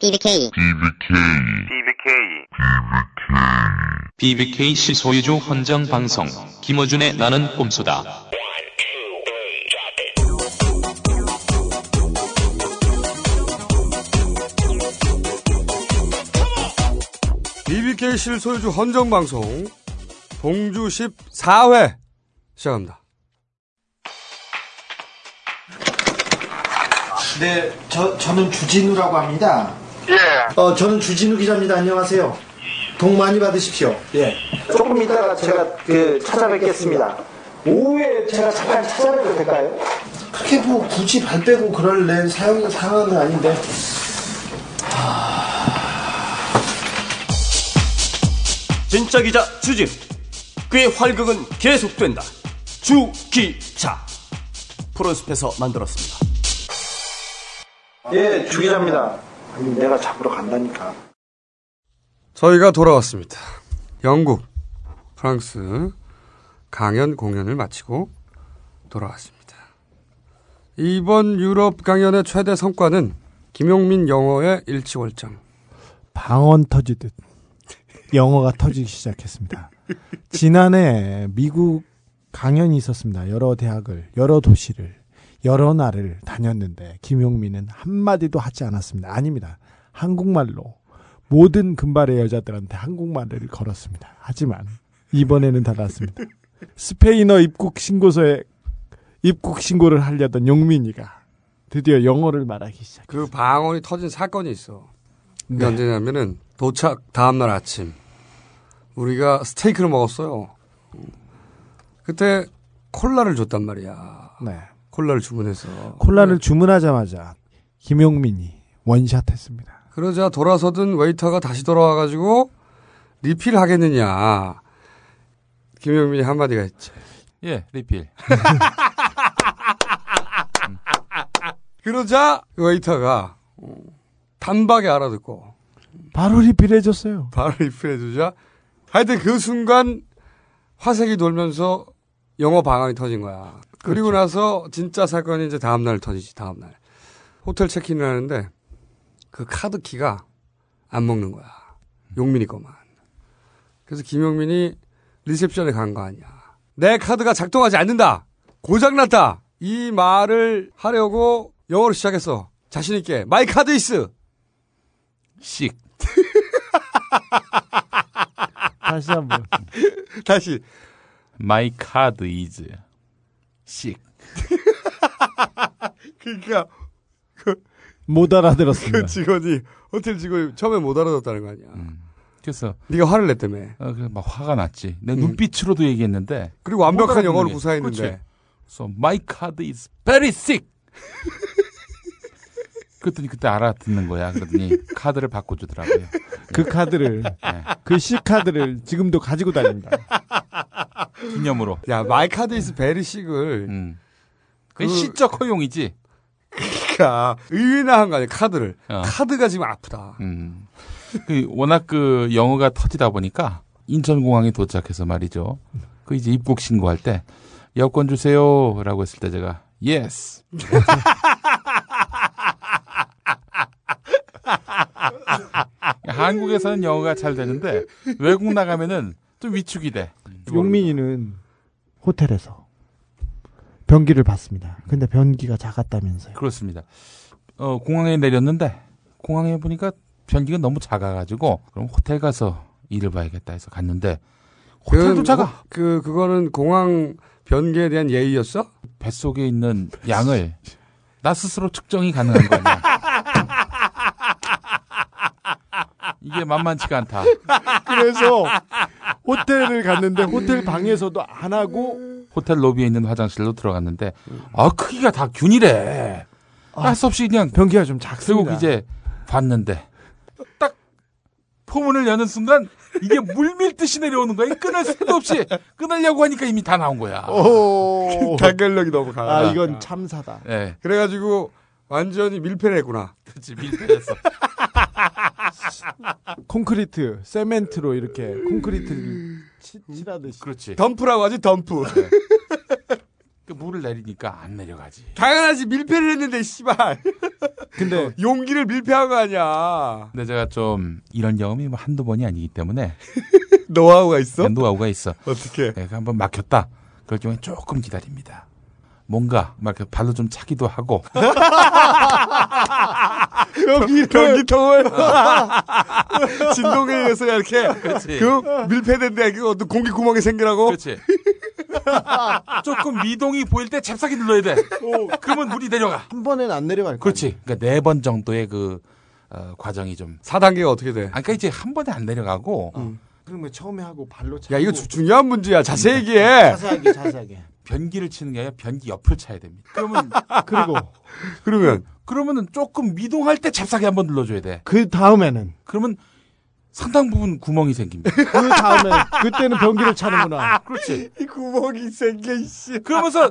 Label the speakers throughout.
Speaker 1: BBK BBK BBK 시 소유주 헌정 방송 김어준의 나는 꼼수다.
Speaker 2: BBK 실 소유주 헌정 방송 봉주 14회 시작합니다.
Speaker 3: 네, 저, 저는 주진우라고 합니다. 예. 어, 저는 주진우 기자입니다. 안녕하세요. 복 많이 받으십시오. 예. 조금 이따가 제가 그 찾아뵙겠습니다. 오후에 제가 잠깐 찾아뵙도 될까요? 그렇게 뭐 굳이 발 빼고 그럴 내 사용 상황은 아닌데. 하... 아.
Speaker 1: 진짜 기자 주진우. 그의 활극은 계속된다. 주기자. 프로숲에서 만들었습니다.
Speaker 3: 예, 주기자입니다. 아니 내가 잡으러 간다니까.
Speaker 2: 저희가 돌아왔습니다. 영국, 프랑스 강연 공연을 마치고 돌아왔습니다. 이번 유럽 강연의 최대 성과는 김용민 영어의 일치월장.
Speaker 4: 방언 터지듯 영어가 터지기 시작했습니다. 지난해 미국 강연이 있었습니다. 여러 대학을, 여러 도시를. 여러 날을 다녔는데 김용민은 한마디도 하지 않았습니다. 아닙니다. 한국말로 모든 금발의 여자들한테 한국말을 걸었습니다. 하지만 이번에는 달랐습니다. 스페인어 입국 신고서에 입국 신고를 하려던 용민이가 드디어 영어를 말하기 시작. 그
Speaker 2: 방언이 터진 사건이 있어. 그 네. 언제냐면은 도착 다음 날 아침 우리가 스테이크를 먹었어요. 그때 콜라를 줬단 말이야. 네. 콜라를 주문해서.
Speaker 4: 콜라를 네. 주문하자마자 김용민이 원샷 했습니다.
Speaker 2: 그러자 돌아서던 웨이터가 다시 돌아와가지고 리필 하겠느냐. 김용민이 한마디가 있지.
Speaker 1: 예, 리필.
Speaker 2: 그러자 웨이터가 단박에 알아듣고
Speaker 4: 바로 리필해줬어요.
Speaker 2: 바로 리필해주자. 하여튼 그 순간 화색이 돌면서 영어 방황이 터진 거야. 그리고 그렇죠. 나서 진짜 사건이 이제 다음 날 터지지 다음 날 호텔 체크인을 하는데 그 카드 키가 안 먹는 거야 용민이 거만 그래서 김용민이 리셉션에 간 거 아니야 내 카드가 작동하지 않는다 고장 났다 이 말을 하려고 영어로 시작했어 자신 있게 마이 카드
Speaker 1: 이스 씩
Speaker 4: 다시 한번
Speaker 2: 다시
Speaker 1: 마이 카드 이즈 씩.
Speaker 2: 그러니까
Speaker 4: 그, 못 알아들었습니다. 그
Speaker 2: 직원이 호텔 직원이 처음에 못 알아들었다는 거 아니야. 음. 그래서 네가 화를 냈다며. 어,
Speaker 1: 그래 막 화가 났지. 내 음. 눈빛으로도 얘기했는데.
Speaker 2: 그리고 완벽한 영어를 구사했는데. 그치?
Speaker 1: So my card is very sick. 그랬더니 그때 알아듣는 거야. 그랬더니 카드를 바꿔주더라고요.
Speaker 4: 그 카드를 네. 그시 카드를 지금도 가지고 다닙니다.
Speaker 1: 기념으로.
Speaker 2: 야, 마이 카드 이스 베르식을 음. 그
Speaker 1: 시적 허용이지.
Speaker 2: 그니까 의외나 한 거 아니야 카드를. 어. 카드가 지금 아프다. 음.
Speaker 1: 그 워낙 그 영어가 터지다 보니까 인천공항에 도착해서 말이죠. 그 이제 입국 신고할 때 여권 주세요라고 했을 때 제가 yes. 한국에서는 영어가 잘 되는데 외국 나가면은 또 위축이 돼.
Speaker 4: 음. 용민이는 호텔에서 변기를 봤습니다. 근데 변기가 작았다면서요.
Speaker 1: 그렇습니다. 어, 공항에 내렸는데 공항에 보니까 변기가 너무 작아가지고 그럼 호텔 가서 일을 봐야겠다 해서 갔는데
Speaker 2: 호텔도 그 작아. 뭐, 그 그거는 공항 변기에 대한 예의였어?
Speaker 1: 뱃속에 있는 양을 나 스스로 측정이 가능한 거 아니야. 이게 만만치가 않다.
Speaker 2: 그래서 호텔을 갔는데 호텔 방에서도 안 하고
Speaker 1: 호텔 로비에 있는 화장실로 들어갔는데 아 크기가 다 균이래. 아. 할수 없이 그냥
Speaker 4: 변기가 좀 작습니다. 결국 그
Speaker 1: 이제 봤는데 딱 포문을 여는 순간 이게 물밀듯이 내려오는 거야. 끊을 수도 없이 끊으려고 하니까 이미 다 나온 거야.
Speaker 2: 오, 단결력이 너무 강하다. 아,
Speaker 4: 이건 참사다. 네.
Speaker 2: 그래가지고 완전히 밀폐를 했구나.
Speaker 1: 그렇지, 밀폐했어.
Speaker 4: 콘크리트, 세멘트로 이렇게 콘크리트를
Speaker 1: 치, 칠하듯이. 그렇지.
Speaker 2: 덤프라고 하지, 덤프.
Speaker 1: 네. 그 물을 내리니까 안 내려가지.
Speaker 2: 당연하지, 밀폐를 했는데, 씨발. 근데. 어, 용기를 밀폐한 거 아니야.
Speaker 1: 근데 제가 좀, 이런 경험이 뭐 한두 번이 아니기 때문에.
Speaker 2: 노하우가 있어? 네,
Speaker 1: 노하우가 있어.
Speaker 2: 어떻게?
Speaker 1: 내가 네, 한번 막혔다. 그럴 경우에 조금 기다립니다. 뭔가 막 발로 좀 차기도 하고
Speaker 2: 여기 변기통을 진동에 의해서 이렇게 그렇그 밀폐된 데그 어떤 공기 구멍이 생기라고. 그렇지.
Speaker 1: 조금 미동이 보일 때 잽싸게 눌러야 돼. 오. 그러면 물이 내려가.
Speaker 4: 한번에는안 내려갈 거
Speaker 1: 그렇지. 그러니까 네 번 정도의 그 어, 과정이 좀.
Speaker 2: 4단계가 어떻게 돼?
Speaker 1: 아까 그러니까 이제 한 번에 안 내려가고 음.
Speaker 4: 그럼 뭐 처음에 하고 발로 차.
Speaker 2: 야 이거 중요한 문제야. 자세히 음. 얘기해.
Speaker 4: 자세하게 자세하게.
Speaker 1: 변기를 치는 게 아니라 변기 옆을 차야 됩니다.
Speaker 2: 그러면 그리고
Speaker 1: 그러면 그러면은 조금 미동할 때 잽싸게 한번 눌러줘야 돼.
Speaker 4: 그 다음에는
Speaker 1: 그러면 상당 부분 구멍이 생깁니다.
Speaker 4: 그 다음에 그때는 변기를 차는구나. 그렇지.
Speaker 2: 이 구멍이 생겨 이씨.
Speaker 1: 그러면서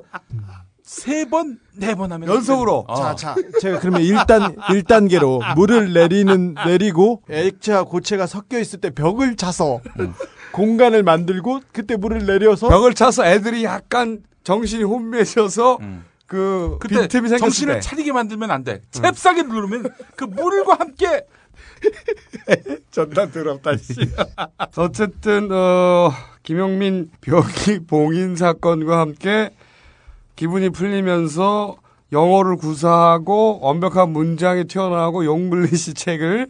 Speaker 1: 세 번, 네 번 하면
Speaker 2: 연속으로. 어. 자,
Speaker 4: 자. 제가 그러면 1단 1단계로 물을 내리는 내리고 액체와 고체가 섞여 있을 때 벽을 차서 음. 공간을 만들고 그때 물을 내려서
Speaker 2: 벽을 차서 애들이 약간 정신이 혼미해져서 음. 그 그때
Speaker 1: 정신을 때. 차리게 만들면 안 돼. 잽싸게 음. 누르면 그 물과 함께
Speaker 2: 전단 더럽다 씨. 어쨌든 어 김용민 벽이 봉인 사건과 함께 기분이 풀리면서 영어를 구사하고 완벽한 문장이 튀어나오고 용블리시 책을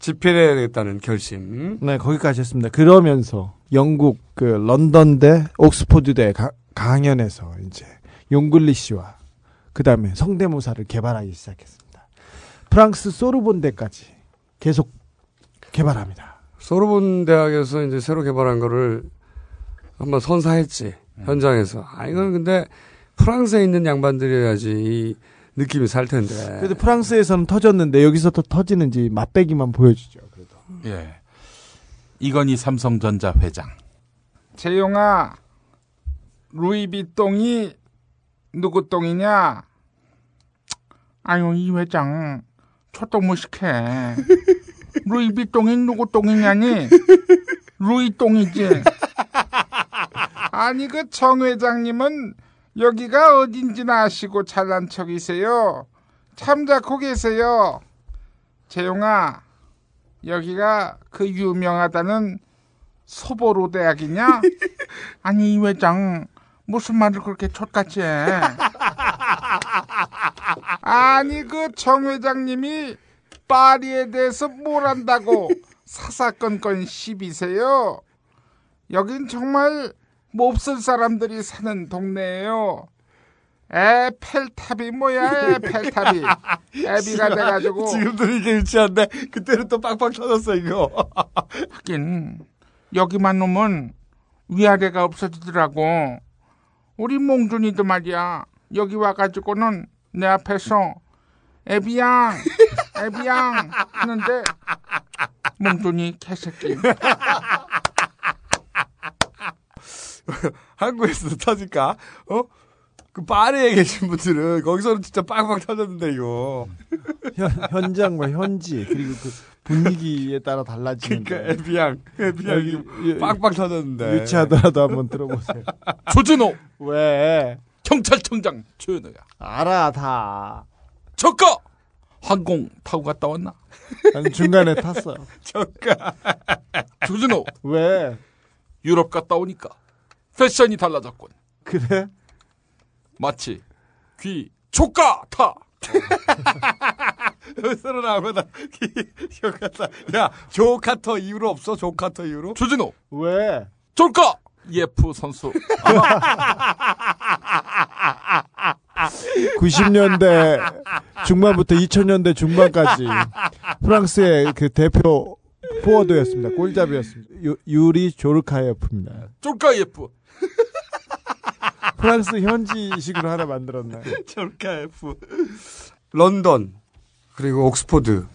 Speaker 2: 집필해야 겠다는 결심.
Speaker 4: 네, 거기까지 했습니다. 그러면서 영국 그 런던대 옥스포드대 강연에서 이제 용글리시와 그 다음에 성대모사를 개발하기 시작했습니다. 프랑스 소르본대까지 계속 개발합니다.
Speaker 2: 소르본 대학에서 이제 새로 개발한 거를 한번 선사했지 현장에서. 아 이건 근데 프랑스에 있는 양반들이라야지 이 느낌이 살 텐데. 그래도
Speaker 4: 프랑스에서는 터졌는데 여기서 또 터지는지 맛배기만 보여주죠. 그래도.
Speaker 1: 예. 이건희 삼성전자 회장.
Speaker 2: 재용아, 루이비똥이 누구 똥이냐? 아유 이 회장 초똥 무식해. 루이비똥이 누구 똥이냐니? 루이똥이지. 아니 그 정 회장님은 여기가 어딘지나 아시고 잘난 척이세요. 참작고 계세요. 재용아, 여기가 그 유명하다는 소보로 대학이냐? 아니 이 회장 무슨 말을 그렇게 촛같이 해? 아니 그 정 회장님이 파리에 대해서 뭘 안다고 사사건건 시비세요? 여긴 정말 몹쓸 사람들이 사는 동네예요. 에펠탑이 뭐야 에펠탑이 애비가 돼가지고
Speaker 1: 지금도 이게 유치한데 그때는 또 빡빡 터졌어 이거
Speaker 2: 하긴 여기만 오면 위아래가 없어지더라고 우리 몽준이도 말이야 여기 와가지고는 내 앞에서 애비양 애비양 하는데 몽준이 개새끼 한국에서도 터질까? 어? 그 파리에 계신 분들은 거기서는 진짜 빵빵 터졌는데 이거.
Speaker 4: 현, 현장과 뭐 현지 그리고 그 분위기에 따라 달라지는. 그러니까
Speaker 2: 에비앙 에비앙이 빵빵 터졌는데.
Speaker 4: 유치하더라도 한번 들어보세요.
Speaker 1: 조준호
Speaker 2: 왜?
Speaker 1: 경찰청장 조현호야.
Speaker 2: 알아 다.
Speaker 1: 저거 항공 타고 갔다 왔나?
Speaker 2: 아니 중간에 탔어. 요
Speaker 1: 저거 조준호
Speaker 2: 왜?
Speaker 1: 유럽 갔다 오니까 패션이 달라졌군.
Speaker 2: 그래?
Speaker 1: 마치 귀조가 타.
Speaker 2: 여기서는 아무나 조카타. 야 조카터 이후로 없어 조카터 이후로?
Speaker 1: 조진호.
Speaker 2: 왜?
Speaker 1: 조카 예프 선수.
Speaker 4: 90년대 중반부터 2000년대 중반까지 프랑스의 그 대표 포워드였습니다. 골잡이였습니다. 유, 리 조르카예프입니다. 조르카예프. 프랑스 현지식으로 하나 만들었나.
Speaker 2: 절렇게 F. 런던 그리고 옥스포드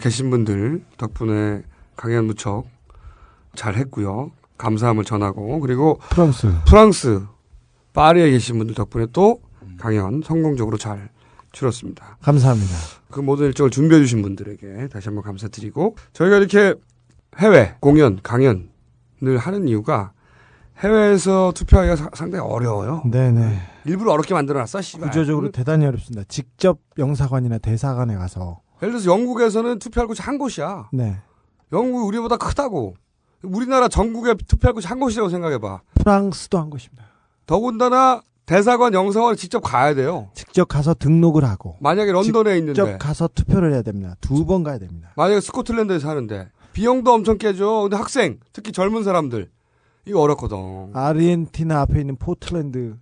Speaker 2: 계신 분들 덕분에 강연 무척 잘 했고요. 감사함을 전하고 그리고
Speaker 4: 프랑스
Speaker 2: 프랑스 파리에 계신 분들 덕분에 또 강연 성공적으로 잘 줄었습니다.
Speaker 4: 감사합니다.
Speaker 2: 그 모든 일정을 준비해 주신 분들에게 다시 한번 감사드리고 저희가 이렇게 해외 공연 강연을 하는 이유가 해외에서 투표하기가 사, 상당히 어려워요.
Speaker 4: 네네.
Speaker 2: 일부러 어렵게 만들어놨어.
Speaker 4: 씨발. 구조적으로 음. 대단히 어렵습니다. 직접 영사관이나 대사관에 가서.
Speaker 2: 예를 들어서 영국에서는 투표할 곳이 한 곳이야. 네. 영국 이 우리보다 크다고. 우리나라 전국에 투표할 곳이 한 곳이라고 생각해봐.
Speaker 4: 프랑스도 한 곳입니다.
Speaker 2: 더군다나 대사관 영사관을 직접 가야 돼요.
Speaker 4: 직접 가서 등록을 하고.
Speaker 2: 만약에 런던에 있는데.
Speaker 4: 직접 가서 투표를 해야 됩니다. 두 번 가야 됩니다.
Speaker 2: 만약에 스코틀랜드에 사는데. 비용도 엄청 깨죠. 근데 학생, 특히 젊은 사람들. 이거 어렵거든.
Speaker 4: 아르헨티나 앞에 있는 포틀랜드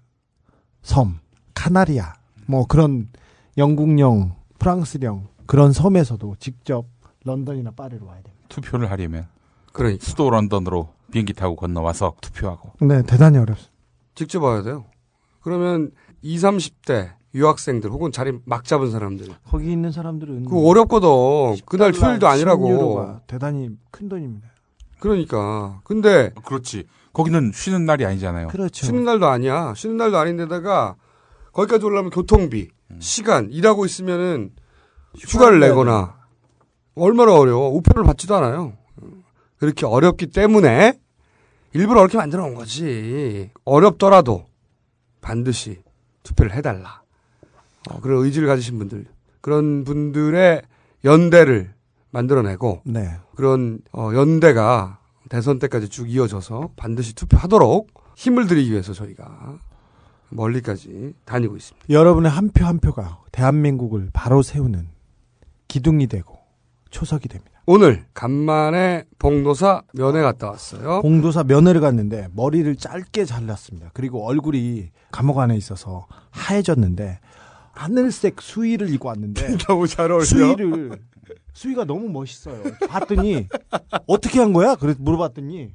Speaker 4: 섬, 카나리아, 뭐 그런 영국령, 프랑스령 그런 섬에서도 직접 런던이나 파리로 와야 됩니다.
Speaker 1: 투표를 하려면
Speaker 2: 그러 그러니까.
Speaker 1: 수도 런던으로 비행기 타고 건너와서 투표하고.
Speaker 4: 네, 대단히 어렵습니다.
Speaker 2: 직접 와야 돼요. 그러면 20, 30대 유학생들 혹은 자리 막 잡은 사람들.
Speaker 4: 거기 있는 사람들은
Speaker 2: 그 어렵거든. 그날 휴일도 아니라고.
Speaker 4: 대단히 큰 돈입니다.
Speaker 2: 그러니까. 근데
Speaker 1: 그렇지. 거기는 쉬는 날이 아니잖아요.
Speaker 4: 그렇죠.
Speaker 2: 쉬는 날도 아니야. 쉬는 날도 아닌데다가 거기까지 오려면 교통비, 음. 시간, 일하고 있으면은 휴가를 내거나 얼마나 어려워. 우표를 받지도 않아요. 그렇게 어렵기 때문에 일부러 이렇게 만들어 놓은 거지. 어렵더라도 반드시 투표를 해달라. 어, 그런 의지를 가지신 분들, 그런 분들의 연대를 만들어내고 네. 그런 어, 연대가 대선 때까지 쭉 이어져서 반드시 투표하도록 힘을 들이기 위해서 저희가 멀리까지 다니고 있습니다.
Speaker 4: 여러분의 한 표한 한 표가 대한민국을 바로 세우는 기둥이 되고 초석이 됩니다.
Speaker 2: 오늘 간만에 봉도사 면회 갔다 왔어요.
Speaker 4: 봉도사 면회를 갔는데 머리를 짧게 잘랐습니다. 그리고 얼굴이 감옥 안에 있어서 하얘졌는데 하늘색 수의를 입고 왔는데
Speaker 2: 너무 잘 어울려.
Speaker 4: 수의를 수희가 너무 멋있어요. 봤더니 어떻게 한 거야? 그래 물어봤더니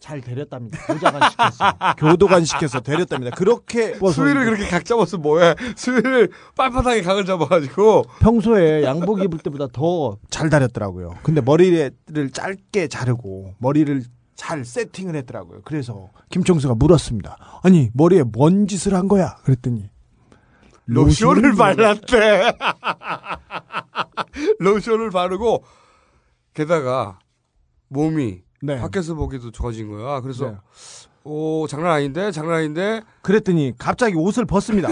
Speaker 4: 잘 데렸답니다. 교자관 시켜서 교도관 시켜서 데렸답니다. 그렇게
Speaker 2: 뭐 수위를 그렇게 각잡아서 뭐해? 수위를 빨판하게 각을 잡아가지고
Speaker 4: 평소에 양복 입을 때보다 더 잘 다렸더라고요. 근데 머리를 짧게 자르고 머리를 잘 세팅을 했더라고요. 그래서 김청수가 물었습니다. 아니 머리에 뭔 짓을 한 거야? 그랬더니
Speaker 2: 로션을 발랐대. 로션을 바르고 게다가 몸이 네. 밖에서 보기도 좋아진 거야. 그래서 네. 오 장난 아닌데 장난 아닌데
Speaker 4: 그랬더니 갑자기 옷을 벗습니다.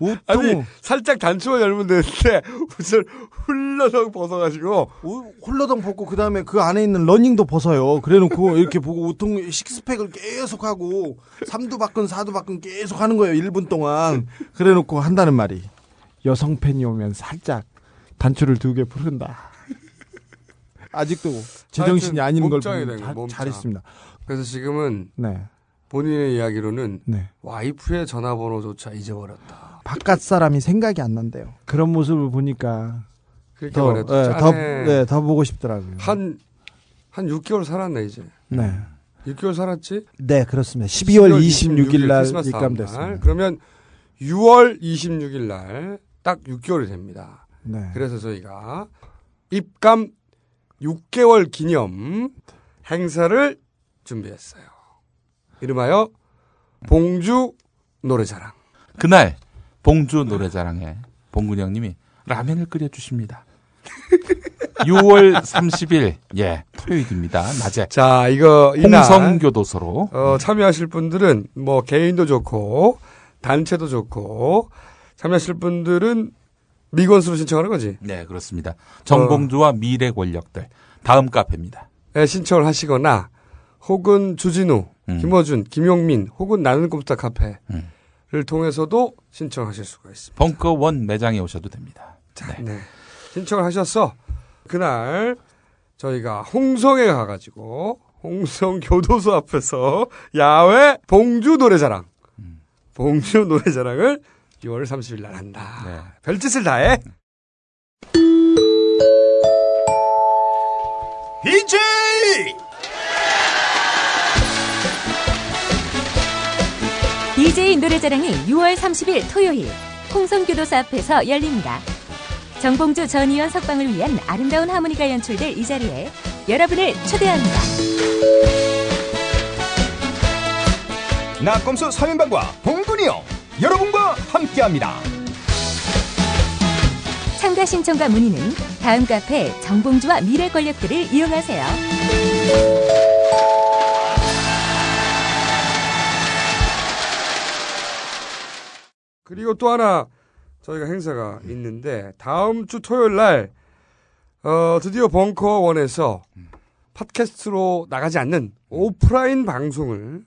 Speaker 2: 옷통 아니, 살짝 단추만 열면 되는데 옷을 훌러덩 벗어가지고
Speaker 4: 오, 훌러덩 벗고 그 다음에 그 안에 있는 러닝도 벗어요. 그래놓고 이렇게 보고 옷통 식스팩을 계속 하고 삼두 바꾼 사두 바꾼 계속 하는 거예요. 1분 동안 그래놓고 한다는 말이 여성 팬이 오면 살짝 단추를 두개 부른다. 아직도 제정신이 아닌 걸 자, 잘했습니다.
Speaker 2: 그래서 지금은 네. 본인의 이야기로는 네. 와이프의 전화번호조차 잊어버렸다.
Speaker 4: 바깥 사람이 생각이 안 난대요. 그런 모습을 보니까
Speaker 2: 더, 네, 더, 네,
Speaker 4: 더 보고 싶더라고요.
Speaker 2: 한, 한 6개월 살았네, 이제. 네. 6개월 살았지?
Speaker 4: 네, 그렇습니다. 12월 26일 날 입감됐습니다.
Speaker 2: 그러면 6월 26일 날 딱 6개월이 됩니다. 네. 그래서 저희가 입감 6개월 기념 행사를 준비했어요. 이름하여 봉주 노래자랑.
Speaker 1: 그날 봉주 노래자랑에 봉근영님이 라면을 끓여주십니다. 6월 30일 예 토요일입니다 낮에 자 이거 홍성교도소로
Speaker 2: 어, 참여하실 분들은 뭐 개인도 좋고 단체도 좋고 참여하실 분들은 미건수로 신청하는 거지?
Speaker 1: 네, 그렇습니다. 정봉주와 어. 미래 권력들. 다음 카페입니다.
Speaker 2: 에 신청을 하시거나 혹은 주진우, 음. 김어준, 김용민 혹은 나는 꼼스타 카페를 음. 통해서도 신청하실 수가 있습니다.
Speaker 1: 벙커 원 매장에 오셔도 됩니다. 자, 네. 네.
Speaker 2: 신청을 하셨어 그날 저희가 홍성에 가가지고 홍성 교도소 앞에서 야외 봉주 노래자랑, 음. 봉주 노래자랑을 6월 30일 날 한다. 네. 별짓을 다해. BJ!
Speaker 5: DJ 노래자랑이 6월 30일 토요일 홍성교도사 앞에서 열립니다. 정봉주 전 의원 석방을 위한 아름다운 하모니가 연출될 이 자리에 여러분을 초대합니다.
Speaker 1: 나꼼수 3인방과 봉군이요 여러분과 함께합니다.
Speaker 5: 참가 신청과 문의는 다음 카페 정봉주와 미래 권력들을 이용하세요.
Speaker 2: 그리고 또 하나 저희가 행사가 있는데 다음 주 토요일 날 어, 드디어 벙커원에서 팟캐스트로 나가지 않는 오프라인 방송을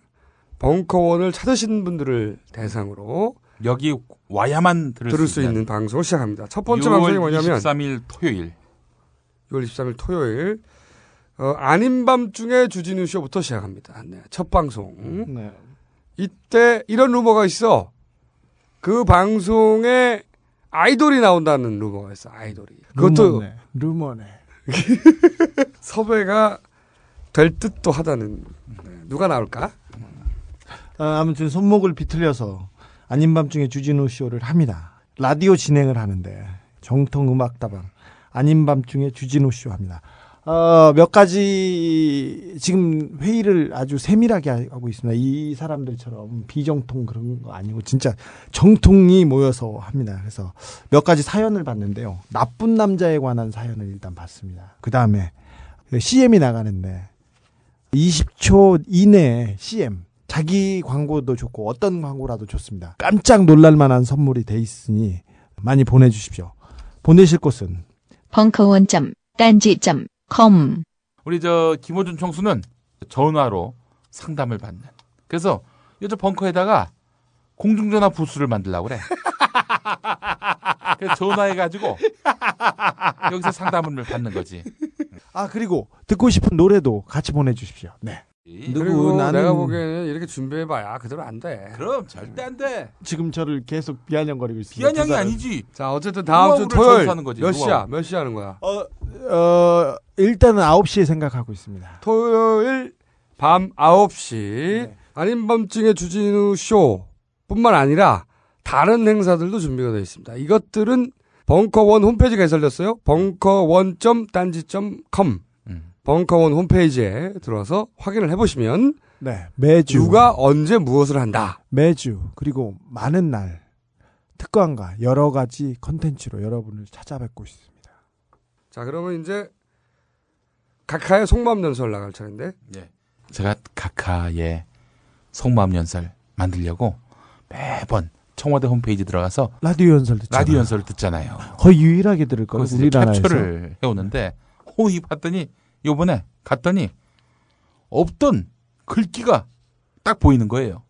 Speaker 2: 벙커원을 찾으신 분들을 대상으로
Speaker 1: 여기 와야만 들을,
Speaker 2: 들을 수, 있는 방송을 시작합니다. 첫 번째 방송이 뭐냐면
Speaker 1: 23일 토요일.
Speaker 2: 6월 23일 토요일 어, 아닌 밤중에 주진우 쇼부터 시작합니다. 네, 첫 방송. 네. 이때 이런 루머가 있어. 그 방송에 아이돌이 나온다는 루머가 있어. 아이돌이.
Speaker 4: 그것도 루머네. 루머네.
Speaker 2: 섭외가 될 듯도 하다는 네. 누가 나올까?
Speaker 4: 어, 아무튼 손목을 비틀려서 아닌 밤중에 주진우 쇼를 합니다. 라디오 진행을 하는데 정통 음악다방 아닌 밤중에 주진우 쇼 합니다. 어, 몇 가지 지금 회의를 아주 세밀하게 하고 있습니다. 이 사람들처럼 비정통 그런 거 아니고 진짜 정통이 모여서 합니다. 그래서 몇 가지 사연을 봤는데요. 나쁜 남자에 관한 사연을 일단 봤습니다. 그 다음에 CM이 그 나가는데 20초 이내에 CM 자기 광고도 좋고 어떤 광고라도 좋습니다. 깜짝 놀랄만한 선물이 돼 있으니 많이 보내주십시오. 보내실 곳은
Speaker 5: 벙커원 딴지 com
Speaker 1: 우리 저 김호준 총수는 전화로 상담을 받는. 그래서 요즘 벙커에다가 공중전화 부스를 만들라고 그래. 그래서 전화해가지고 여기서 상담을 받는 거지.
Speaker 4: 아 그리고 듣고 싶은 노래도 같이 보내주십시오. 네.
Speaker 2: 누구 나는 내가 보기에는 이렇게 준비해봐야 그대로 안
Speaker 1: 돼. 그럼 절대 안 돼.
Speaker 4: 지금 저를 계속 비아냥거리고 있습니다.
Speaker 1: 비아냥이 아니지.
Speaker 2: 자 어쨌든 다음 주 토요일 거지, 몇 시야? 몇 시 하는 거야? 어,
Speaker 4: 어 일단은 9시에 생각하고 있습니다.
Speaker 2: 토요일 밤 9시 네. 아닌 밤중에 주진우 쇼뿐만 아니라 다른 행사들도 준비가 되어 있습니다. 이것들은 벙커원 홈페이지가 설됐어요벙커원점단지 c o m 벙커원 홈페이지에 들어와서 확인을 해보시면 네, 매주 누가 언제 무엇을 한다.
Speaker 4: 매주 그리고 많은 날 특강과 여러 가지 컨텐츠로 여러분을 찾아뵙고 있습니다.
Speaker 2: 자 그러면 이제 각하의 속마음 연설 나갈 차례인데 예.
Speaker 1: 제가 각하의 속마음 연설 만들려고 매번 청와대 홈페이지 들어가서
Speaker 4: 라디오 연설 듣잖아요.
Speaker 1: 라디오 연설을 듣잖아요.
Speaker 4: 거의 유일하게 들을 거예요. 우리나라에서
Speaker 1: 캡처를 해오는데 오이 네. 봤더니 요번에 갔더니 없던 글귀가 딱 보이는 거예요.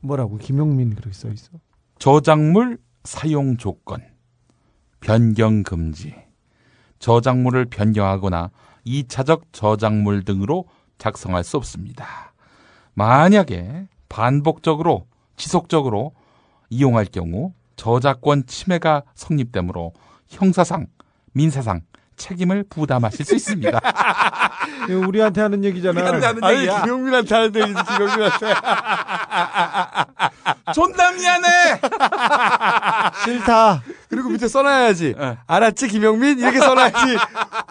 Speaker 4: 뭐라고 김용민 그렇게 써 있어.
Speaker 1: 저작물 사용 조건 변경 금지. 저작물을 변경하거나 2차적 저작물 등으로 작성할 수 없습니다. 만약에 반복적으로 지속적으로 이용할 경우 저작권 침해가 성립되므로 형사상, 민사상 책임을 부담하실 수 있습니다.
Speaker 4: 우리한테 하는 얘기잖아.
Speaker 1: 우리한테 하는 아니, 얘기야.
Speaker 2: 김용민한테 하는 얘기지, 김용민한테.
Speaker 1: 존나 미안해!
Speaker 4: 싫다.
Speaker 2: 그리고 밑에 써놔야지. 네. 알았지, 김용민? 이렇게 써놔야지.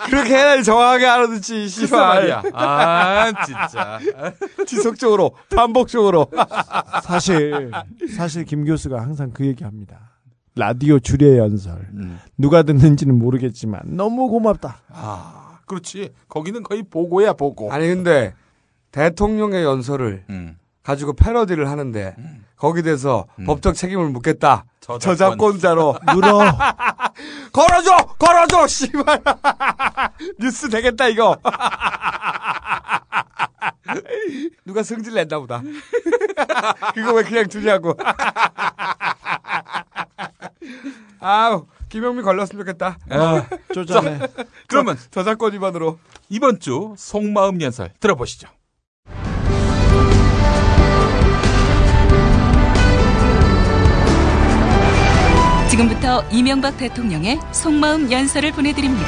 Speaker 2: 그렇게 해야지 정확하게 알아듣지, 씨발.
Speaker 1: 아, 진짜.
Speaker 2: 지속적으로, 반복적으로.
Speaker 4: 사실, 사실 김 교수가 항상 그 얘기 합니다. 라디오 주례 연설. 음. 누가 듣는지는 모르겠지만 너무 고맙다. 아,
Speaker 1: 그렇지. 거기는 거의 보고야 보고.
Speaker 2: 아니 근데 대통령의 연설을 음. 가지고 패러디를 하는데 음. 거기 대해서 음. 법적 책임을 묻겠다. 저작권. 저작권자로
Speaker 4: 물어.
Speaker 2: 걸어줘, 걸어줘, 씨발. 뉴스 되겠다 이거.
Speaker 4: 누가 승질 낸다 보다. 그거 왜 그냥 두냐고. 아우 김영미 걸렸으면 좋겠다. 아, 쪼잔해. 자,
Speaker 2: 그러면 저작권 위반으로 이번 주 속마음 연설 들어보시죠.
Speaker 5: 지금부터 이명박 대통령의 속마음 연설을 보내드립니다.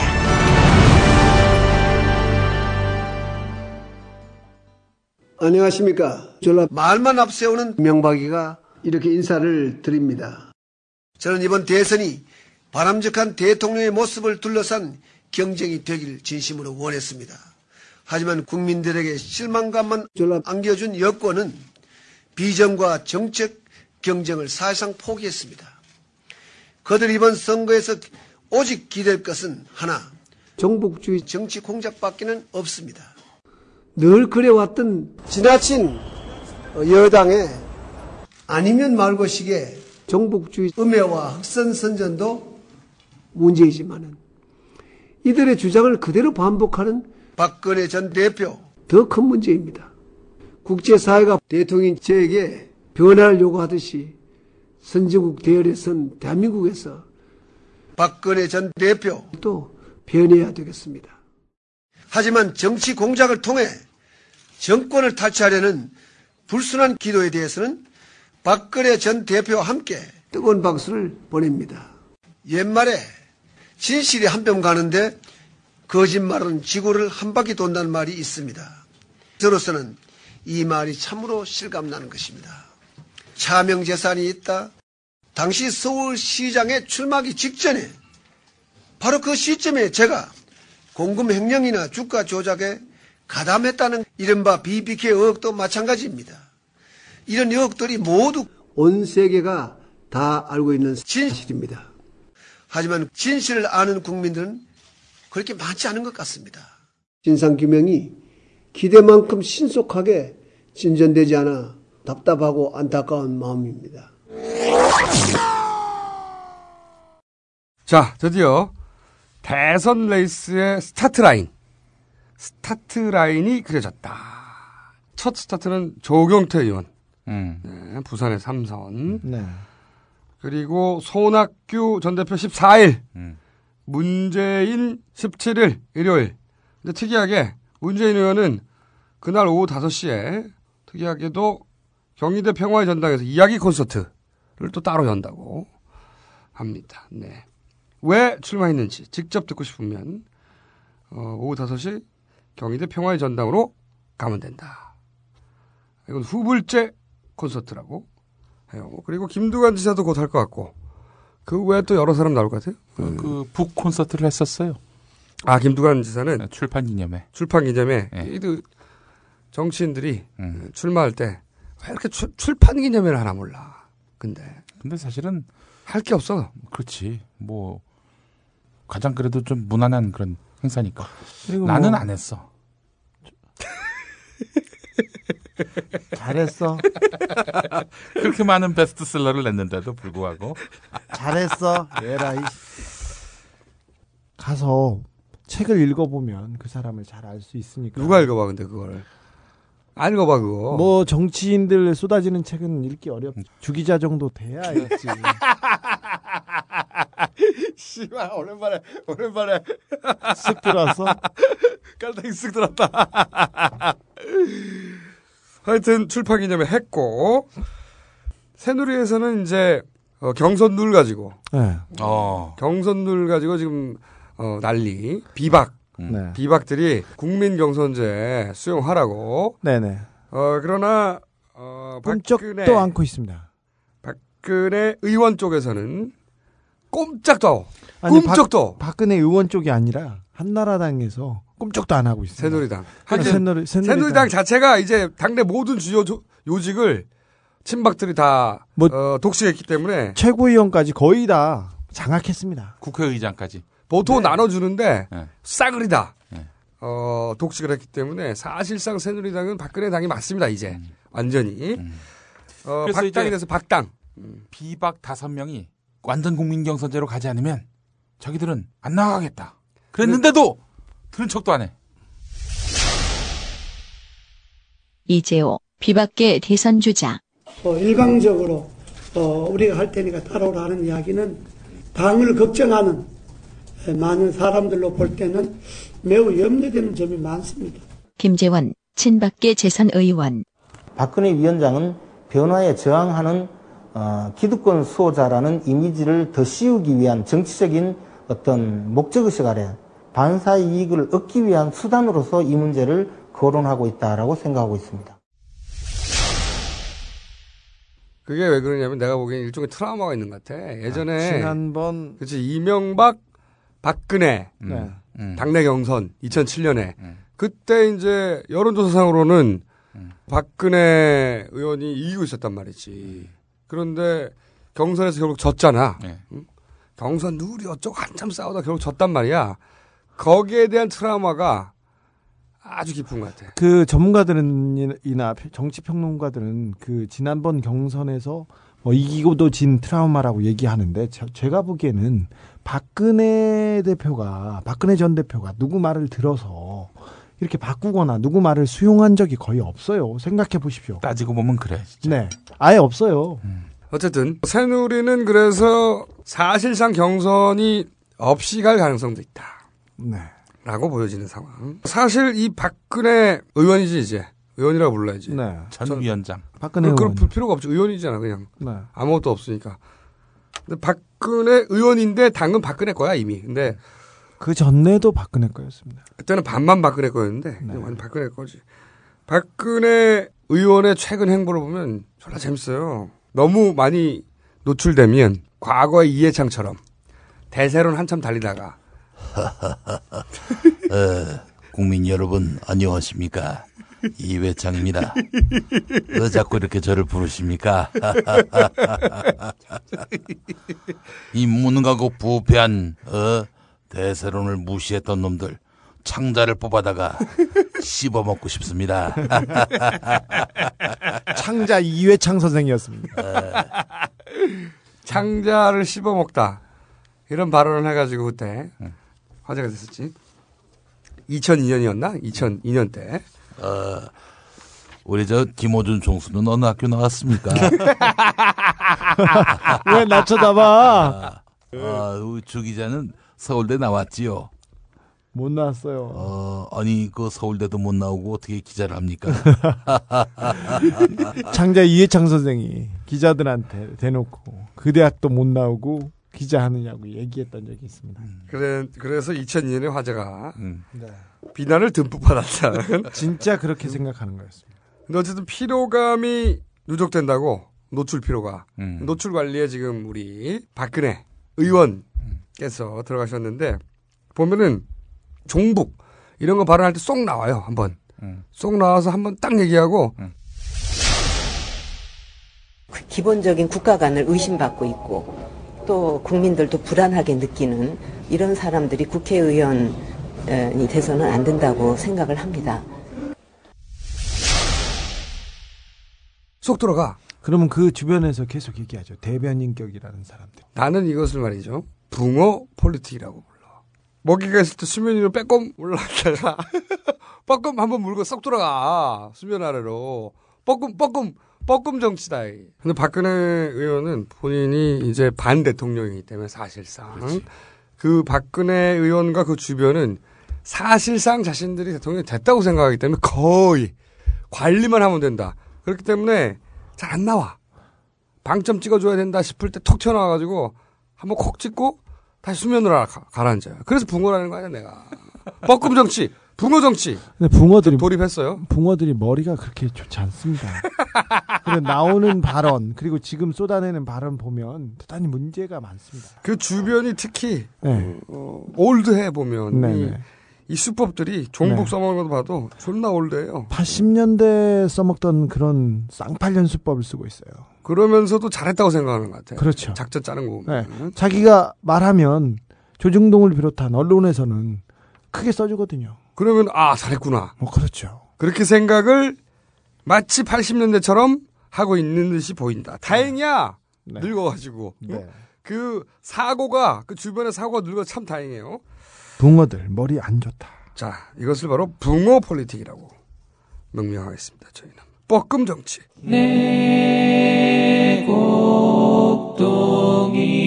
Speaker 6: 안녕하십니까. 졸라 말만 앞세우는 명박이가 이렇게 인사를 드립니다. 저는 이번 대선이 바람직한 대통령의 모습을 둘러싼 경쟁이 되길 진심으로 원했습니다. 하지만 국민들에게 실망감만 안겨준 여권은 비전과 정책 경쟁을 사실상 포기했습니다. 그들 이번 선거에서 오직 기댈 것은 하나 정복주의 정치 공작밖에는 없습니다. 늘 그래왔던 지나친 여당의 아니면 말고식의 정복주의 음해와 흑선 선전도 문제이지만은 이들의 주장을 그대로 반복하는 박근혜 전 대표 더 큰 문제입니다. 국제사회가 대통령 제에게 변화를 요구하듯이 선진국 대열에선 대한민국에서 박근혜 전 대표 또 변해야 되겠습니다. 하지만 정치 공작을 통해 정권을 탈취하려는 불순한 기도에 대해서는 박근혜 전 대표와 함께 뜨거운 박수를 보냅니다. 옛말에 진실이 한뼘 가는데 거짓말은 지구를 한 바퀴 돈다는 말이 있습니다. 저로서는 이 말이 참으로 실감나는 것입니다. 차명재산이 있다. 당시 서울시장에 출마하기 직전에 바로 그 시점에 제가 공금 횡령이나 주가 조작에 가담했다는 이른바 BBK 의혹도 마찬가지입니다. 이런 역들이 모두 온 세계가 다 알고 있는 진실입니다. 하지만 진실을 아는 국민들은 그렇게 많지 않은 것 같습니다. 진상규명이 기대만큼 신속하게 진전되지 않아 답답하고 안타까운 마음입니다.
Speaker 2: 자, 드디어 대선 레이스의 스타트 라인. 스타트 라인이 그려졌다. 첫 스타트는 조경태 의원. 음. 네, 부산의 삼선. 네. 그리고 손학규 전 대표 14일, 음. 문재인 17일 일요일. 근데 특이하게 문재인 의원은 그날 오후 5시에 특이하게도 경희대 평화의 전당에서 이야기 콘서트를 또 따로 연다고 합니다. 네. 왜 출마했는지 직접 듣고 싶으면 어, 오후 5시 경희대 평화의 전당으로 가면 된다. 이건 후불제 콘서트라고 해요. 그리고 김두관 지사도 곧 할 것 같고 그 외에 또 여러 사람 나올 것 같아요.
Speaker 1: 그북 그, 음. 그 콘서트를 했었어요.
Speaker 2: 아 김두관 지사는 네,
Speaker 1: 출판 기념회.
Speaker 2: 출판 기념회. 네. 이도 정치인들이 음. 출마할 때 왜 이렇게 출, 출판 기념회를 하나 몰라. 근데
Speaker 1: 근데 사실은
Speaker 2: 할 게 없어.
Speaker 1: 그렇지. 뭐 가장 그래도 좀 무난한 그런 행사니까. 나는 뭐안 했어.
Speaker 4: 잘했어.
Speaker 1: 그렇게 많은 베스트셀러를 냈는데도 불구하고
Speaker 4: 잘했어. 에라이. 가서 책을 읽어보면 그 사람을 잘 알 수 있으니까.
Speaker 2: 누가 읽어봐 근데 그걸. 안 읽어봐 그거.
Speaker 4: 뭐 정치인들 쏟아지는 책은 읽기 어렵. 주기자 정도 돼야 읽지. 씨발
Speaker 2: 오랜만에 오랜만에
Speaker 4: 쓱 들어왔어.
Speaker 2: 깔딱이 쓱 들었다. 하여튼 출판 기념회 했고 새누리에서는 이제 어, 경선룰 가지고 네. 어. 경선룰 가지고 지금 어, 난리 비박 음. 네. 비박들이 국민 경선제 수용하라고. 네네. 네. 어 그러나
Speaker 4: 어 본적도 박근혜, 않고 있습니다.
Speaker 2: 박근혜 의원 쪽에서는 꼼짝도 아니, 꼼짝도
Speaker 4: 박, 박근혜 의원 쪽이 아니라 한나라당에서 꿈쩍도 안 하고 있어요
Speaker 2: 새누리당.
Speaker 4: 그러니까 하긴
Speaker 2: 새누리, 새누리당. 새누리당 자체가 이제 당내 모든 주요 조, 요직을 친박들이 다 뭐, 어, 독식했기 때문에
Speaker 4: 최고위원까지 거의 다 장악했습니다.
Speaker 1: 국회의장까지.
Speaker 2: 보통 네. 나눠주는데 네. 싸그리다. 네. 어, 독식을 했기 때문에 사실상 새누리당은 박근혜 당이 맞습니다. 이제 음. 완전히. 음. 어, 그래서 박당이 돼서 박당.
Speaker 1: 음, 비박 다섯 명이 완전 국민경선제로 가지 않으면 자기들은 안 나가겠다. 그랬는데도 들은 척도 안 해.
Speaker 5: 이재호 비박계 대선 주자.
Speaker 7: 어, 일방적으로 어, 우리가 할 테니까 따라오라는 이야기는 당을 걱정하는 많은 사람들로 볼 때는 매우 염려되는 점이 많습니다.
Speaker 5: 김재원 친박계 재선 의원.
Speaker 8: 박근혜 위원장은 변화에 저항하는 어, 기득권 수호자라는 이미지를 더 씌우기 위한 정치적인 어떤 목적의식 아래 반사 이익을 얻기 위한 수단으로서 이 문제를 거론하고 있다라고 생각하고 있습니다.
Speaker 2: 그게 왜 그러냐면 내가 보기엔 일종의 트라우마가 있는 것 같아. 예전에 아,
Speaker 4: 지난번
Speaker 2: 그렇지 이명박 박근혜 음, 네. 음. 당내 경선 2007년에 음. 그때 이제 여론조사상으로는 음. 박근혜 의원이 이기고 있었단 말이지. 그런데 경선에서 결국 졌잖아. 네. 경선 누리 어쩌고 한참 싸우다 결국 졌단 말이야. 거기에 대한 트라우마가 아주 깊은 것 같아요.
Speaker 4: 그 전문가들이나 정치 평론가들은 그 지난번 경선에서 뭐 이기고도 진 트라우마라고 얘기하는데 제가 보기에는 박근혜 대표가 박근혜 전 대표가 누구 말을 들어서 이렇게 바꾸거나 누구 말을 수용한 적이 거의 없어요. 생각해 보십시오.
Speaker 1: 따지고 보면 그래.
Speaker 4: 진짜. 네, 아예 없어요.
Speaker 2: 음. 어쨌든 새누리는 그래서 사실상 경선이 없이 갈 가능성도 있다. 네. 라고 보여지는 상황. 사실 이 박근혜 의원이지 이제 의원이라고 불러야지. 네.
Speaker 1: 전 위원장.
Speaker 2: 박근혜 의원. 그럴 필요가 없죠. 의원이잖아 그냥. 네. 아무것도 없으니까. 근데 박근혜 의원인데 당은 박근혜 거야 이미. 근데
Speaker 4: 그 전에도 박근혜 거였습니다.
Speaker 2: 그때는 반만 박근혜 거였는데 네. 완전 박근혜 거지. 박근혜 의원의 최근 행보를 보면 졸라 재밌어요. 너무 많이 노출되면 과거의 이해창처럼 대세론 한참 달리다가
Speaker 9: 어, 국민 여러분 안녕하십니까? 이회창입니다. 왜 어, 자꾸 이렇게 저를 부르십니까? 이 무능하고 부패한 어, 대세론을 무시했던 놈들 창자를 뽑아다가 씹어먹고 싶습니다.
Speaker 4: 창자 이회창 선생이었습니다. 어.
Speaker 2: 창자를 씹어먹다 이런 발언을 해가지고 그때 응. 화제가 됐었지. 2002년이었나? 2002년 때.
Speaker 9: 어, 우리 저 김호준 총수는 어느 학교 나왔습니까?
Speaker 4: 왜나 쳐다봐? 아, 아,
Speaker 9: 주 기자는 서울대 나왔지요.
Speaker 4: 못 나왔어요.
Speaker 9: 어, 아니 그 서울대도 못 나오고 어떻게 기자를 합니까?
Speaker 4: 창자 이해창 선생이 기자들한테 대놓고 그 대학도 못 나오고 기자하느냐고 얘기했던 적이 있습니다. 음.
Speaker 2: 그래, 그래서 2002년에 화제가 음. 네. 비난을 듬뿍 받았다.
Speaker 4: 진짜 그렇게 생각하는 거였습니다.
Speaker 2: 근데 어쨌든 피로감이 누적된다고 노출 피로가 음. 노출 관리에 지금 우리 박근혜 의원께서 음. 들어가셨는데 보면은 종북 이런 거 발언할 때 쏙 나와요 한번 음. 쏙 나와서 한번 딱 얘기하고 음.
Speaker 10: 기본적인 국가관을 의심받고 있고 또 국민들도 불안하게 느끼는 이런 사람들이 국회의원이 돼서는 안 된다고 생각을 합니다.
Speaker 2: 속 들어가.
Speaker 4: 그러면 그 주변에서 계속 얘기하죠. 대변인격이라는 사람들.
Speaker 2: 나는 이것을 말이죠. 붕어 폴리틱이라고 불러. 먹이가 있을 때 수면 위로 빼꼼 올라다가 뻐끔 한번 물고 쏙 들어가. 수면 아래로. 뻐끔 뻐끔 뻐끔 정치다. 근데 박근혜 의원은 본인이 이제 반 대통령이기 때문에 사실상 그렇지. 그 박근혜 의원과 그 주변은 사실상 자신들이 대통령이 됐다고 생각하기 때문에 거의 관리만 하면 된다. 그렇기 때문에 잘 안 나와. 방점 찍어줘야 된다 싶을 때 톡 튀어나와가지고 한번 콕 찍고 다시 수면으로 가라앉아요. 그래서 붕어라는 거 아니야, 내가. 뻐끔 정치! 붕어 정치.
Speaker 4: 근데 붕어들이
Speaker 2: 돌입했어요.
Speaker 4: 붕어들이 머리가 그렇게 좋지 않습니다. 그래 나오는 발언 그리고 지금 쏟아내는 발언 보면 대단히 문제가 많습니다.
Speaker 2: 그 주변이 특히 네. 어, 올드해 보면 네, 이, 네. 이, 수법들이 종북 네. 써먹는 것도 봐도 존나 올드해요.
Speaker 4: 80년대 써먹던 그런 쌍팔년 수법을 쓰고 있어요.
Speaker 2: 그러면서도 잘했다고 생각하는 것 같아요.
Speaker 4: 그렇죠.
Speaker 2: 작전 짜는 거 네.
Speaker 4: 자기가 말하면 조중동을 비롯한 언론에서는 크게 써주거든요.
Speaker 2: 그러면 아 잘했구나.
Speaker 4: 뭐 그렇죠.
Speaker 2: 그렇게 생각을 마치 80년대처럼 하고 있는 듯이 보인다. 다행이야. 네. 네. 늙어가지고 네. 그 사고가 그 주변의 사고가 늙어 참 다행이에요.
Speaker 4: 붕어들 머리 안 좋다.
Speaker 2: 자 이것을 바로 붕어 폴리틱이라고 명명하겠습니다. 저희는 뻐끔 정치.
Speaker 11: 내 곡동이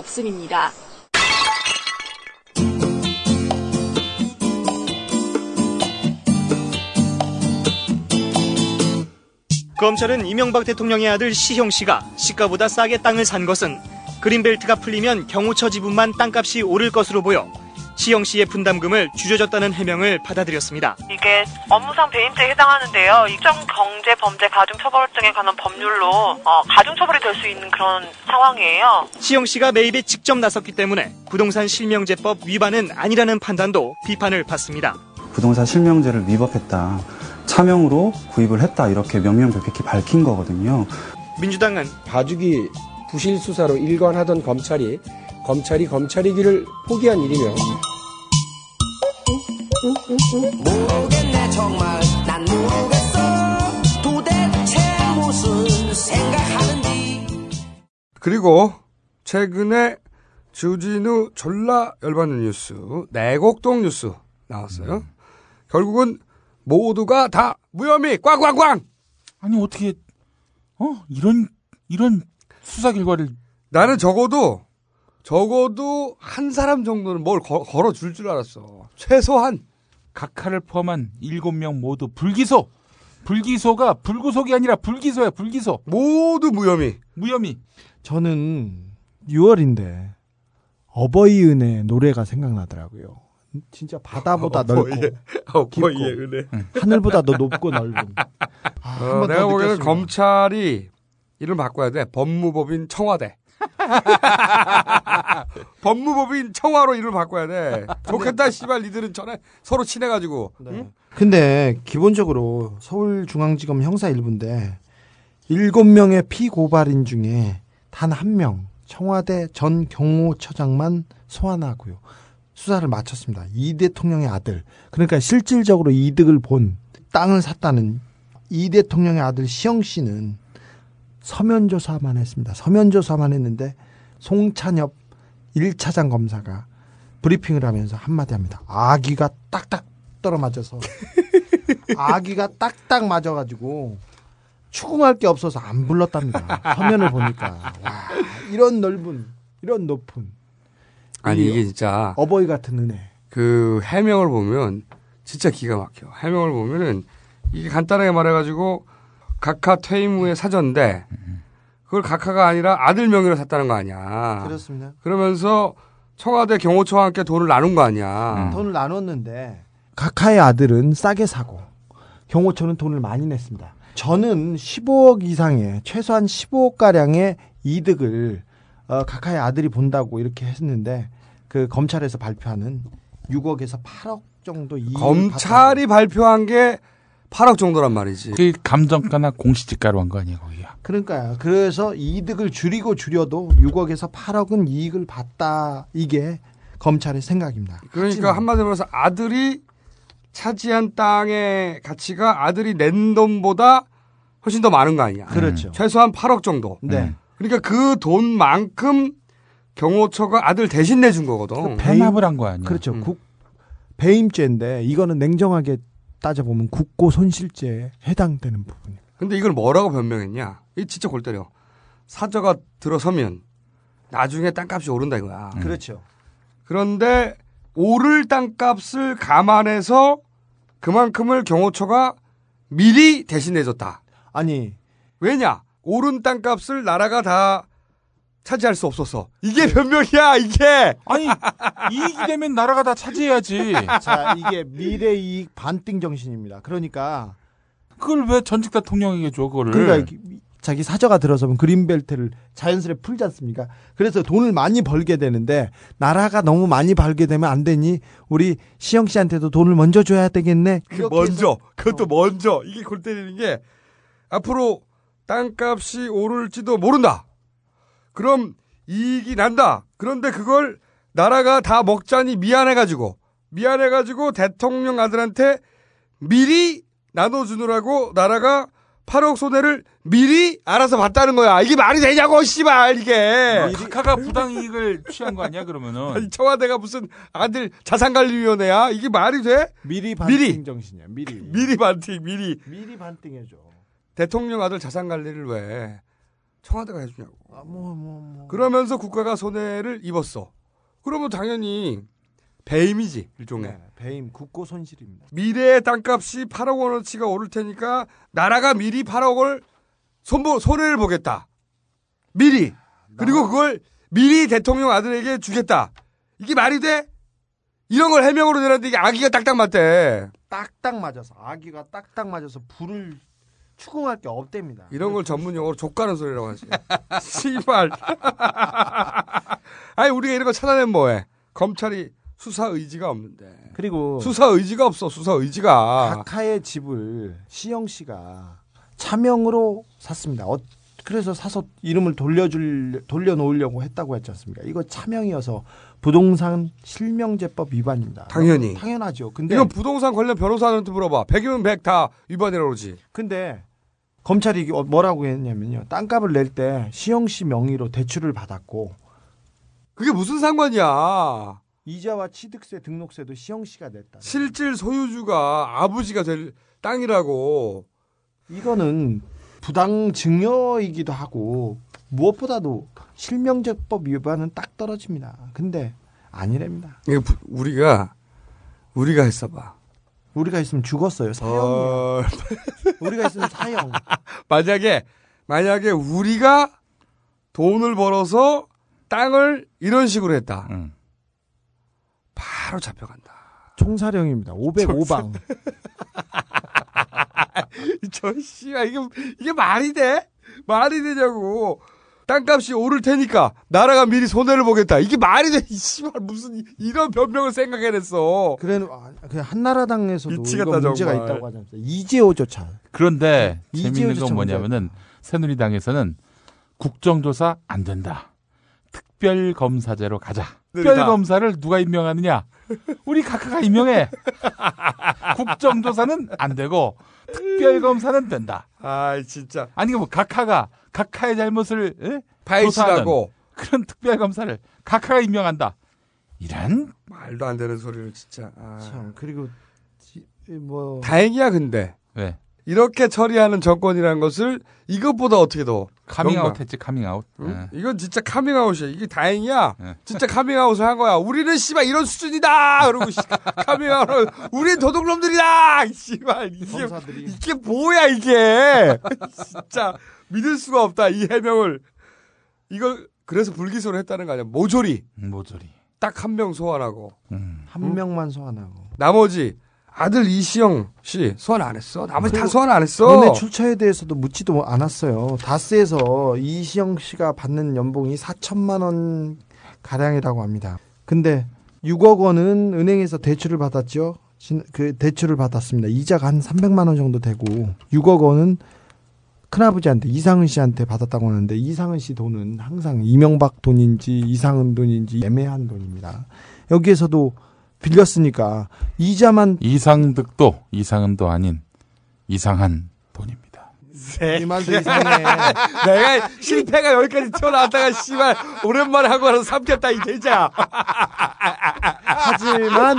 Speaker 12: 없음입니다. 검찰은 이명박 대통령의 아들 시형 씨가 시가보다 싸게 땅을 산 것은 그린벨트가 풀리면 경호처 지분만 땅값이 오를 것으로 보여 시영 씨의 분담금을 줄여줬다는 해명을 받아들였습니다.
Speaker 13: 이게 업무상 배임죄에 해당하는데요. 일정 경제 범죄 가중처벌 등에 관한 법률로 어, 가중처벌이 될 수 있는 그런 상황이에요.
Speaker 12: 시영 씨가 매입에 직접 나섰기 때문에 부동산 실명제법 위반은 아니라는 판단도 비판을 받습니다.
Speaker 14: 부동산 실명제를 위법했다. 차명으로 구입을 했다 이렇게 명명백백히 밝힌 거거든요.
Speaker 15: 민주당은 봐주기 부실 수사로 일관하던 검찰이 검찰이 검찰이기를 포기한 일이며 모르겠네 정말 난
Speaker 2: 모르겠어 도대체 무슨 생각하는지 그리고 최근에 주진우 졸라 열받는 뉴스 내곡동 네 뉴스 나왔어요 음. 결국은 모두가 다 무혐의 꽝꽝꽝
Speaker 4: 아니 어떻게 어 이런 이런 수사 결과를
Speaker 2: 나는 적어도 적어도 한 사람 정도는 뭘 걸어줄 줄 알았어 최소한
Speaker 16: 각하를 포함한 7명 모두 불기소. 불기소가 불구속이 아니라 불기소야, 불기소. 모두 무혐의. 무혐의.
Speaker 4: 저는 6월인데 어버이 은혜 노래가 생각나더라고요. 진짜 바다보다 어버이, 넓고 어버이의 깊고, 은혜 하늘보다 더 높고 넓은. 어,
Speaker 2: 아, 어, 내가 보기에는 검찰이 이름 바꿔야 돼. 법무법인 청와대. 법무법인 청와로 이름을 바꿔야 돼. 좋겠다, 씨발. 니들은 전에 서로 친해가지고.
Speaker 4: 네. 응? 근데 기본적으로 서울중앙지검 형사 1부인데일 명의 피고발인 중에 단 한 명 청와대 전 경호처장만 소환하고요. 수사를 마쳤습니다. 이 대통령의 아들. 그러니까 실질적으로 이득을 본 땅을 샀다는 이 대통령의 아들 시영 씨는 서면 조사만 했습니다. 서면 조사만 했는데 송찬엽 1차장 검사가 브리핑을 하면서 한마디 합니다. 아기가 딱딱 떨어맞아서 아기가 딱딱 맞아가지고 추궁할 게 없어서 안 불렀답니다. 화면을 보니까 와, 이런 넓은 이런 높은
Speaker 2: 아니 이게 진짜
Speaker 4: 어버이 같은 은혜.
Speaker 2: 그 해명을 보면 진짜 기가 막혀. 해명을 보면은 이게 간단하게 말해가지고 각하 퇴임 후의 사전인데 그걸 각하가 아니라 아들 명의로 샀다는 거 아니야.
Speaker 4: 그렇습니다.
Speaker 2: 그러면서 청와대 경호처와 함께 돈을 나눈 거 아니야. 음.
Speaker 4: 돈을 나눴는데 각하의 아들은 싸게 사고 경호처는 돈을 많이 냈습니다. 저는 15억 이상의 최소한 15억 가량의 이득을 어, 각하의 아들이 본다고 이렇게 했는데 그 검찰에서 발표하는 6억에서 8억 정도
Speaker 2: 이 검찰이 발표한 게 8억 정도란 말이지.
Speaker 16: 그 감정가나 공시지가로 한 거 아니에요, 거기야.
Speaker 4: 그러니까요. 그래서 이득을 줄이고 줄여도 6억에서 8억은 이익을 봤다. 이게 검찰의 생각입니다.
Speaker 2: 그러니까 한마디로 해서 아들이 차지한 땅의 가치가 아들이 낸 돈보다 훨씬 더 많은 거 아니야.
Speaker 4: 그렇죠. 음.
Speaker 2: 최소한 8억 정도. 네. 음. 그러니까 그 돈만큼 경호처가 아들 대신 내준 거거든. 그 배납을
Speaker 4: 한거 아니야. 그렇죠. 음. 국, 배임죄인데 이거는 냉정하게 따져보면 국고 손실죄에 해당되는 부분이에요.
Speaker 2: 근데 이걸 뭐라고 변명했냐? 이 진짜 골 때려. 사저가 들어서면 나중에 땅값이 오른다 이거야.
Speaker 4: 음. 그렇죠.
Speaker 2: 그런데 오를 땅값을 감안해서 그만큼을 경호처가 미리 대신해줬다. 아니 왜냐? 오른 땅값을 나라가 다 차지할 수 없어서 이게 네. 변명이야 이게
Speaker 16: 아니 이익이 되면 나라가 다 차지해야지
Speaker 4: 자 이게 미래 이익 반띵 정신입니다 그러니까
Speaker 16: 그걸 왜 전직 대통령에게 줘 그거를?
Speaker 4: 그러니까 자기 사저가 들어서면 그린벨트를 자연스레 풀지 않습니까? 그래서 돈을 많이 벌게 되는데 나라가 너무 많이 벌게 되면 안 되니 우리 시영 씨한테도 돈을 먼저 줘야 되겠네.
Speaker 2: 그 먼저 그것도 어. 먼저 이게 골 때리는 게 앞으로 땅값이 오를지도 모른다. 그럼 이익이 난다. 그런데 그걸 나라가 다 먹자니 미안해가지고 미안해가지고 대통령 아들한테 미리 나눠주느라고 나라가 8억 손해를 미리 알아서 봤다는 거야. 이게 말이 되냐고, 씨발, 이게.
Speaker 16: 카카가 아, 부당이익을 취한 거 아니야, 그러면은. 아니,
Speaker 2: 청와대가 무슨 아들 자산관리위원회야? 이게 말이 돼?
Speaker 4: 미리 반띵 정신이야, 미리.
Speaker 2: 미리 반띵, 미리.
Speaker 4: 미리 반띵해줘.
Speaker 2: 대통령 아들 자산관리를 왜 청와대가 해주냐고. 아, 뭐, 뭐, 뭐. 그러면서 국가가 손해를 입었어. 그러면 당연히 배임이지 일종의. 네,
Speaker 4: 배임 국고 손실입니다.
Speaker 2: 미래의 땅값이 8억 원어치가 오를 테니까 나라가 미리 8억을 손보, 손해를 보겠다. 미리. 아, 그리고 그걸 미리 대통령 아들에게 주겠다. 이게 말이 돼? 이런 걸 해명으로 내놨는데 이게 아기가 딱딱 맞대.
Speaker 4: 딱딱 맞아서 아기가 딱딱 맞아서 불을 추궁할 게 없답니다.
Speaker 2: 이런 걸 그렇죠? 전문 용어로 족가는 소리라고 하지. 씨발. 아니 우리가 이런 거 찾아낸 뭐해? 검찰이 수사 의지가 없는데.
Speaker 4: 그리고
Speaker 2: 수사 의지가 없어. 수사 의지가.
Speaker 4: 각하의 집을 시영 씨가 차명으로 샀습니다. 어, 그래서 사서 이름을 돌려줄 돌려놓으려고 했다고 했지 않습니까? 이거 차명이어서 부동산 실명제법 위반입니다.
Speaker 2: 당연히.
Speaker 4: 당연하죠. 근데
Speaker 2: 이건 부동산 관련 변호사한테 물어봐. 백이면백0다 위반이라고 그러지.
Speaker 4: 근데 검찰이 어, 뭐라고 했냐면요. 땅값을 낼 때 시영 씨 명의로 대출을 받았고
Speaker 2: 그게 무슨 상관이야.
Speaker 4: 이자와 취득세, 등록세도 시영씨가 냈다.
Speaker 2: 실질 소유주가 아버지가 될 땅이라고.
Speaker 4: 이거는 부당 증여이기도 하고 무엇보다도 실명제법 위반은 딱 떨어집니다. 근데 아니랍니다.
Speaker 2: 이게 우리가 우리가 했어봐.
Speaker 4: 우리가 했으면 죽었어요. 사형 어... 우리가 했으면 사형.
Speaker 2: 만약에 만약에 우리가 돈을 벌어서 땅을 이런 식으로 했다. 음. 바로 잡혀간다.
Speaker 4: 총사령입니다. 505방.
Speaker 2: 저 씨야 이게 이게 말이 돼? 말이 되냐고. 땅값이 오를 테니까 나라가 미리 손해를 보겠다. 이게 말이 돼? 씨발 무슨 이런 변명을 생각해냈어.
Speaker 4: 그래 아, 그냥 한나라당에서도 이거 문제가 정말. 있다고 하잖아요. 이재호조차.
Speaker 16: 그런데 네. 재밌는 이재호조건 뭐냐면은 새누리당에서는 국정조사 안 된다. 특별검사제로 가자. 특별검사를 누가 임명하느냐? 우리 각하가 임명해. 국정조사는 안 되고 특별검사는 된다.
Speaker 2: 아 진짜.
Speaker 16: 아니 뭐 각하가 각하의 잘못을 에? 파헤치라고 그런 특별검사를 각하가 임명한다. 이런
Speaker 2: 말도 안 되는 소리를 진짜. 아.
Speaker 4: 참 그리고 뭐
Speaker 2: 다행이야 근데. 왜? 이렇게 처리하는 정권이라는 것을 이것보다 어떻게 더
Speaker 16: 카밍아웃 했지 카밍아웃. 응? 네.
Speaker 2: 이건 진짜 카밍아웃이야. 이게 다행이야. 네. 진짜 카밍아웃을 한 거야. 우리는 씨발 이런 수준이다. 그러고 카밍아웃. 우리는 도둑놈들이다. 씨발 이게 이게 뭐야 이게. 진짜 믿을 수가 없다 이 해명을. 이걸 그래서 불기소를 했다는 거 아니야? 모조리.
Speaker 16: 음, 모조리.
Speaker 2: 딱 한 명 소환하고.
Speaker 4: 음. 한 명만 소환하고.
Speaker 2: 나머지 아들 이시영 씨 소환 안 했어. 나머지 다 소환 안 했어.
Speaker 4: 너네 출처에 대해서도 묻지도 않았어요. 다스에서 이시영 씨가 받는 연봉이 4천만 원 가량이라고 합니다. 근데 6억 원은 은행에서 대출을 받았죠. 그 대출을 받았습니다. 이자가 한 300만 원 정도 되고 6억 원은 큰아버지한테 이상은 씨한테 받았다고 하는데 이상은 씨 돈은 항상 이명박 돈인지 이상은 돈인지 애매한 돈입니다. 여기에서도 빌렸으니까 이자만
Speaker 16: 이상득도 이상은도 아닌 이상한 돈입니다.
Speaker 2: 이 말도 이상해. 내가 실패가 여기까지 튀어나왔다가 씨발 오랜만에 하고 나서 삼켰다 이 대자.
Speaker 4: 하지만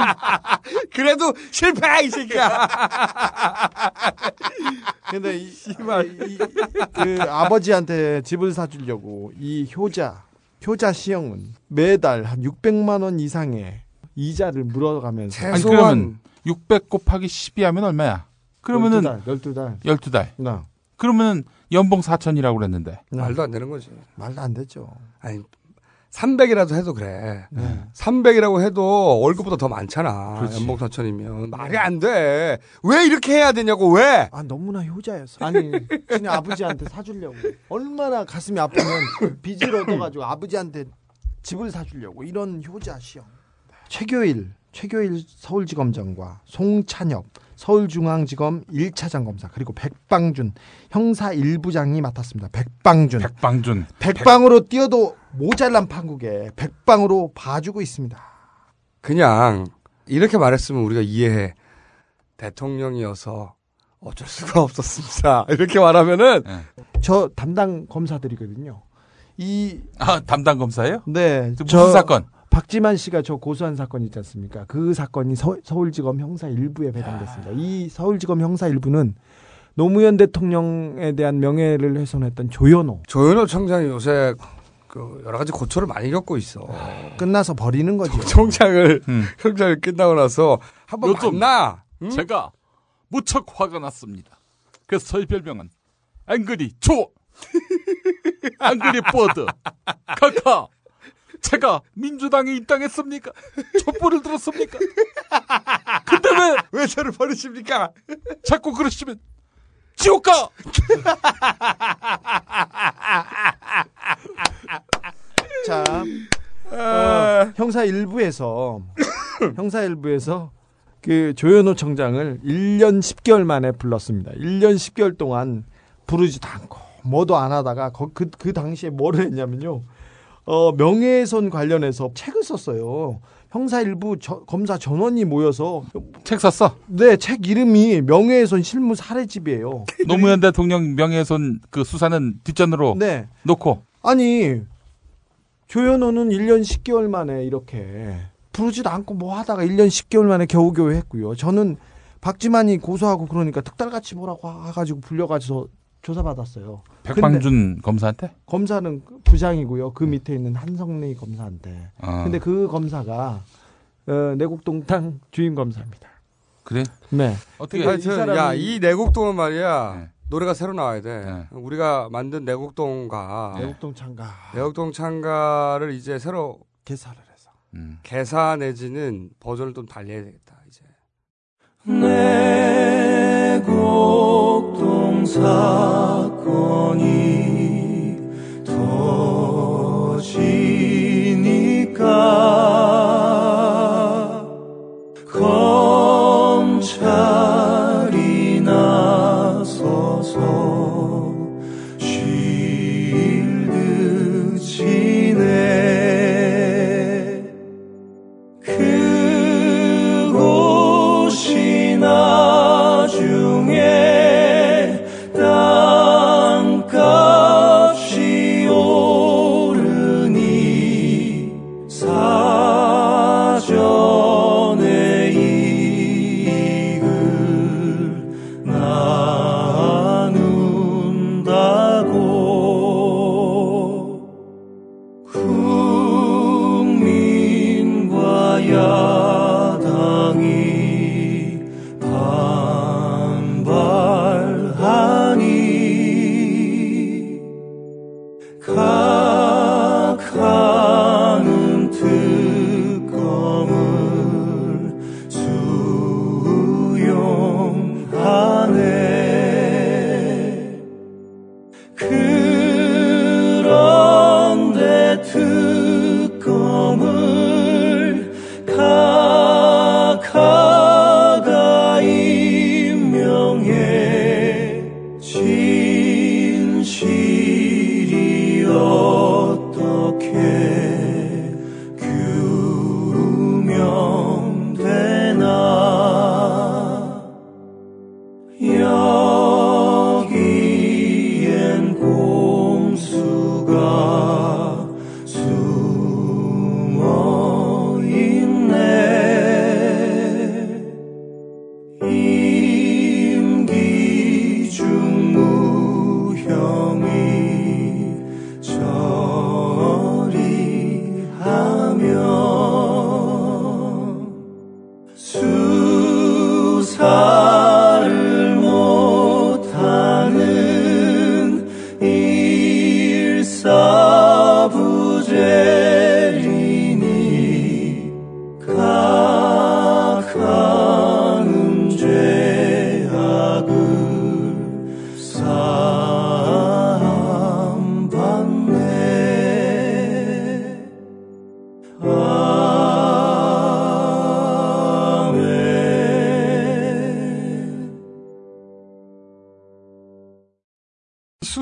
Speaker 2: 그래도 실패 이 새끼야.
Speaker 4: 근데 이, 씨발 그 아버지한테 집을 사주려고 이 효자 효자 시형은 매달 한 600만 원 이상의 이자를 물어가면서.
Speaker 16: 아니, 그러면 600 곱하기 12 하면 얼마야? 그러면은
Speaker 4: 12달. 12달.
Speaker 16: 12달. 네. 그러면은 연봉 4천이라고 그랬는데.
Speaker 2: 네. 말도 안 되는 거지.
Speaker 4: 말도 안 되죠.
Speaker 2: 아니 300이라도 해도 그래. 네. 300이라고 해도 월급보다 더 많잖아. 그렇지. 연봉 4천이면 말이 안 돼. 왜 이렇게 해야 되냐고 왜?
Speaker 4: 아 너무나 효자였어. 아니 그냥 아버지한테 사주려고 얼마나 가슴이 아프면 빚을 얻어가지고 아버지한테 집을 사주려고 이런 효자시여. 최교일 최교일 서울지검장과 송찬엽 서울중앙지검 1차장 검사 그리고 백방준 형사 1부장이 맡았습니다. 백방준.
Speaker 16: 백방준.
Speaker 4: 백방으로 뛰어도 모자란 판국에 백방으로 봐주고 있습니다.
Speaker 2: 그냥 이렇게 말했으면 우리가 이해해. 대통령이어서 어쩔 수가 없었습니다. 이렇게 말하면은 네. 저
Speaker 4: 담당 검사들이거든요.
Speaker 16: 이 아, 담당 검사예요?
Speaker 4: 네.
Speaker 16: 무슨 저, 사건?
Speaker 4: 박지만 씨가 저 고소한 사건 있지 않습니까? 그 사건이 서, 울지검 형사 일부에 배당됐습니다. 야. 이 서울지검 형사 일부는 노무현 대통령에 대한 명예를 훼손했던 조현호.
Speaker 2: 조현호 청장이 요새 그 여러 가지 고초를 많이 겪고 있어.
Speaker 4: 아, 끝나서 버리는 거죠.
Speaker 2: 총장을 음. 형장을 끝나고 나서 한번 만나.
Speaker 17: 응? 제가 무척 화가 났습니다. 그래서 저희 별명은 앵그리 조, 앵그리 버드, 카카. 제가 민주당에 입당했습니까? 촛불을 들었습니까? 근데 왜? 왜 저를 버리십니까? 자꾸 그러시면 지옥 가!
Speaker 4: 자, 어, 형사 1부에서, 형사 1부에서 그 조현호 청장을 1년 10개월 만에 불렀습니다. 1년 10개월 동안 부르지도 않고, 뭐도 안 하다가 그, 그, 당시에 뭐를 했냐면요. 어, 명예훼손 관련해서 책을 썼어요. 형사 일부 저, 검사 전원이 모여서
Speaker 16: 책 썼어.
Speaker 4: 네, 책 이름이 명예훼손 실무 사례집이에요.
Speaker 16: 노무현 대통령 명예훼손 그 수사는 뒷전으로 네. 놓고
Speaker 4: 아니 조현호는 1년 10개월 만에 이렇게 부르지도 않고 뭐 하다가 1년 10개월 만에 겨우겨우 했고요. 저는 박지만이 고소하고 그러니까 특달같이 뭐라고 해가지고 불려가서 조사받았어요.
Speaker 16: 백방준 검사한테?
Speaker 4: 검사는 부장이고요. 그 밑에 있는 한성리 검사한테. 아. 근데 그 검사가 어, 내곡동탕 주임 검사입니다.
Speaker 16: 그래?
Speaker 2: 네. 어떻게? 아니, 저, 이 사람이... 야, 이 내곡동은 말이야. 네. 노래가 새로 나와야 돼. 네. 우리가 만든 내곡동가.
Speaker 4: 네. 내곡동 창가.
Speaker 2: 내곡동 창가를 이제 새로
Speaker 4: 개사를 해서 음.
Speaker 2: 개사 내지는 버전을 좀 달리해야 되겠다
Speaker 11: 이제. 내곡 사건이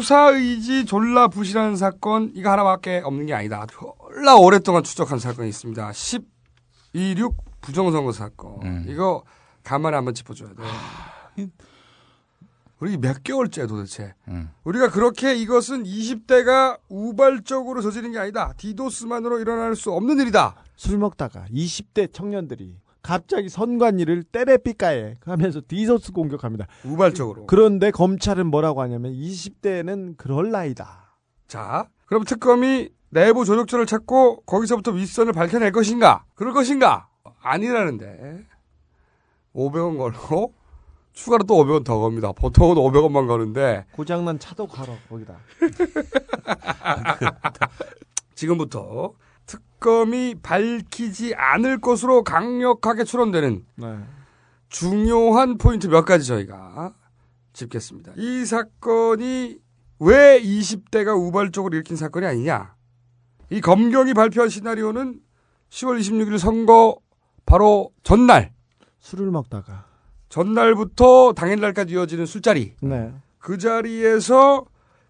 Speaker 2: 수사 의지 졸라 부실한 사건 이거 하나밖에 없는 게 아니다. 졸라 오랫동안 추적한 사건이 있습니다. 126 부정선거 사건. 음. 이거 가만히 한번 짚어줘야 돼. 우리 몇 개월째 도대체. 음. 우리가 그렇게 이것은 20대가 우발적으로 저지른 게 아니다. 디도스만으로 일어날 수 없는 일이다.
Speaker 4: 술 먹다가 20대 청년들이 갑자기 선관위를 때레삐까에 하면서 디저스 공격합니다.
Speaker 2: 우발적으로.
Speaker 4: 그런데 검찰은 뭐라고 하냐면 20대에는 그럴 나이다.
Speaker 2: 자, 그럼 특검이 내부 조력처를 찾고 거기서부터 윗선을 밝혀낼 것인가? 그럴 것인가? 아니라는데 500원 걸고 추가로 또 500원 더 겁니다. 보통은 500원만 거는데
Speaker 4: 고장난 차도 가러 거기다.
Speaker 2: 지금부터 특검이 밝히지 않을 것으로 강력하게 추론되는 네. 중요한 포인트 몇 가지 저희가 짚겠습니다. 이 사건이 왜 20대가 우발적으로 일으킨 사건이 아니냐? 이 검경이 발표한 시나리오는 10월 26일 선거 바로 전날
Speaker 4: 술을 먹다가
Speaker 2: 전날부터 당일날까지 이어지는 술자리 네. 그 자리에서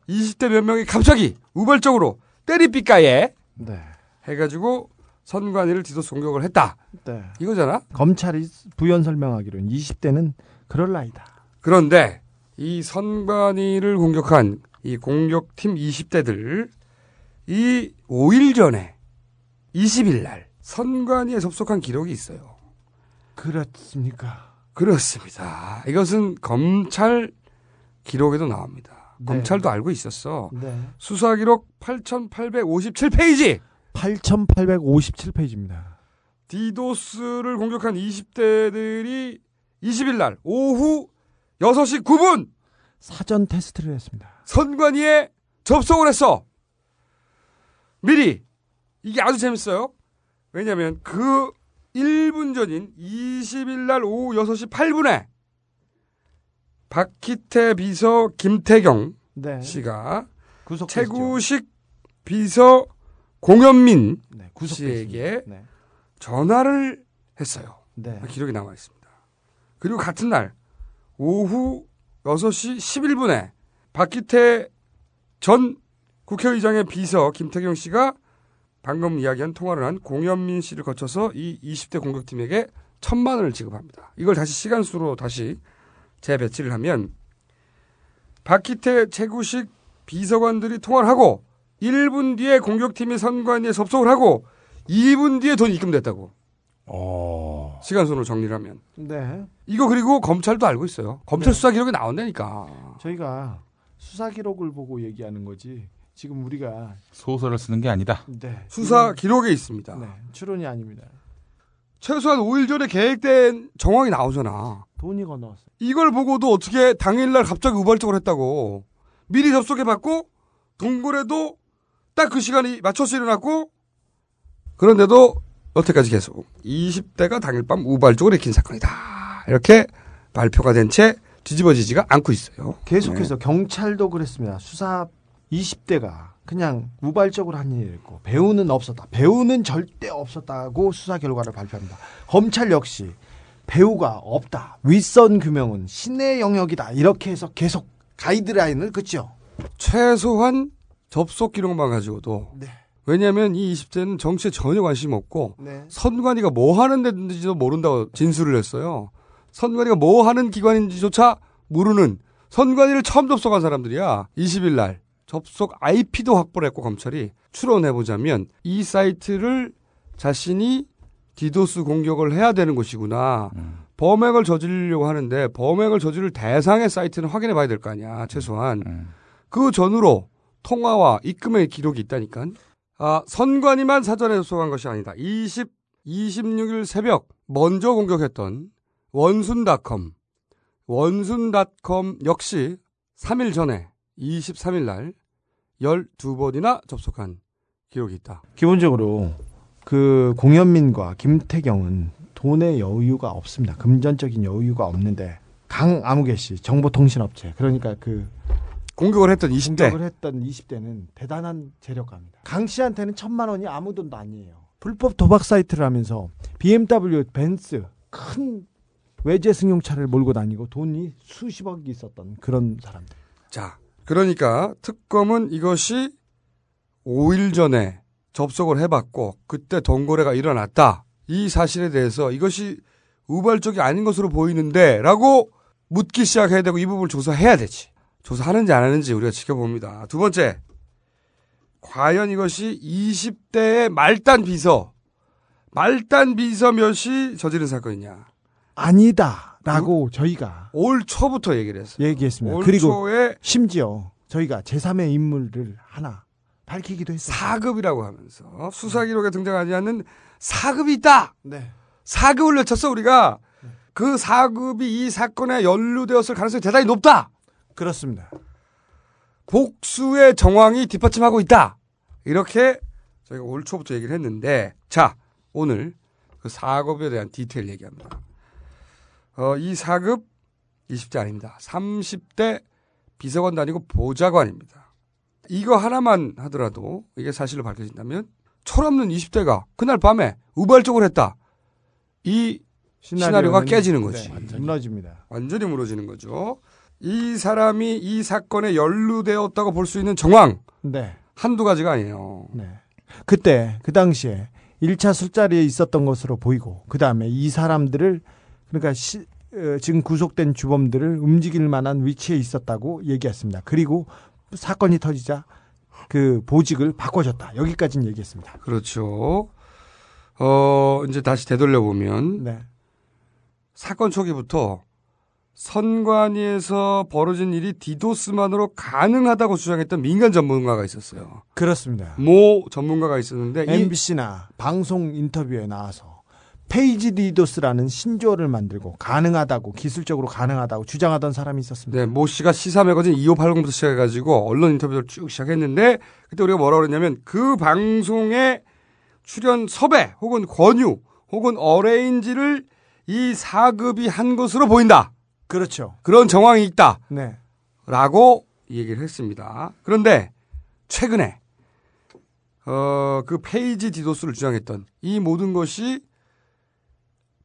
Speaker 2: 20대 몇 명이 갑자기 우발적으로 때리삐까에 네. 해가지고 선관위를 뒤져서 공격을 했다. 네. 이거잖아.
Speaker 4: 검찰이 부연 설명하기로는 20대는 그럴 나이다.
Speaker 2: 그런데 이 선관위를 공격한 이 공격팀 20대들 이 5일 전에 20일 날 선관위에 접속한 기록이 있어요.
Speaker 4: 그렇습니까?
Speaker 2: 그렇습니다. 이것은 검찰 기록에도 나옵니다. 네. 검찰도 알고 있었어. 네. 수사 기록
Speaker 4: 8,857페이지.
Speaker 2: 8,857페이지입니다. 디도스를 공격한 20대들이 20일 날 오후 6시 9분
Speaker 4: 사전 테스트를 했습니다.
Speaker 2: 선관위에 접속을 했어. 미리 이게 아주 재밌어요. 왜냐하면 그 1분 전인 20일 날 오후 6시 8분에 박희태 비서 김태경 네. 씨가 구속됐죠. 최구식 비서 공현민 네, 씨에게 네. 전화를 했어요. 네. 기록이 남아 있습니다. 그리고 같은 날 오후 6시 11분에 박기태 전 국회의장의 비서 김태경 씨가 방금 이야기한 통화를 한 공현민 씨를 거쳐서 이 20대 공격팀에게 천만 원을 지급합니다. 이걸 다시 시간수로 다시 재배치를 하면 박기태 최구식 비서관들이 통화를 하고 1분 뒤에 공격팀이 선관위에 접속을 하고 2분 뒤에 돈이 입금됐다고. 어... 시간선으로 정리를 하면. 네. 이거 그리고 검찰도 알고 있어요. 검찰 네. 수사 기록이 나온다니까.
Speaker 4: 저희가 수사 기록을 보고 얘기하는 거지. 지금 우리가
Speaker 16: 소설을 쓰는 게 아니다. 네.
Speaker 2: 수사 기록에 있습니다. 네.
Speaker 4: 추론이 아닙니다.
Speaker 2: 최소한 5일 전에 계획된 정황이 나오잖아.
Speaker 4: 돈이 건너왔어. 요
Speaker 2: 이걸 보고도 어떻게 당일날 갑자기 우발적으로 했다고 미리 접속해봤고 동굴에도 딱그 시간이 맞춰서 일어났고 그런데도 여태까지 계속 20대가 당일 밤 우발적으로 일으킨 사건이다. 이렇게 발표가 된 채 뒤집어지지가 않고 있어요.
Speaker 4: 계속해서 네. 경찰도 그랬습니다. 수사 20대가 그냥 우발적으로 한 일이고 배우는 없었다. 배우는 절대 없었다고 수사 결과를 발표합니다. 검찰 역시 배우가 없다. 윗선 규명은 신의 영역이다. 이렇게 해서 계속 가이드라인을 그죠
Speaker 2: 최소한 접속 기록만 가지고도 네. 왜냐하면 이 20대는 정치에 전혀 관심 없고 네. 선관위가 뭐 하는 데인지도 모른다고 진술을 했어요. 선관위가 뭐 하는 기관인지조차 모르는 선관위를 처음 접속한 사람들이야. 20일 날 접속 IP도 확보를 했고 검찰이 추론해 보자면 이 사이트를 자신이 디도스 공격을 해야 되는 곳이구나. 음. 범행을 저지르려고 하는데 범행을 저지를 대상의 사이트는 확인해 봐야 될 거 아니야. 최소한 음. 그전후로 통화와 입금의 기록이 있다니까. 아, 선관위만 사전에 접속한 것이 아니다. 20, 26일 새벽 먼저 공격했던 원순닷컴. 원순닷컴 역시 3일 전에 23일 날 12번이나 접속한 기록이 있다.
Speaker 4: 기본적으로 그 공현민과 김태경은 돈의 여유가 없습니다. 금전적인 여유가 없는데 강아무개 씨 정보통신업체 그러니까 그
Speaker 2: 공격을 했던 20대.
Speaker 4: 공격을 했던 20대는 대단한 재력가입니다. 강 씨한테는 천만 원이 아무 돈도 아니에요. 불법 도박 사이트를하면서 BMW, 벤츠 큰 외제 승용차를 몰고 다니고 돈이 수십억이 있었던 그런 사람들.
Speaker 2: 자, 그러니까 특검은 이것이 5일 전에 접속을 해봤고 그때 돈거래가 일어났다. 이 사실에 대해서 이것이 우발적이 아닌 것으로 보이는데라고 묻기 시작해야 되고 이 부분을 조사해야 되지. 조사하는지 안 하는지 우리가 지켜봅니다. 두 번째, 과연 이것이 20대의 말단 비서, 말단 비서몇이 저지른 사건이냐?
Speaker 4: 아니다라고 응? 저희가
Speaker 2: 올 초부터 얘기를 했어요.
Speaker 4: 얘기했습니다. 올 그리고 초에 심지어 저희가 제3의 인물을 하나 밝히기도
Speaker 2: 했어요. 4급이라고 하면서 수사 기록에 등장하지 않는 4급이 있다. 네. 4급을 외쳤어 우리가 그 4급이 이 사건에 연루되었을 가능성이 대단히 높다.
Speaker 4: 그렇습니다.
Speaker 2: 복수의 정황이 뒷받침하고 있다. 이렇게 저희가 올 초부터 얘기를 했는데 자 오늘 그 4급에 대한 디테일 얘기합니다. 어, 이 4급 20대 아닙니다. 30대 비서관도 아니고 보좌관입니다. 이거 하나만 하더라도 이게 사실로 밝혀진다면 철없는 20대가 그날 밤에 우발적으로 했다. 이 시나리오가 깨지는 거지. 네,
Speaker 4: 완전히 무너집니다.
Speaker 2: 완전히 무너지는 거죠. 이 사람이 이 사건에 연루되었다고 볼 수 있는 정황 네. 한두 가지가 아니에요. 네.
Speaker 4: 그때 그 당시에 1차 술자리에 있었던 것으로 보이고 그 다음에 이 사람들을 그러니까 시, 어, 지금 구속된 주범들을 움직일 만한 위치에 있었다고 얘기했습니다. 그리고 사건이 터지자 그 보직을 바꿔줬다. 여기까지는 얘기했습니다.
Speaker 2: 그렇죠. 어, 이제 다시 되돌려 보면 네. 사건 초기부터 선관위에서 벌어진 일이 디도스만으로 가능하다고 주장했던 민간 전문가가 있었어요.
Speaker 4: 그렇습니다.
Speaker 2: 모 전문가가 있었는데
Speaker 4: MBC나 방송 인터뷰에 나와서 페이지 디도스라는 신조어를 만들고 가능하다고 기술적으로 가능하다고 주장하던 사람이 있었습니다.
Speaker 2: 네, 모 씨가 시사 매거진 2580부터 시작해가지고 언론 인터뷰를 쭉 시작했는데 그때 우리가 뭐라 그랬냐면 그 방송에 출연 섭외 혹은 권유 혹은 어레인지를 이 사급이 한 것으로 보인다.
Speaker 4: 그렇죠.
Speaker 2: 그런 정황이 있다. 네. 라고 얘기를 했습니다. 그런데 최근에 어, 그 페이지 디도스를 주장했던 이 모든 것이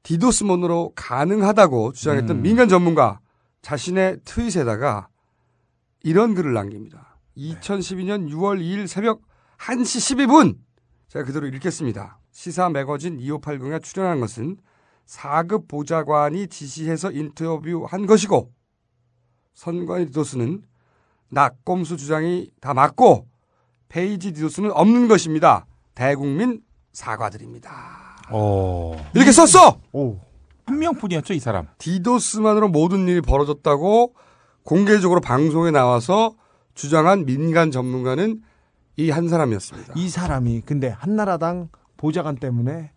Speaker 2: 디도스몬으로 가능하다고 주장했던 음. 민간 전문가 자신의 트윗에다가 이런 글을 남깁니다. 2012년 6월 2일 새벽 1시 12분 제가 그대로 읽겠습니다. 시사 매거진 2 5 8 0에 출연한 것은 4급 보좌관이 지시해서 인터뷰한 것이고 선관위 디도스는 낙검수 주장이 다 맞고 페이지 디도스는 없는 것입니다. 대국민 사과드립니다. 오. 어. 이렇게 썼어.
Speaker 4: 오. 한 명뿐이었죠 이 사람.
Speaker 2: 디도스만으로 모든 일이 벌어졌다고 공개적으로 방송에 나와서 주장한 민간 전문가는 이 한 사람이었습니다.
Speaker 4: 이 사람이 근데 한나라당 보좌관 때문에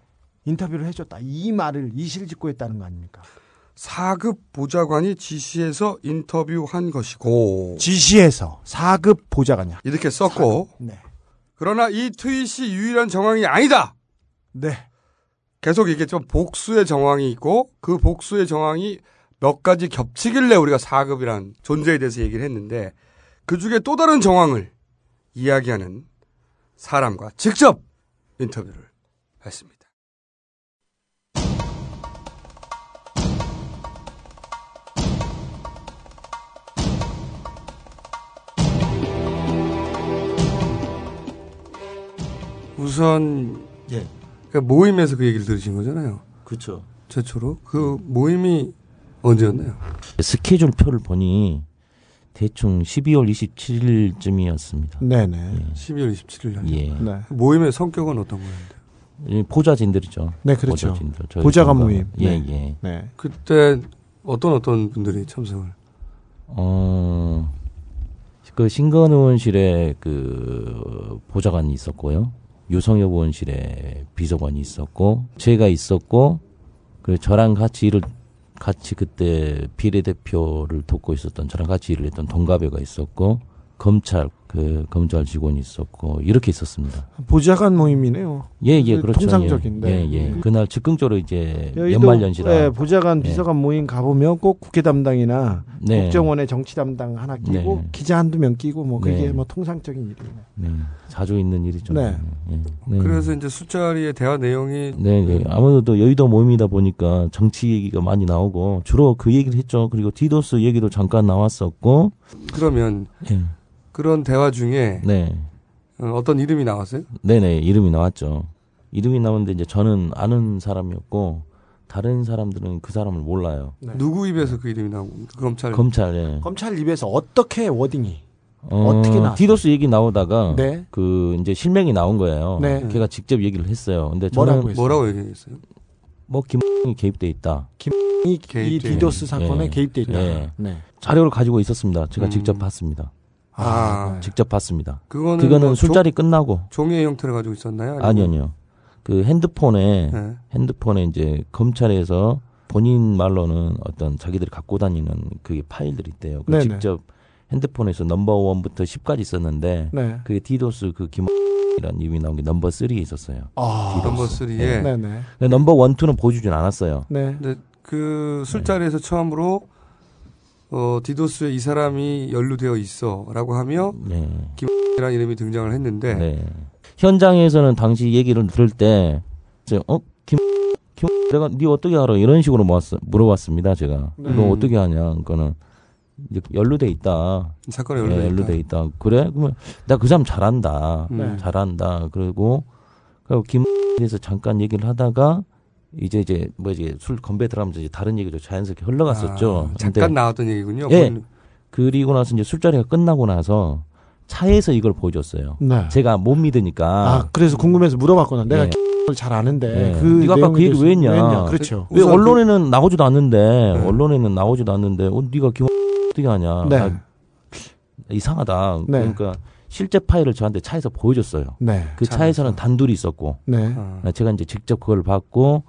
Speaker 4: 인터뷰를 해줬다. 이 말을 이실직고했다는 거 아닙니까?
Speaker 2: 4급 보좌관이 지시해서 인터뷰한 것이고
Speaker 4: 지시해서 4급 보좌관이야.
Speaker 2: 이렇게 썼고 4급. 네. 그러나 이 트윗이 유일한 정황이 아니다.
Speaker 4: 네.
Speaker 2: 계속 이게 좀 복수의 정황이 있고 그 복수의 정황이 몇 가지 겹치길래 우리가 4급이란 존재에 대해서 얘기를 했는데 그 중에 또 다른 정황을 이야기하는 사람과 직접 인터뷰를 했습니다. 우선 예. 그러니까 모임에서 그 얘기를 들으신 거잖아요.
Speaker 4: 그렇죠.
Speaker 2: 최초로 그 모임이 언제였나요?
Speaker 18: 스케줄표를 보니 대충 12월 27일쯤이었습니다.
Speaker 2: 네네. 예.
Speaker 4: 12월 27일
Speaker 2: 날. 예. 네. 그 모임의 성격은 어떤 거였는데?
Speaker 18: 예, 보좌진들이죠.
Speaker 2: 네, 그렇죠.
Speaker 4: 보좌진들. 보좌관 모임.
Speaker 18: 예,
Speaker 2: 네.
Speaker 18: 예.
Speaker 2: 네. 그때 어떤 어떤 분들이 참석을?
Speaker 18: 어, 그 신건의원실에 그 보좌관이 있었고요. 유성혁 의원실에 비서관이 있었고 제가 있었고 그 저랑 같이 일을 같이 그때 비례대표를 돕고 있었던 저랑 같이 일을 했던 동갑애가 있었고 검찰 그 검찰 직원이 있었고 이렇게 있었습니다.
Speaker 4: 보좌관 모임이네요.
Speaker 18: 예예 예, 그 그렇죠.
Speaker 4: 통상적인데
Speaker 18: 예예 예. 음. 그날 즉흥적으로 이제 연말연시라 예,
Speaker 4: 보좌관 비서관 모임 가보면 꼭 국회 담당이나 네. 국정원의 정치 담당 하나 네. 끼고 네. 기자 한두명 끼고 뭐 그게 네. 뭐 통상적인 일이에요.
Speaker 18: 네. 자주 있는 일이죠.
Speaker 4: 네. 예. 네.
Speaker 2: 그래서 이제 숫자리의 대화 내용이
Speaker 18: 네, 네, 아무래도 여의도 모임이다 보니까 정치 얘기가 많이 나오고 주로 그 얘기를 했죠. 그리고 디도스 얘기도 잠깐 나왔었고
Speaker 2: 그러면. 그런 대화 중에 네. 어, 어떤 이름이 나왔어요?
Speaker 18: 네네 이름이 나왔죠. 이름이 나왔는데 이제 저는 아는 사람이었고 다른 사람들은 그 사람을 몰라요. 네.
Speaker 2: 누구 입에서 그 이름이 나오고 검찰
Speaker 18: 검찰 예.
Speaker 4: 검찰 입에서 어떻게 워딩이 어,
Speaker 18: 떻게 나? 디도스 얘기 나오다가 네. 그 이제 실명이 나온 거예요. 네. 걔가 직접 얘기를 했어요. 근데 뭐라고
Speaker 2: 뭐라고 얘기했어요? 뭐 김이
Speaker 18: 개입돼 있다.
Speaker 4: 김이 개입돼 이 디도스 사건에 예. 개입돼 있다. 예.
Speaker 18: 네. 자료를 가지고 있었습니다. 제가 음. 직접 봤습니다.
Speaker 2: 아, 아 네.
Speaker 18: 직접 봤습니다. 그거는, 그거는 뭐 술자리 조, 끝나고
Speaker 2: 종이의 형태를 가지고 있었나요?
Speaker 18: 아니 아니요. 그 핸드폰에 네. 핸드폰에 이제 검찰에서 본인 말로는 어떤 자기들이 갖고 다니는 그게 파일들이 있대요. 그 직접 핸드폰에서 넘버 원부터 10까지 있었는데 네. 그게 디도스 그 김. 이란 이름이 나온 게 넘버 3에 있었어요.
Speaker 2: 아, 넘버 3에. 예. 네.
Speaker 4: 네네.
Speaker 18: 넘버 1, 2는 보여주진 않았어요.
Speaker 2: 네. 근데 그 술자리에서 처음으로 어, 디도스에 이 사람이 연루되어 있어라고 하며 네. 김이라는 이름이 등장을 했는데 네.
Speaker 18: 현장에서는 당시 얘기를 들을 때제 어? 김 김, 내가 네 어떻게 알아? 이런 식으로 모았어, 물어봤습니다, 제가. 네. 너 어떻게 하냐? 그거는 연루돼 있다. 사건에 연루돼,
Speaker 2: 네, 연루돼
Speaker 18: 있다. 있다. 그래? 그러면 나그 사람 잘한다. 네. 잘한다. 그리고 그리고 김에서 잠깐 얘기를 하다가 이제 이제 뭐지 술 건배 들어가면서 이제 다른 얘기도 자연스럽게 흘러갔었죠.
Speaker 2: 아, 잠깐 근데, 나왔던 얘기군요.
Speaker 18: 예. 네, 그리고 나서 이제 술자리가 끝나고 나서 차에서 이걸 보여줬어요. 네. 제가 못 믿으니까.
Speaker 4: 아, 그래서 궁금해서 물어봤거나 내가 네. 잘 아는데 네. 그
Speaker 18: 네가 아까 그 얘기 왜 했냐? 왜
Speaker 4: 했냐? 그렇죠.
Speaker 18: 왜 언론에는 그... 나오지도 않는데 네. 언론에는 나오지도 않는데 어, 네가 김 어떻게 하냐? 네. 아, 이상하다. 네. 그러니까 실제 파일을 저한테 차에서 보여줬어요. 네. 그 차에서. 차에서는 단둘이 있었고 네. 아. 제가 이제 직접 그걸 봤고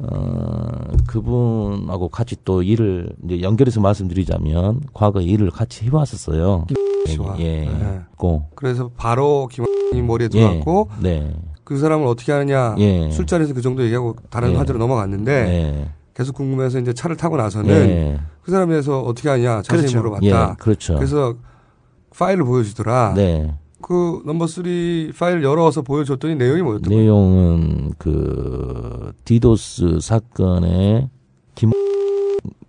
Speaker 18: 어, 그분하고 같이 또 일을 이제 연결해서 말씀드리자면 과거 일을 같이 해왔었어요. 씨와. 예. 네.
Speaker 2: 고. 그래서 바로 김원이 머리에 들어갔고 예. 네. 그 사람을 어떻게 하느냐 예. 술자리에서 그 정도 얘기하고 다른 예. 화제로 넘어갔는데 예. 계속 궁금해서 이제 차를 타고 나서는 예. 그 사람에서 어떻게 하냐 자세히 그렇죠. 물어봤다.
Speaker 18: 예, 그렇죠.
Speaker 2: 그래서 파일을 보여주더라. 네. 그 넘버 쓰리 파일 열어서 보여줬더니 내용이 뭐였던
Speaker 18: 거예요? 내용은 그 디도스 사건에 김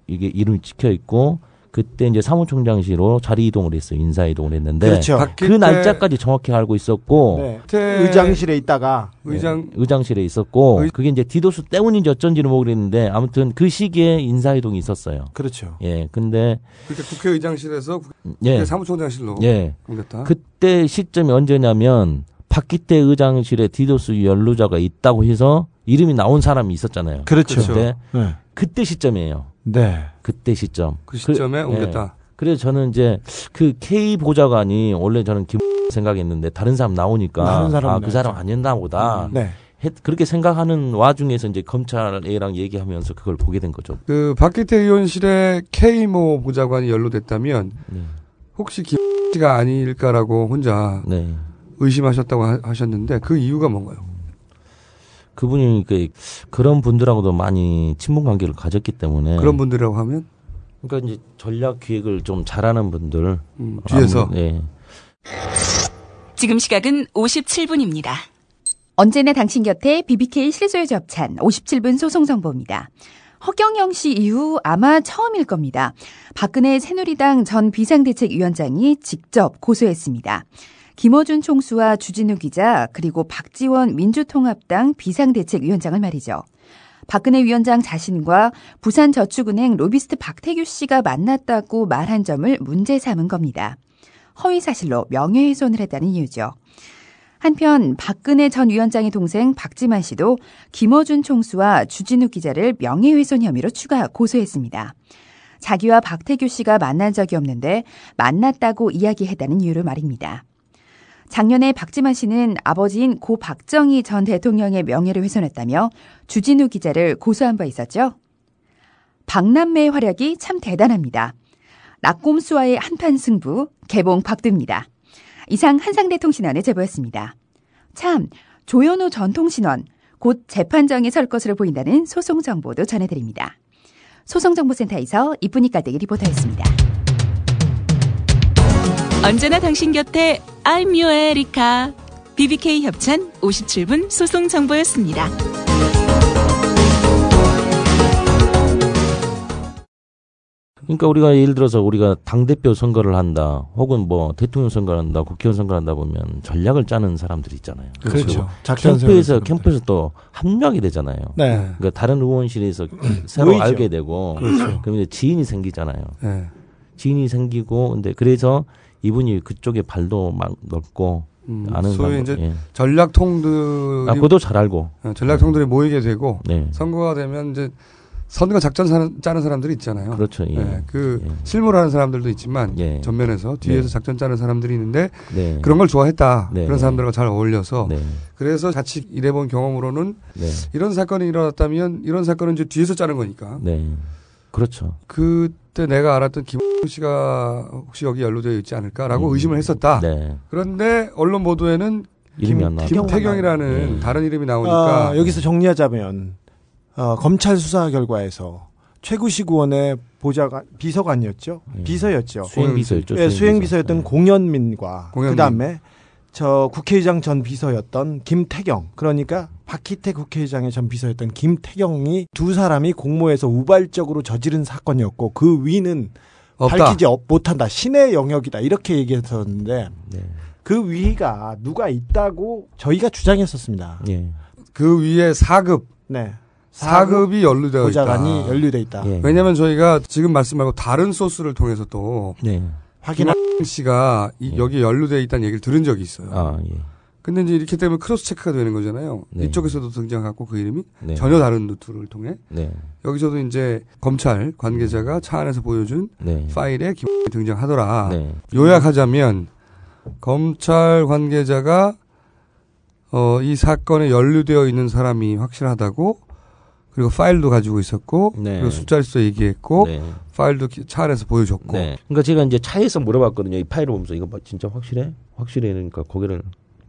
Speaker 18: 이게 이름이 찍혀 있고 그때 이제 사무총장실로 자리 이동을 했어요. 인사 이동을 했는데 그렇죠.
Speaker 4: 그
Speaker 18: 날짜까지 정확히 알고 있었고
Speaker 4: 네. 의장실에 있다가
Speaker 18: 네, 의장 네. 의장실에 있었고 의... 그게 이제 디도스 때문인지 어쩐지는 모르겠는데 아무튼 그 시기에 인사 이동이 있었어요.
Speaker 2: 그렇죠.
Speaker 18: 예. 근데
Speaker 2: 그러 국회의장실에서 국회 예. 그 사무총장실로 예. 옮겼다.
Speaker 18: 그때 시점이 언제냐면 박기태 의장실에 디도스 연루자가 있다고 해서 이름이 나온 사람이 있었잖아요.
Speaker 2: 그렇죠.
Speaker 18: 그때, 그렇죠. 네. 그때 시점이에요.
Speaker 2: 네.
Speaker 18: 그때 시점.
Speaker 2: 그 시점에 그, 옮겼다. 예.
Speaker 18: 그래서 저는 이제 그 K 보좌관이 원래 저는 김 생각했는데 다른 사람 나오니까 다른 아, 그 사람 아니었나 보다. 음, 네. 했, 그렇게 생각하는 와중에서 이제 검찰이랑 얘기하면서 그걸 보게 된 거죠.
Speaker 2: 그 박기태 의원실에 K 모 보좌관이 연루됐다면 네. 혹시 김 씨가 아닐까라고 혼자 네. 의심하셨다고 하, 셨는데그 이유가 뭔가요?
Speaker 18: 그분이 그 그런 분들하고도 많이 친분 관계를 가졌기 때문에
Speaker 2: 그런 분들이라고 하면
Speaker 18: 그러니까 이제 전략 기획을 좀 잘하는 분들
Speaker 2: 음, 뒤에서 아무,
Speaker 18: 예.
Speaker 19: 지금 시각은 57분입니다. 언제나 당신 곁에 BBK 실소유 접찬 57분 소송 정보입니다. 허경영 씨 이후 아마 처음일 겁니다. 박근혜 새누리당 전 비상대책위원장이 직접 고소했습니다. 김어준 총수와 주진우 기자 그리고 박지원 민주통합당 비상대책위원장을 말이죠. 박근혜 위원장 자신과 부산저축은행 로비스트 박태규 씨가 만났다고 말한 점을 문제 삼은 겁니다. 허위 사실로 명예훼손을 했다는 이유죠. 한편 박근혜 전 위원장의 동생 박지만 씨도 김어준 총수와 주진우 기자를 명예훼손 혐의로 추가 고소했습니다. 자기와 박태규 씨가 만난 적이 없는데 만났다고 이야기했다는 이유로 말입니다. 작년에 박지만 씨는 아버지인 고 박정희 전 대통령의 명예를 훼손했다며 주진우 기자를 고소한 바 있었죠. 박남매의 활약이 참 대단합니다. 낙곰수와의 한판 승부, 개봉 박두입니다. 이상 한상대 통신원의 제보였습니다. 참, 조현우 전 통신원, 곧재판장에설 것으로 보인다는 소송 정보도 전해드립니다. 소송정보센터에서 이쁜이까대기 리포터였습니다. 언제나 당신 곁에 I'm your 에리카. BBK 협찬 57분 소송 정보였습니다.
Speaker 18: 그러니까 우리가 예를 들어서 우리가 당대표 선거를 한다 혹은 뭐 대통령 선거를 한다 국회의원 선거를 한다 보면 전략을 짜는 사람들이 있잖아요.
Speaker 2: 그렇죠.
Speaker 18: 캠프에서 캠프에서 또 합류하게 되잖아요. 네. 그러니까 다른 의원실에서 새로 알게 되고 그렇죠. 그럼 이제 지인이 생기잖아요.
Speaker 2: 네.
Speaker 18: 지인이 생기고 근데 그래서 이분이 그쪽에 발도 막 넓고 음, 아는
Speaker 2: 소위 이제 예. 전략통들
Speaker 18: 아, 그도 잘 알고
Speaker 2: 어, 전략통들이 네. 모이게 되고 네. 선거가 되면 이제 선거 작전 사는, 짜는 사람들이 있잖아요.
Speaker 18: 그렇죠. 예. 네,
Speaker 2: 그 예. 실무하는 사람들도 있지만 예. 전면에서 뒤에서 네. 작전 짜는 사람들이 있는데 네. 그런 걸 좋아했다. 네. 그런 사람들과 잘 어울려서 그래서 같이 일해본 경험으로는 이런 사건이 일어났다면 이런 사건은 이제 뒤에서 짜는 거니까
Speaker 18: 그렇죠.
Speaker 2: 그때 내가 알았던 김 씨가 혹시 여기 연루되어 있지 않을까라고 음. 의심을 했었다. 네. 그런데 언론 보도에는 이름이 김, 김태경이라는 네. 예. 다른 이름이 나오니까
Speaker 4: 아, 여기서 정리하자면 어, 검찰 수사 결과에서 최구식 의원의 보좌관 비서관이었죠. 네. 비서였죠.
Speaker 18: 수행비서였죠.
Speaker 4: 예, 수행비서. 였던 공연민과 공연민. 그다음에 저 국회의장 전 비서였던 김태경 그러니까 박희태 국회의장의 전 비서였던 김태경이 두 사람이 공모해서 우발적으로 저지른 사건이었고 그 위는 없다. 밝히지 못한다 신의 영역이다 이렇게 얘기했었는데 네. 그 위가 누가 있다고 저희가 주장했었습니다.
Speaker 18: 네.
Speaker 2: 그 위에 4급 네. 사급이 연루되어
Speaker 4: 있다. 연루돼 있다. 예.
Speaker 2: 왜냐하면 저희가 지금 말씀하고 다른 소스를 통해서 또 예. 확인한 음. 씨가 이, 예. 여기 연루돼 있다는 얘기를 들은 적이 있어요.
Speaker 18: 아, 예.
Speaker 2: 근데 이제 이렇게 되면 크로스 체크가 되는 거잖아요. 네. 이쪽에서도 등장하고 그 이름이 네. 전혀 다른 루트를 통해 네. 여기서도 이제 검찰 관계자가 차 안에서 보여준 네. 파일에 김이 등장하더라. 네. 요약하자면 검찰 관계자가 어, 이 사건에 연루되어 있는 사람이 확실하다고 그리고 파일도 가지고 있었고 네. 그리고 숫자리서 얘기했고 네. 파일도 차 안에서 보여줬고
Speaker 18: 네. 그러니까 제가 이제 차에서 물어봤거든요 이 파일을 보면서 이거 뭐 진짜 확실해 확실해 그러니까 고개를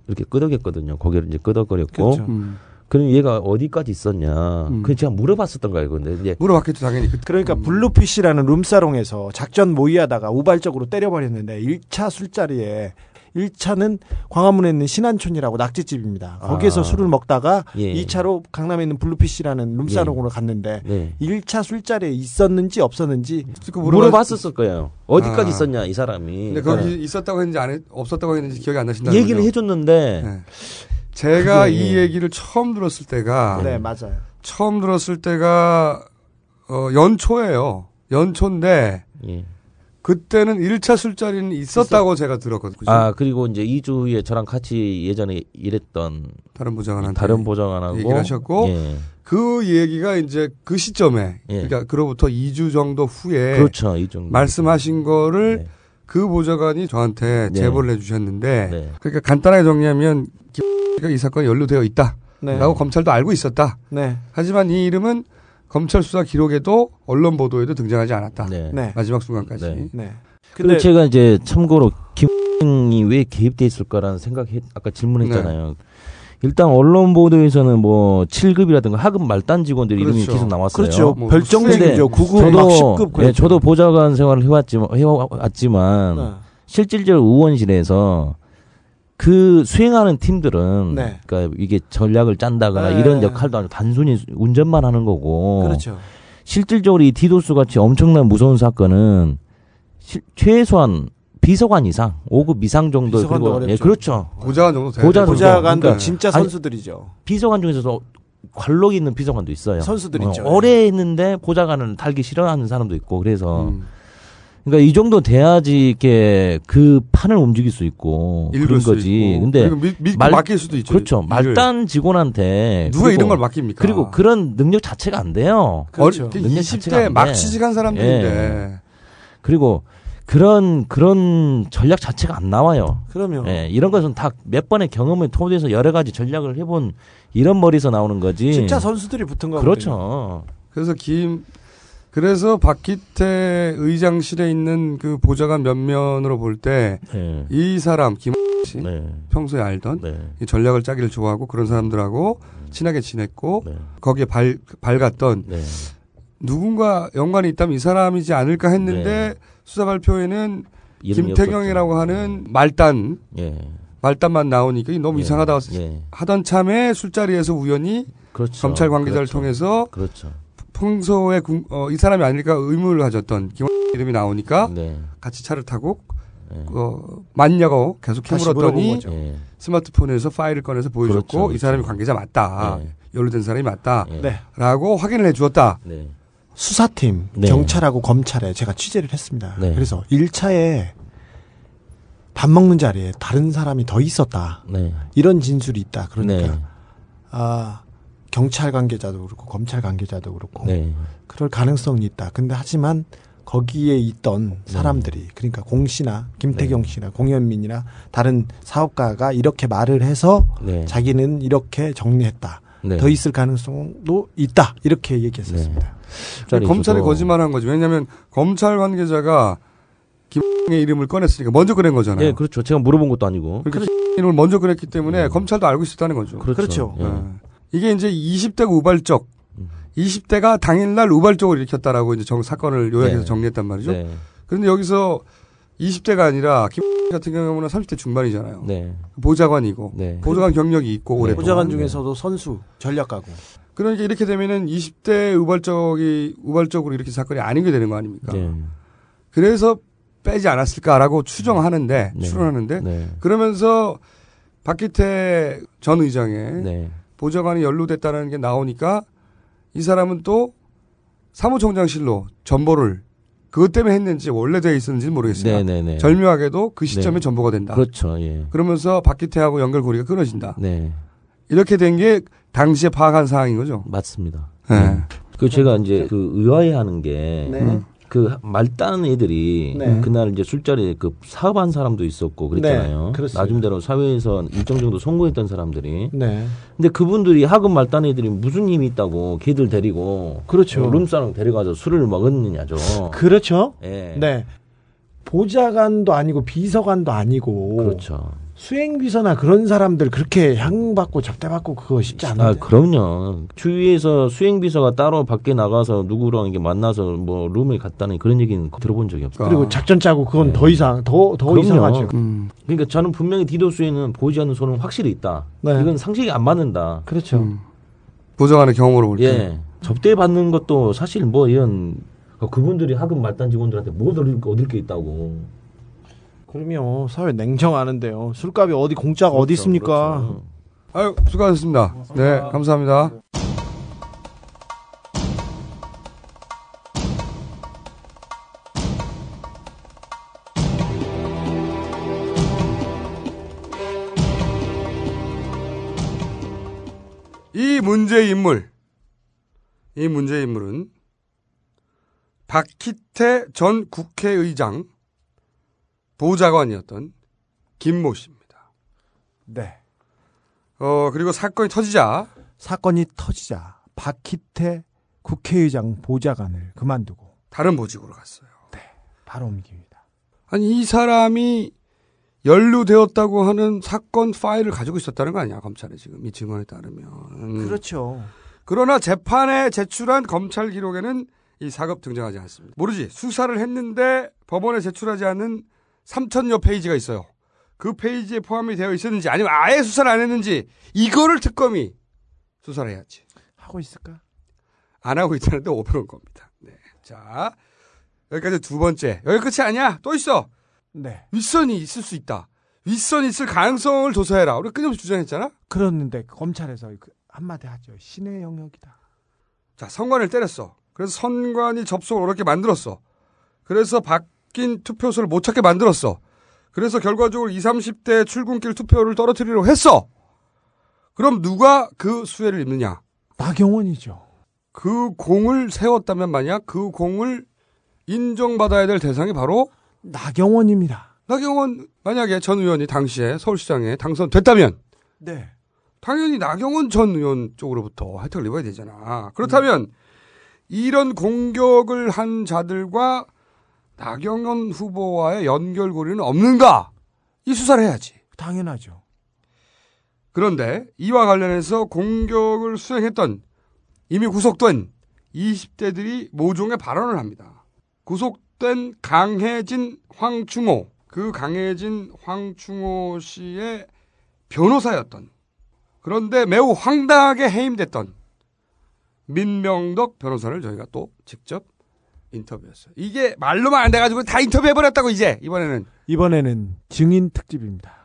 Speaker 18: 이렇게 끄덕였거든요 고개를 이제 끄덕거렸고 그렇죠. 음. 그럼 얘가 어디까지 있었냐. 음. 그 제가 물어봤었던 거예요. 근데 이제
Speaker 2: 물어봤겠죠 당연히.
Speaker 4: 그러니까 음. 블루피쉬라는 룸사롱에서 작전 모의하다가 우발적으로 때려버렸는데 1차 술자리에 1차는 광화문에 있는 신한촌이라고 낙지집입니다. 거기에서 아. 술을 먹다가 예. 2차로 강남에 있는 블루피쉬라는 룸사롱으로 예. 갔는데 네. 1차 술자리에 있었는지 없었는지
Speaker 18: 물어봤었을 거예요. 어디까지 아. 있었냐 이 사람이.
Speaker 2: 근데 거기 네. 있었다고 했는지 안 했, 없었다고 했는지 기억이 안 나신다.
Speaker 18: 얘기를 해줬는데 네.
Speaker 2: 제가 그이 예. 얘기를 처음 들었을 때가 네 맞아요. 처음 들었을 때가 어, 연초예요. 연초인데. 예. 그때는 1차 술자리는 있었다고 있었... 제가 들었거든요.
Speaker 18: 아, 그리고 이제 2주 후에 저랑 같이 예전에 일했던
Speaker 2: 다른 보좌관한테
Speaker 18: 다른 보좌관하고
Speaker 2: 얘기를 하셨고 예. 그 얘기가 이제 그 시점에 예. 그러니까 그로부터 2주 정도 후에 그렇죠. 정도. 말씀하신 거를 네. 그 보좌관이 저한테 네. 제보를 해 주셨는데 네. 그러니까 간단하게 정리하면 이 사건에 연루되어 있다. 라고 네. 검찰도 알고 있었다. 네. 하지만 이 이름은 검찰 수사 기록에도 언론 보도에도 등장하지 않았다. 네. 네. 마지막 순간까지.
Speaker 18: 네. 그리고 네. 제가 이제 참고로 김이 왜 개입돼 있을까라는 생각해 아까 질문했잖아요. 네. 일단 언론 보도에서는 뭐 7급이라든가 하급 말단 직원들 그렇죠. 이름이 계속 나왔어요. 그렇죠.
Speaker 4: 뭐 별정직이죠. 9급, 저도, 10급.
Speaker 18: 예, 저도 보좌관 생활을 해왔지만, 해왔지만 네. 실질적으로 의원실에서 그 수행하는 팀들은 네. 그러니까 이게 전략을 짠다거나 네. 이런 역할도 아니고 단순히 운전만 하는 거고
Speaker 4: 그렇죠.
Speaker 18: 실질적으로 이 디도스 같이 엄청난 무서운 사건은 시, 최소한 비서관 이상, 5급 이상 정도 그리고 예, 그렇죠.
Speaker 2: 보좌관 정도
Speaker 4: 돼요. 고자관,
Speaker 18: 고자관 그러니까
Speaker 4: 진짜 선수들이죠. 아니,
Speaker 18: 비서관 중에서도 관록이 있는 비서관도 있어요.
Speaker 4: 선수들이죠.
Speaker 18: 어, 오래 했는데 보좌관은 달기 싫어하는 사람도 있고 그래서 음. 그러니까 이 정도 돼야지 이렇게 그 판을 움직일 수 있고 그런 거지.
Speaker 2: 있고.
Speaker 18: 근데
Speaker 2: 믿, 말, 맡길 수도 있죠.
Speaker 18: 그렇죠. 예. 말단 직원한테
Speaker 2: 누가 그리고, 이런 걸 맡깁니까?
Speaker 18: 그리고 그런 능력 자체가 안 돼요.
Speaker 2: 그렇죠. 어, 능력 20대 막 취직한 사람들인데. 예.
Speaker 18: 그리고 그런 그런 전략 자체가 안 나와요.
Speaker 4: 그럼요.
Speaker 18: 예, 이런 것은 다 몇 번의 경험을 통해서 여러 가지 전략을 해본 이런 머리에서 나오는 거지.
Speaker 4: 진짜 선수들이 붙은 거예요. 그렇죠.
Speaker 2: 그래서 김 그래서 박기태 의장실에 있는 그 보좌관 면 면으로 볼 때이 네. 사람 김 씨, 네. 평소에 알던 네. 이 전략을 짜기를 좋아하고 그런 사람들하고 친하게 지냈고 네. 거기에 발 밝았던 네. 누군가 연관이 있다면 이 사람이지 않을까 했는데 네. 수사 발표에는 김태경이라고 하는 말단 예. 말단만 나오니까 너무 예. 이상하다 예. 하던 참에 술자리에서 우연히 그렇죠. 검찰 관계자를 그렇죠. 통해서 그렇죠. 평소에 궁, 어, 이 사람이 아닐까 의문을 가졌던 김원 이름이 나오니까 네. 같이 차를 타고 네. 어, 맞냐고 계속 캐물었더니 네. 스마트폰에서 파일을 꺼내서 보여줬고 그렇죠, 그렇죠. 이 사람이 그렇죠. 관계자 맞다. 네. 연루된 사람이 맞다. 네. 네. 라고 확인을 해주었다.
Speaker 4: 네. 수사팀, 경찰하고 검찰에 제가 취재를 했습니다. 그래서 1차에 밥 먹는 자리에 다른 사람이 더 있었다. 이런 진술이 있다. 그러니까 아 경찰 관계자도 그렇고 검찰 관계자도 그렇고 네. 그럴 가능성이 있다. 근데 하지만 거기에 있던 네. 사람들이 그러니까 공 씨나 김태경 네. 씨나 공현민이나 다른 사업가가 이렇게 말을 해서 네. 자기는 이렇게 정리했다. 더 있을 가능성도 있다. 이렇게 얘기했었습니다.
Speaker 2: 검찰이 거짓말한 거지. 왜냐하면 검찰 관계자가 김의 이름을 꺼냈으니까 먼저 꺼낸 거잖아요.
Speaker 18: 예, 그렇죠. 제가 물어본 것도 아니고.
Speaker 2: 그러니 이름을 먼저 꺼냈기 때문에 예. 검찰도 알고 있었다는 거죠.
Speaker 4: 그렇죠.
Speaker 2: 그렇죠. 예. 이게 이제 2 0대 우발적, 20대가 당일날 우발적으로 일으켰다라고 이제 정, 사건을 요약해서 네. 정리했단 말이죠. 네. 그런데 여기서 20대가 아니라 김 같은 경우는 30대 중반이잖아요. 네. 보좌관이고 네. 보좌관 경력이 있고 네. 오래
Speaker 4: 보좌관 네. 중에서도 선수, 전략가고.
Speaker 2: 그러니까 이렇게 되면은 20대 우발적이 우발적으로 이렇게 사건이 아니게 되는 거 아닙니까? 그래서 빼지 않았을까라고 추정하는데 추론하는데 그러면서 박기태 전 의장의 보좌관이 연루됐다는 게 나오니까 이 사람은 또 사무총장실로 전보를 그것 때문에 했는지 원래 돼 있었는지는 모르겠습니다. 네네네. 네, 네. 절묘하게도 그 시점에 네. 전보가 된다.
Speaker 18: 그렇죠. 예.
Speaker 2: 그러면서 박기태하고 연결고리가 끊어진다. 네. 이렇게 된 게 당시에 파악한 사항인 거죠.
Speaker 18: 맞습니다. 네. 네. 그 제가 이제 그 의아해하는 게 네. 음. 그 말단 애들이 네. 그날 이제 술자리에 그 사업한 사람도 있었고 그랬잖아요. 네, 나름대로 사회에서 일정 정도 성공했던 사람들이. 네. 근데 그분들이 학업 말단 애들이 무슨 힘이 있다고 걔들 데리고 그렇죠. 뭐 룸사롱 데려가서 술을 먹었느냐죠.
Speaker 4: 그렇죠. 네. 네. 보좌관도 아니고 비서관도 아니고 그렇죠. 수행비서나 그런 사람들 그렇게 향받고 접대받고 그거 쉽지 아, 않은데. 아,
Speaker 18: 그럼요. 주위에서 수행비서가 따로 밖에 나가서 누구랑 이게 만나서 뭐 룸을 갔다는 그런 얘기는 들어본 적이 없어요.
Speaker 4: 그리고 아. 작전 짜고 그건 네. 더 이상 더더 이상하죠.
Speaker 18: 음. 그러니까 저는 분명히 디도스에는 보지 않는 손은 확실히 있다. 네. 이건 상식이 안 맞는다.
Speaker 4: 그렇죠.
Speaker 18: 음.
Speaker 2: 보정하는 경험으로 볼 때. 예.
Speaker 18: 접대받는 것도 사실 뭐 이런 그분들이 하급 말단 직원들한테 뭐 얻을 게 있다고.
Speaker 4: 그럼요. 사회 냉정하는데요. 술값이 어디 공짜가 그렇죠, 어디 있습니까? 그렇죠.
Speaker 2: 아유, 수고하셨습니다. 고맙습니다. 네, 감사합니다. 이 문제의 인물. 이 문제의 인물은 박희태 전 국회의장 보좌관이었던 김모 씨입니다.
Speaker 4: 네.
Speaker 2: 어, 그리고 사건이 터지자.
Speaker 4: 사건이 터지자. 박희태 국회의장 보좌관을 그만두고.
Speaker 2: 다른 보직으로 갔어요.
Speaker 4: 네. 바로 옮깁니다.
Speaker 2: 아니, 이 사람이 연루되었다고 하는 사건 파일을 가지고 있었다는 거 아니야, 검찰에 지금. 이 증언에 따르면.
Speaker 4: 그렇죠.
Speaker 2: 그러나 재판에 제출한 검찰 기록에는 이 사급 등장하지 않습니다. 모르지. 수사를 했는데 법원에 제출하지 않은 3천여 페이지가 있어요. 그 페이지에 포함이 되어 있었는지 아니면 아예 수사를 안 했는지 이거를 특검이 수사를 해야지.
Speaker 4: 하고 있을까?
Speaker 2: 안 하고 있다는데 오버온 겁니다. 네. 자, 여기까지 두 번째. 여기 끝이 아니야. 또 있어.
Speaker 4: 네.
Speaker 2: 윗선이 있을 수 있다. 윗선이 있을 가능성을 조사해라. 우리 끊임없이 주장했잖아?
Speaker 4: 그랬는데 검찰에서 그 한마디 하죠. 신의 영역이다.
Speaker 2: 자, 선관을 때렸어. 그래서 선관이 접속을 어렵게 만들었어. 그래서 박낀 투표소를 못 찾게 만들었어. 그래서 결과적으로 20, 30대 출근길 투표를 떨어뜨리려고 했어. 그럼 누가 그 수혜를 입느냐?
Speaker 4: 나경원이죠.
Speaker 2: 그 공을 세웠다면 만약 그 공을 인정받아야 될 대상이 바로
Speaker 4: 나경원입니다.
Speaker 2: 나경원 만약에 전 의원이 당시에 서울시장에 당선됐다면 네. 당연히 나경원 전 의원 쪽으로부터 혜택을 입어야 되잖아. 그렇다면 음. 이런 공격을 한 자들과 나경원 후보와의 연결고리는 없는가? 이 수사를 해야지.
Speaker 4: 당연하죠.
Speaker 2: 그런데 이와 관련해서 공격을 수행했던 이미 구속된 20대들이 모종의 발언을 합니다. 구속된 강혜진 황충호, 그 강혜진 황충호 씨의 변호사였던 그런데 매우 황당하게 해임됐던 민명덕 변호사를 저희가 또 직접 인터뷰였어요. 이게 말로만 안 돼가지고 다 인터뷰해버렸다고 이제 이번에는
Speaker 4: 이번에는 증인 특집입니다.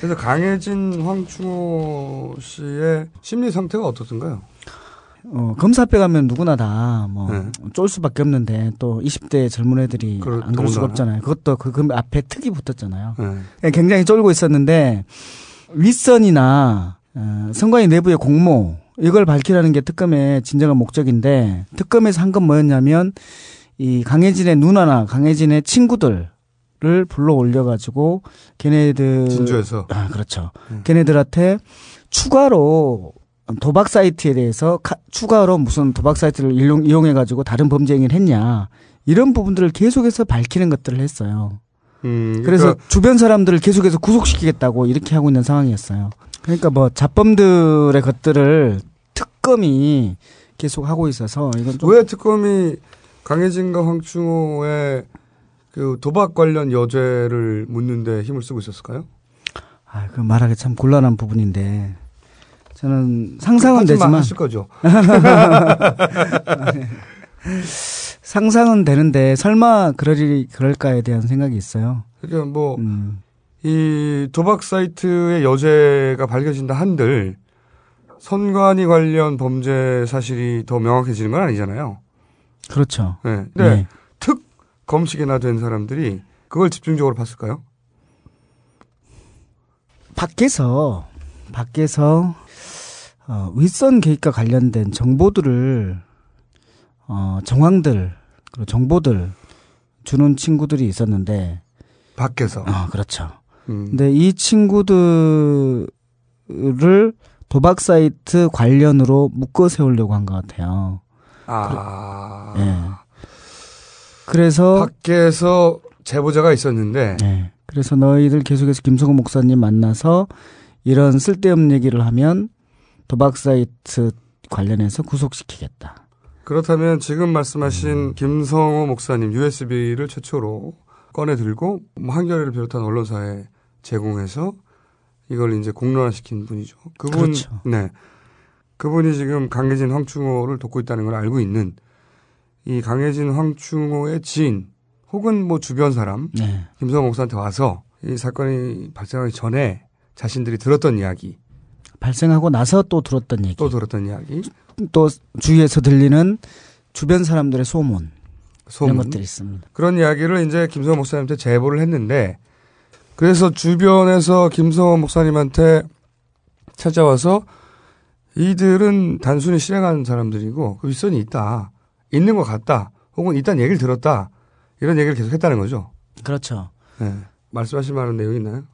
Speaker 2: 그래서 강혜진, 황충호 씨의 심리 상태가 어떻던가요?
Speaker 20: 어, 검사뼈 가면 누구나 다, 뭐, 네. 쫄 수밖에 없는데, 또 20대 젊은 애들이 그렇, 안 그럴 수가 없잖아요. 그것도 그, 그 앞에 특이 붙었잖아요. 네. 예, 굉장히 쫄고 있었는데, 윗선이나, 어, 선관위 내부의 공모, 이걸 밝히라는 게 특검의 진정한 목적인데, 특검에서 한 건 뭐였냐면, 이 강혜진의 누나나 강혜진의 친구들, 을 불러 올려가지고 걔네들
Speaker 2: 진주에서
Speaker 20: 아 그렇죠 음. 걔네들한테 추가로 도박 사이트에 대해서 카, 추가로 무슨 도박 사이트를 이용, 이용해가지고 다른 범죄 행위를 했냐 이런 부분들을 계속해서 밝히는 것들을 했어요. 음, 그래서 그러니까. 주변 사람들을 계속해서 구속시키겠다고 이렇게 하고 있는 상황이었어요. 그러니까 뭐 잡범들의 것들을 특검이 계속 하고 있어서 이건 왜
Speaker 2: 특검이 강혜진과 황충호의 그 도박 관련 여죄를 묻는데 힘을 쓰고 있었을까요?
Speaker 20: 아, 그 말하기 참 곤란한 부분인데 저는 상상은 되지만 하실
Speaker 2: 거죠.
Speaker 20: 상상은 되는데 설마 그러리 그럴까에 대한 생각이 있어요.
Speaker 2: 그러니까 뭐이 음. 도박 사이트의 여죄가 밝혀진다 한들 선관위 관련 범죄 사실이 더 명확해지는 건 아니잖아요.
Speaker 4: 그렇죠.
Speaker 2: 네. 근데 네. 특 검식이나 된 사람들이 그걸 집중적으로 봤을까요?
Speaker 4: 밖에서 밖에서 어, 윗선 계획과 관련된 정보들을 어, 정황들 그리고 정보들 주는 친구들이 있었는데
Speaker 2: 밖에서
Speaker 4: 어, 그렇죠. 음. 근데 이 친구들을 도박 사이트 관련으로 묶어 세우려고 한 것 같아요.
Speaker 2: 아,
Speaker 4: 그, 예. 그래서
Speaker 2: 밖에서 제보자가 있었는데,
Speaker 4: 예. 그래서 너희들 계속해서 김성호 목사님 만나서 이런 쓸데없는 얘기를 하면 도박 사이트 관련해서 구속시키겠다.
Speaker 2: 그렇다면 지금 말씀하신 음. 김성호 목사님 USB를 최초로 꺼내 들고 뭐 한겨레를 비롯한 언론사에 제공해서 이걸 이제 공론화시킨 분이죠.
Speaker 4: 그분 그렇죠.
Speaker 2: 네. 그분이 지금 강혜진 황충호를 돕고 있다는 걸 알고 있는 이 강혜진 황충호의 지인 혹은 뭐 주변 사람 네. 김성호 목사한테 와서 이 사건이 발생하기 전에 자신들이 들었던 이야기
Speaker 4: 발생하고 나서 또 들었던 얘기.
Speaker 2: 또 들었던 이야기.
Speaker 4: 또 주위에서 들리는 주변 사람들의 소문. 소문. 이런 것들이 있습니다.
Speaker 2: 그런 이야기를 이제 김성호 목사님한테 제보를 했는데 그래서 주변에서 김성호 목사님한테 찾아와서 이들은 단순히 실행하는 사람들이고 그 윗선이 있다. 있는 것 같다. 혹은 일단 얘기를 들었다. 이런 얘기를 계속 했다는 거죠.
Speaker 4: 그렇죠.
Speaker 2: 네. 말씀하실 만한 내용 이 있나요?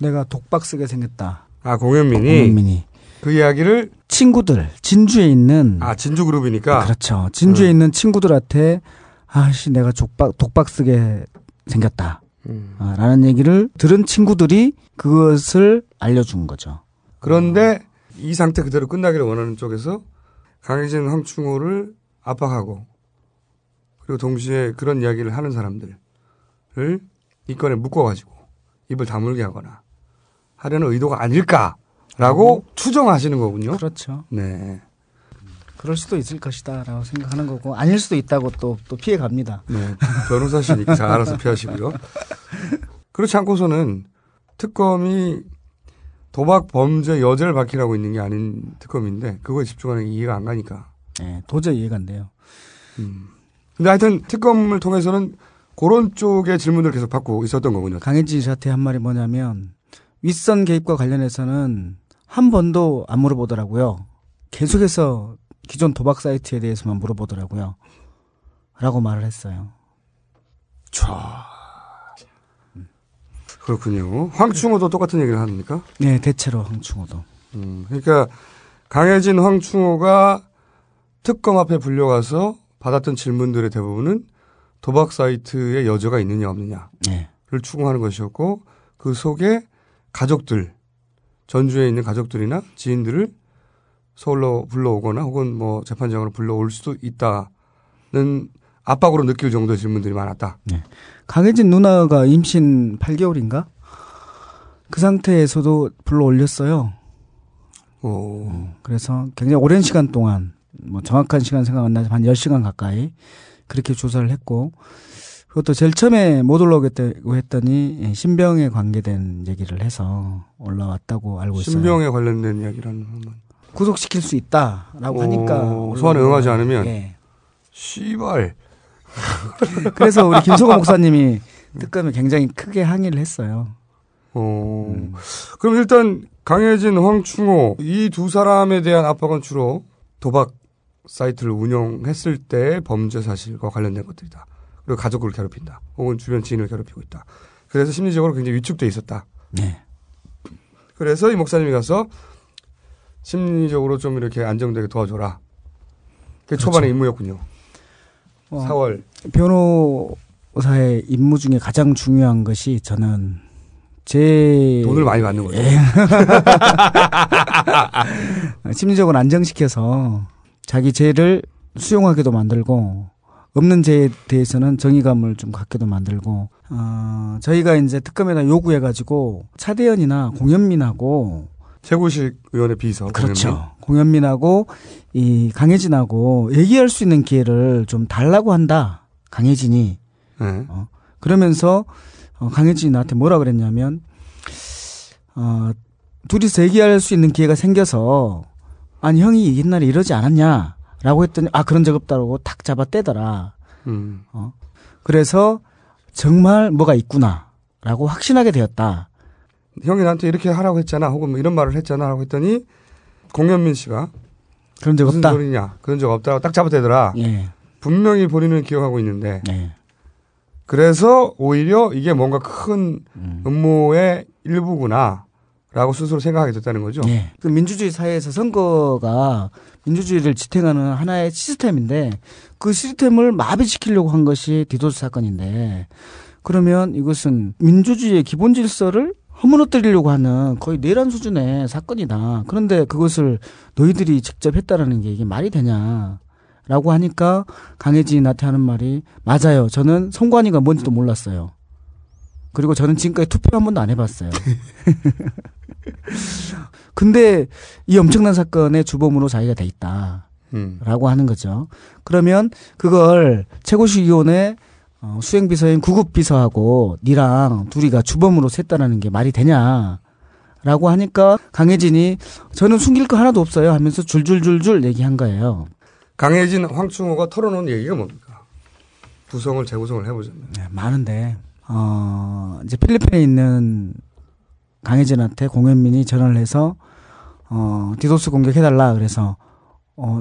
Speaker 4: 내가 독박 쓰게 생겼다.
Speaker 2: 아,
Speaker 4: 공현민이. 공현민이. 그
Speaker 2: 이야기를
Speaker 4: 친구들 진주에 있는
Speaker 2: 아 진주 그룹이니까
Speaker 4: 그렇죠 진주에 음. 있는 친구들한테 아씨 내가 족박 독박 쓰게 생겼다 음. 아, 라는 얘기를 들은 친구들이 그것을 알려준 거죠
Speaker 2: 그런데 음. 이 상태 그대로 끝나기를 원하는 쪽에서 강해진 황충호를 압박하고 그리고 동시에 그런 이야기를 하는 사람들을 이건에 묶어가지고 입을 다물게 하거나 하려는 의도가 아닐까라고 음. 추정하시는 거군요.
Speaker 4: 그렇죠.
Speaker 2: 네.
Speaker 4: 그럴 수도 있을 것이다라고 생각하는 거고 아닐 수도 있다고 또 또 피해 갑니다.
Speaker 2: 네. 변호사시니까 잘 알아서 피하시고요. 그렇지 않고서는 특검이 도박 범죄 여죄를 밝히라고 있는 게 아닌 특검인데 그거에 집중하는 게 이해가 안 가니까.
Speaker 4: 네, 도저히 이해가 안 돼요.
Speaker 2: 음. 근데 하여튼 특검을 통해서는 그런 쪽의 질문을 계속 받고 있었던 거군요.
Speaker 4: 강혜진 사태 한 말이 뭐냐면 윗선 개입과 관련해서는 한 번도 안 물어보더라고요. 계속해서 기존 도박 사이트에 대해서만 물어보더라고요. 라고 말을 했어요.
Speaker 2: 자. 그렇군요. 황충호도 똑같은 얘기를 합니까?
Speaker 4: 네, 대체로 황충호도.
Speaker 2: 음, 그러니까 강해진 황충호가 특검 앞에 불려가서 받았던 질문들의 대부분은 도박 사이트에 여자가 있느냐 없느냐를 네. 추궁하는 것이었고 그 속에 가족들 전주에 있는 가족들이나 지인들을 서울로 불러오거나 혹은 뭐 재판장으로 불러올 수도 있다는 압박으로 느낄 정도의 질문들이 많았다.
Speaker 4: 네. 강혜진 누나가 임신 8개월인가? 그 상태에서도 불러올렸어요.
Speaker 2: 오.
Speaker 4: 음, 그래서 굉장히 오랜 시간 동안 뭐 정확한 시간 생각 안 나지만 한 10시간 가까이 그렇게 조사를 했고 그것도 제일 처음에 못 올라오겠다고 했더니 예, 신병에 관계된 얘기를 해서 올라왔다고 알고
Speaker 2: 있어요. 신병에 관련된 이야기라는 건 뭐.
Speaker 4: 구속시킬 수 있다라고 하니까
Speaker 2: 어, 소환에 응하지 않으면 예. 씨발.
Speaker 4: 그래서 우리 김소호 목사님이 특검에 굉장히 크게 항의를 했어요.
Speaker 2: 어. 음. 그럼 일단 강혜진, 황충호 이 두 사람에 대한 압박은 주로 도박 사이트를 운영했을 때 범죄 사실과 관련된 것들이다. 그리고 가족을 괴롭힌다. 혹은 주변 지인을 괴롭히고 있다. 그래서 심리적으로 굉장히 위축돼 있었다.
Speaker 4: 네.
Speaker 2: 그래서 이 목사님이 가서 심리적으로 좀 이렇게 안정되게 도와줘라. 그게 그렇죠. 초반의 임무였군요. 어, 4월.
Speaker 4: 변호사의 임무 중에 가장 중요한 것이 저는
Speaker 2: 제 돈을 많이 받는 거죠. 예.
Speaker 4: 심리적으로 안정시켜서 자기 죄를 수용하게도 만들고 없는 죄에 대해서는 정의감을 좀 갖게도 만들고 어, 저희가 이제 특검에다 요구해 가지고 차대현이나 공현민하고
Speaker 2: 최고식 의원의 비서
Speaker 4: 그렇죠. 공현민. 하고이 강혜진하고 얘기할 수 있는 기회를 좀 달라고 한다. 강혜진이
Speaker 2: 네. 어,
Speaker 4: 그러면서 어, 강혜진이 나한테 뭐라 그랬냐면 어, 둘이서 얘기할 수 있는 기회가 생겨서 아니 형이 옛날에 이러지 않았냐 라고 했더니 아 그런 적 없다라고 탁 잡아 떼더라.
Speaker 2: 음.
Speaker 4: 어. 그래서 정말 뭐가 있구나라고 확신하게 되었다.
Speaker 2: 형이 나한테 이렇게 하라고 했잖아. 혹은 뭐 이런 말을 했잖아. 라고 했더니 공현민 씨가
Speaker 4: 그런 적 무슨 없다. 소리냐.
Speaker 2: 그런 적 없다라고 딱 잡아 떼더라.
Speaker 4: 예.
Speaker 2: 분명히 본인은 기억하고 있는데. 예. 그래서 오히려 이게 뭔가 큰 음. 음모의 일부구나. 라고 스스로 생각하게 됐다는 거죠. 네.
Speaker 4: 그 민주주의 사회에서 선거가 민주주의를 지탱하는 하나의 시스템인데 그 시스템을 마비시키려고 한 것이 디도스 사건인데 그러면 이것은 민주주의의 기본 질서를 허물어뜨리려고 하는 거의 내란 수준의 사건이다. 그런데 그것을 너희들이 직접 했다라는 게 이게 말이 되냐. 라고 하니까 강혜진한테 이 하는 말이 맞아요. 저는 선관위가 뭔지도 몰랐어요. 그리고 저는 지금까지 투표 한 번도 안 해봤어요. 근데 이 엄청난 사건의 주범으로 자기가 돼 있다. 음. 라고 하는 거죠. 그러면 그걸 최고시의원의 어, 수행비서인 구급비서하고 니랑 둘이가 주범으로 셌다라는 게 말이 되냐. 라고 하니까 강혜진이 저는 숨길 거 하나도 없어요 하면서 줄줄줄줄 얘기한 거예요.
Speaker 2: 강혜진, 황충호가 털어놓은 얘기가 뭡니까? 구성을 재구성을 해보자면. 네,
Speaker 4: 많은데, 어, 이제 필리핀에 있는 강혜진한테 공현민이 전화를 해서 어 디도스 공격해달라 그래서 어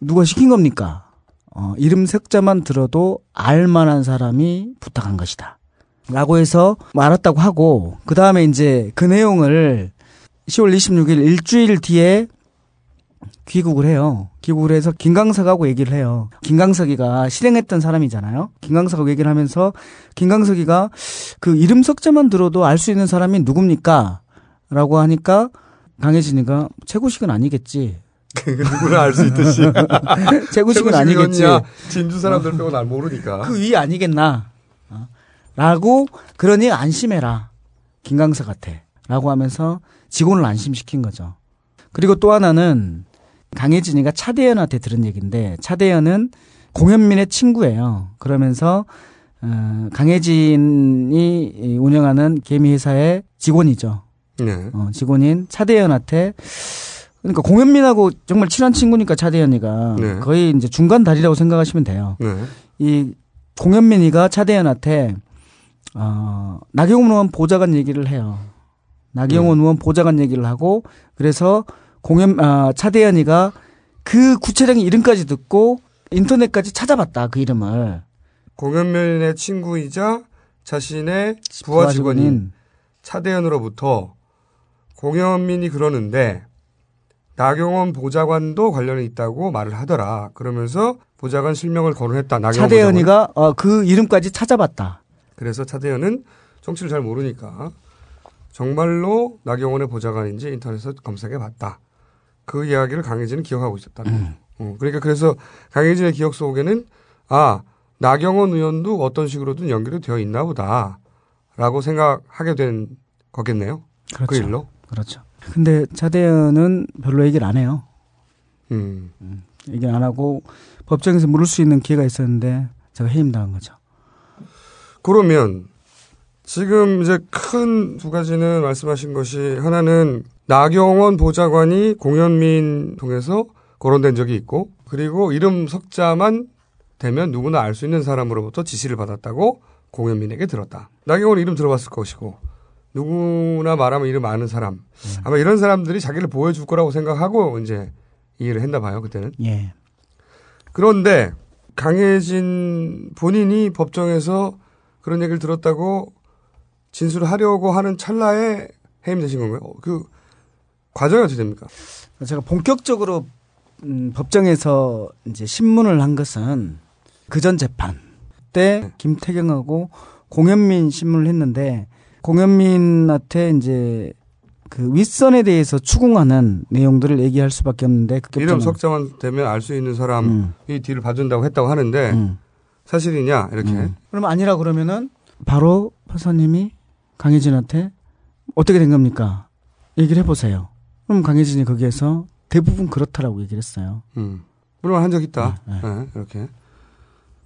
Speaker 4: 누가 시킨 겁니까? 어 이름 색자만 들어도 알만한 사람이 부탁한 것이다. 라고 해서 뭐 알았다고 하고 그 다음에 이제 그 내용을 10월 26일 일주일 뒤에 귀국을 해요. 기구를 해서 김강석하고 얘기를 해요. 김강석이가 실행했던 사람이잖아요. 김강석하고 얘기를 하면서 김강석이가 그 이름 석자만 들어도 알 수 있는 사람이 누굽니까? 라고 하니까 강혜진이가 최고식은 아니겠지.
Speaker 2: 누구나 알 수 있듯이.
Speaker 4: 최고식은 아니겠지.
Speaker 2: 진주 사람들 빼고 날 모르니까.
Speaker 4: 그 위 아니겠나. 어? 라고 그러니 안심해라. 김강석 같아. 라고 하면서 직원을 안심시킨 거죠. 그리고 또 하나는 강혜진이가 차대현한테 들은 얘기인데 차대현은 공현민의 친구예요. 그러면서 어, 강혜진이 운영하는 개미회사의 직원이죠. 네. 어, 직원인 차대현한테 그러니까 공현민하고 정말 친한 친구니까 차대현이가 네. 거의 이제 중간 다리라고 생각하시면 돼요. 네. 이 공현민이가 차대현한테 어, 나경원 의원 보좌관 얘기를 해요. 나경원 네. 의원 보좌관 얘기를 하고 그래서 공연 아, 차대현이가 그 구체적인 이름까지 듣고 인터넷까지 찾아봤다 그 이름을
Speaker 2: 공연면의 친구이자 자신의 부하 직원인 차대현으로부터 공연민이 그러는데 나경원 보좌관도 관련이 있다고 말을 하더라. 그러면서 보좌관 실명을 거론했다.
Speaker 4: 나경원 차대현이가 어, 그 이름까지 찾아봤다.
Speaker 2: 그래서 차대현은 정치를 잘 모르니까 정말로 나경원의 보좌관인지 인터넷에서 검색해 봤다. 그 이야기를 강혜진은 기억하고 있었다는 음.
Speaker 4: 거죠. 음.
Speaker 2: 그러니까 그래서 강혜진의 기억 속에는 아 나경원 의원도 어떤 식으로든 연결이 되어 있나 보다라고 생각하게 된 거겠네요.
Speaker 4: 그 그렇죠. 그 일로.
Speaker 2: 그렇죠.
Speaker 4: 근데 차대현은 별로 얘기를 안 해요.
Speaker 2: 음. 음.
Speaker 4: 얘기를 안 하고 법정에서 물을 수 있는 기회가 있었는데 제가 해임당한 거죠.
Speaker 2: 그러면 지금 이제 큰 두 가지는 말씀하신 것이 하나는 나경원 보좌관이 공현민 통해서 거론된 적이 있고 그리고 이름 석자만 되면 누구나 알 수 있는 사람으로부터 지시를 받았다고 공현민에게 들었다. 나경원 이름 들어봤을 것이고 누구나 말하면 이름 아는 사람 음. 아마 이런 사람들이 자기를 보여줄 거라고 생각하고 이제 이해를 했나 봐요 그때는.
Speaker 4: 예.
Speaker 2: 그런데 강혜진 본인이 법정에서 그런 얘기를 들었다고 진술을 하려고 하는 찰나에 해임되신 건가요? 어, 그 과정이 어떻게 됩니까?
Speaker 4: 제가 본격적으로 음, 법정에서 이제 신문을 한 것은 그 전 재판 때 네. 김태경하고 공현민 신문을 했는데 공현민한테 이제 그 윗선에 대해서 추궁하는 내용들을 얘기할 수밖에 없는데
Speaker 2: 그게 이름 석자만 되면 알 수 있는 사람이 음. 뒤를 봐준다고 했다고 하는데 음. 사실이냐 이렇게 음.
Speaker 4: 그럼 아니라 그러면은 바로 판사님이 강혜진한테 어떻게 된 겁니까? 얘기를 해보세요. 그럼 강혜진이 거기에서 대부분 그렇다라고 얘기를 했어요.
Speaker 2: 음. 물론 한 적 있다. 네, 네. 네, 이렇게.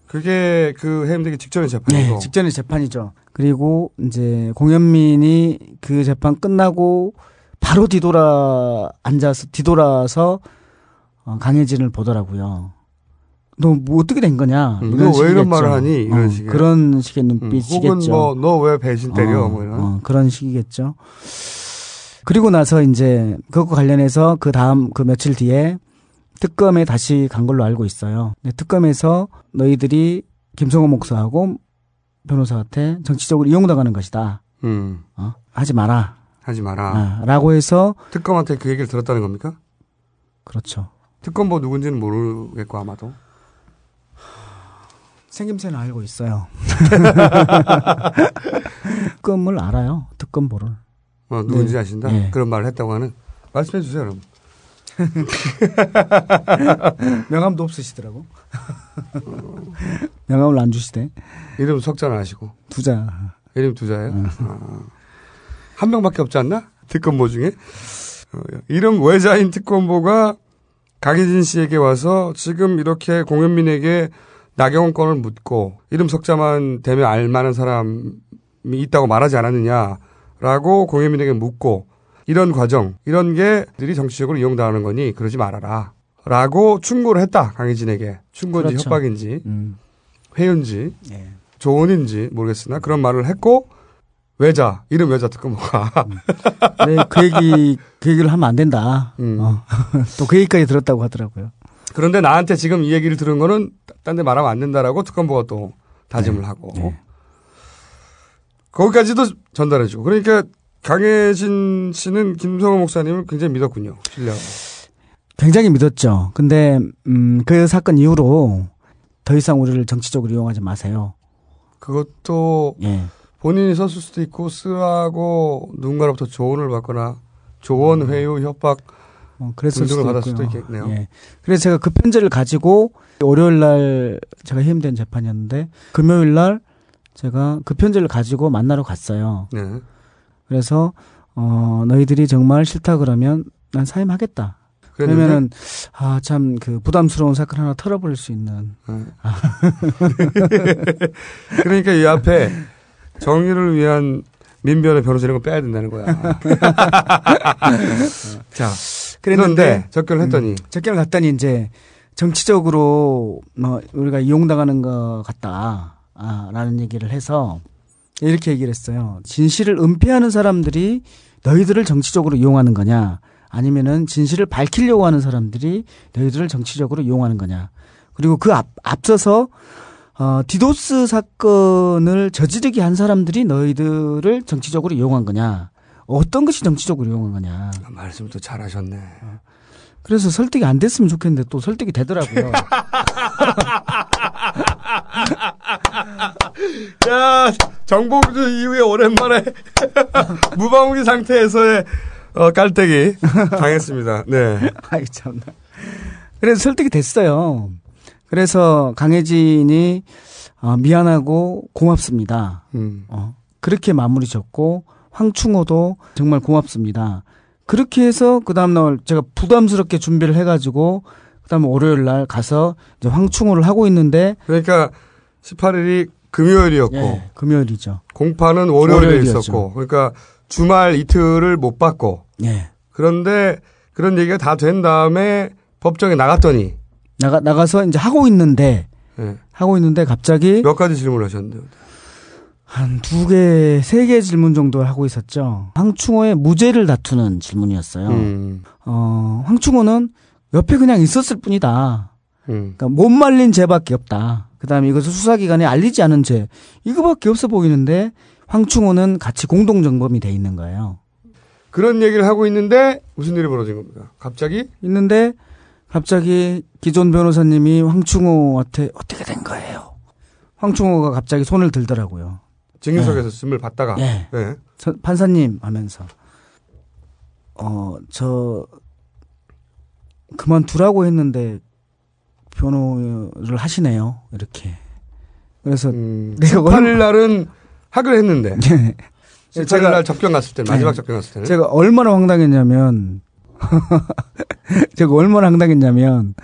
Speaker 2: 그게 그 해임되기 직전의 네, 재판이고.
Speaker 4: 네, 직전의 재판이죠. 그리고 이제 공현민이 그 재판 끝나고 바로 뒤돌아 앉아서 뒤돌아서 어, 강혜진을 보더라고요. 너뭐 어떻게 된 거냐?
Speaker 2: 음, 너왜 이런 말을 하니? 이런 어,
Speaker 4: 식의 그런 식의 눈빛이겠죠. 음, 혹은
Speaker 2: 뭐 너 왜 배신 때려? 어,
Speaker 4: 뭐 이런 어, 그런 식이겠죠. 그리고 나서 이제 그것과 관련해서 그 다음 그 며칠 뒤에 특검에 다시 간 걸로 알고 있어요. 특검에서 너희들이 김성호 목사하고 변호사한테 정치적으로 이용당하는 것이다. 음. 어? 하지 마라.
Speaker 2: 하지 마라. 아,
Speaker 4: 라고 해서
Speaker 2: 특검한테 그 얘기를 들었다는 겁니까?
Speaker 4: 그렇죠.
Speaker 2: 특검뭐 누군지는 모르겠고 아마도.
Speaker 4: 생김새는 알고 있어요. 특검을 알아요. 특검보를.
Speaker 2: 어, 누군지 네. 아신다? 네. 그런 말을 했다고 하는? 말씀해 주세요, 여러분.
Speaker 4: 명함도 없으시더라고. 어. 명함을 안 주시대.
Speaker 2: 이름 석자는 아시고.
Speaker 4: 두자.
Speaker 2: 이름 두자예요? 어. 한 명밖에 없지 않나? 특검보 중에? 어, 예. 이름 외자인 특검보가 강희진 씨에게 와서 지금 이렇게 공현민에게 나경원 건을 묻고 이름 석자만 되면 알만한 사람이 있다고 말하지 않았느냐라고 공혜민에게 묻고 이런 과정 이런 게들이 정치적으로 이용당하는 거니 그러지 말아라. 라고 충고를 했다 강혜진에게 충고인지 그렇죠. 협박인지 음. 회유인지 예. 조언인지 모르겠으나 그런 말을 했고 외자 이름 외자 특검호가
Speaker 4: 음. 네, 그 얘기 그 얘기를 하면 안 된다 음. 어. 또그 얘기까지 들었다고 하더라고요
Speaker 2: 그런데 나한테 지금 이 얘기를 들은 거는 딴 데 말하면 안 된다라고 특검부가 또 다짐을 네. 하고 네. 거기까지도 전달해 주고 그러니까 강혜진 씨는 김성호 목사님을 굉장히 믿었군요. 신뢰하고.
Speaker 4: 굉장히 믿었죠. 근데 음, 그 사건 이후로 더 이상 우리를 정치적으로 이용하지 마세요.
Speaker 2: 그것도 예. 본인이 썼을 수도 있고 쓰라고 누군가로부터 조언을 받거나 조언 음. 회유 협박 어, 그랬을 수도 받았을 수도 있겠네요. 예.
Speaker 4: 그래서 제가 그 편지를 가지고 월요일 날 제가 힘든 재판이었는데 금요일 날 제가 그 편지를 가지고 만나러 갔어요.
Speaker 2: 네.
Speaker 4: 그래서 어 너희들이 정말 싫다 그러면 난 사임하겠다. 그랬러면은아 참 그 부담스러운 사건 하나 털어버릴 수 있는. 네.
Speaker 2: 그러니까 이 앞에 정의를 위한 민변의 변호사 이런 거 빼야 된다는 거야. 자. 그랬는데 접견을 네, 했더니 음,
Speaker 4: 접견을 갔더니 이제 정치적으로 뭐 우리가 이용당하는 것 같다라는 얘기를 해서 이렇게 얘기를 했어요. 진실을 은폐하는 사람들이 너희들을 정치적으로 이용하는 거냐? 아니면은 진실을 밝히려고 하는 사람들이 너희들을 정치적으로 이용하는 거냐? 그리고 그 앞, 앞서서 어, 디도스 사건을 저지르게 한 사람들이 너희들을 정치적으로 이용한 거냐? 어떤 것이 정치적으로
Speaker 2: 이용거냐말씀도 아, 잘하셨네. 어.
Speaker 4: 그래서 설득이 안 됐으면 좋겠는데 또 설득이 되더라고요.
Speaker 2: 야, 정봉주 이후에 오랜만에 무방위 상태에서의 어, 깔때기 당했습니다. 네.
Speaker 4: 아이, 참나. 그래서 설득이 됐어요. 그래서 강혜진이 어, 미안하고 고맙습니다.
Speaker 2: 음.
Speaker 4: 어, 그렇게 마무리 졌고 황충호도 정말 고맙습니다. 그렇게 해서 그 다음날 제가 부담스럽게 준비를 해가지고 그 다음 월요일 날 가서 이제 황충호를 하고 있는데
Speaker 2: 그러니까 18일이 금요일이었고 예,
Speaker 4: 금요일이죠.
Speaker 2: 공판은 월요일에 월요일이었죠. 있었고 그러니까 주말 이틀을 못 받고
Speaker 4: 예.
Speaker 2: 그런데 그런 얘기가 다 된 다음에 법정에 나갔더니
Speaker 4: 나가 나가서 이제 하고 있는데 예. 하고 있는데 갑자기
Speaker 2: 몇 가지 질문을 하셨는데
Speaker 4: 한두 개, 세 개 질문 정도 하고 있었죠. 황충호의 무죄를 다투는 질문이었어요. 음. 어, 황충호는 옆에 그냥 있었을 뿐이다. 음. 그러니까 못 말린 죄밖에 없다. 그다음에 이것을 수사기관에 알리지 않은 죄 이거밖에 없어 보이는데 황충호는 같이 공동정범이 돼 있는 거예요.
Speaker 2: 그런 얘기를 하고 있는데 무슨 일이 벌어진 겁니까? 갑자기
Speaker 4: 있는데 갑자기 기존 변호사님이 황충호한테 어떻게 된 거예요? 황충호가 갑자기 손을 들더라고요.
Speaker 2: 증인석에서 네. 숨을 받다가
Speaker 4: 네. 네. 판사님 하면서 어 저 그만 두라고 했는데 변호를 하시네요 이렇게 그래서 음,
Speaker 2: 내일 네, 날은 하기로 했는데 네. 1 8날 접견 갔을 때 마지막 네. 접견 갔을 때
Speaker 4: 제가 얼마나 황당했냐면 제가 얼마나 황당했냐면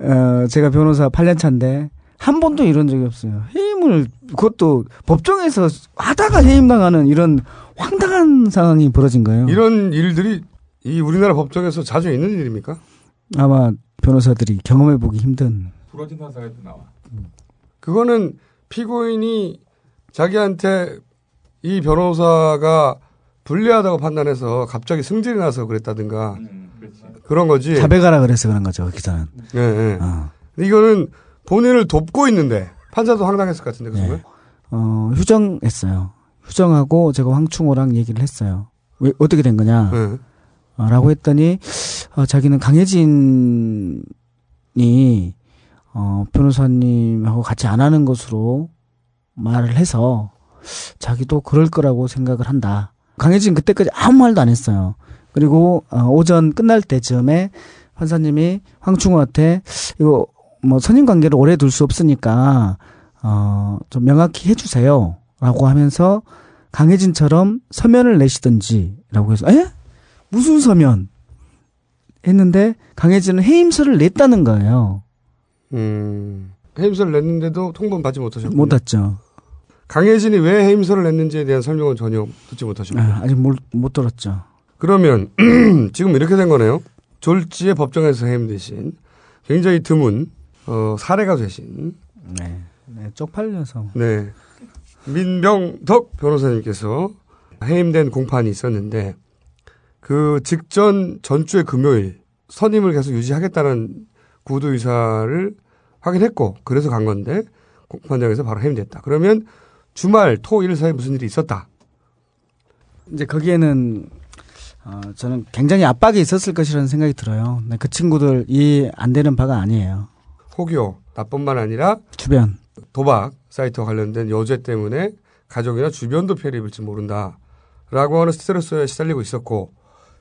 Speaker 4: 어, 제가 변호사 8년 차인데 한 번도 이런 적이 없어요. 해임을 그것도 법정에서 하다가 해임당하는 이런 황당한 상황이 벌어진 거예요.
Speaker 2: 이런 일들이 이 우리나라 법정에서 자주 있는 일입니까?
Speaker 4: 아마 변호사들이 경험해 보기 힘든
Speaker 2: 부러진 사사에도 나와. 그거는 피고인이 자기한테 이 변호사가 불리하다고 판단해서 갑자기 승질이 나서 그랬다든가 음, 그런 거지.
Speaker 4: 자백하라 그래서 그런 거죠 기사는.
Speaker 2: 네, 예, 네. 예. 어. 이거는 본인을 돕고 있는데 판사도 황당했을 것 같은데 그 순간. 네.
Speaker 4: 어, 휴정했어요. 휴정하고 제가 황충호랑 얘기를 했어요. 왜 어떻게 된 거냐? 네. 어, 라고 했더니 어, 자기는 강혜진이 어, 변호사님하고 같이 안 하는 것으로 말을 해서 자기도 그럴 거라고 생각을 한다. 강혜진 그때까지 아무 말도 안 했어요. 그리고 어, 오전 끝날 때쯤에 판사님이 황충호한테 이거 뭐 선임 관계를 오래 둘 수 없으니까 어, 좀 명확히 해주세요. 라고 하면서 강혜진처럼 서면을 내시든지라고 해서 에? 무슨 서면? 했는데 강혜진은 해임서를 냈다는 거예요.
Speaker 2: 음. 해임서를 냈는데도 통보는 받지 못하셨고 못
Speaker 4: 받죠.
Speaker 2: 강혜진이 왜 해임서를 냈는지에 대한 설명은 전혀 듣지 못하셨고 아,
Speaker 4: 아직 못, 못 들었죠.
Speaker 2: 그러면 지금 이렇게 된 거네요. 졸지에 법정에서 해임 대신 굉장히 드문 어, 사례가 되신
Speaker 4: 네. 네, 쪽팔려서.
Speaker 2: 네. 민병덕 변호사님께서 해임된 공판이 있었는데 그 직전 전주의 금요일 선임을 계속 유지하겠다는 구두 의사를 확인했고 그래서 간 건데 공판장에서 바로 해임됐다. 그러면 주말 토일 사이 에 무슨 일이 있었다.
Speaker 4: 이제 거기에는 어, 저는 굉장히 압박이 있었을 것이라는 생각이 들어요. 네, 그 친구들 이 안 되는 바가 아니에요.
Speaker 2: 포요 나뿐만 아니라
Speaker 4: 주변
Speaker 2: 도박 사이트와 관련된 여죄 때문에 가족이나 주변도 피해를 입을지 모른다라고 하는 스트레스에 시달리고 있었고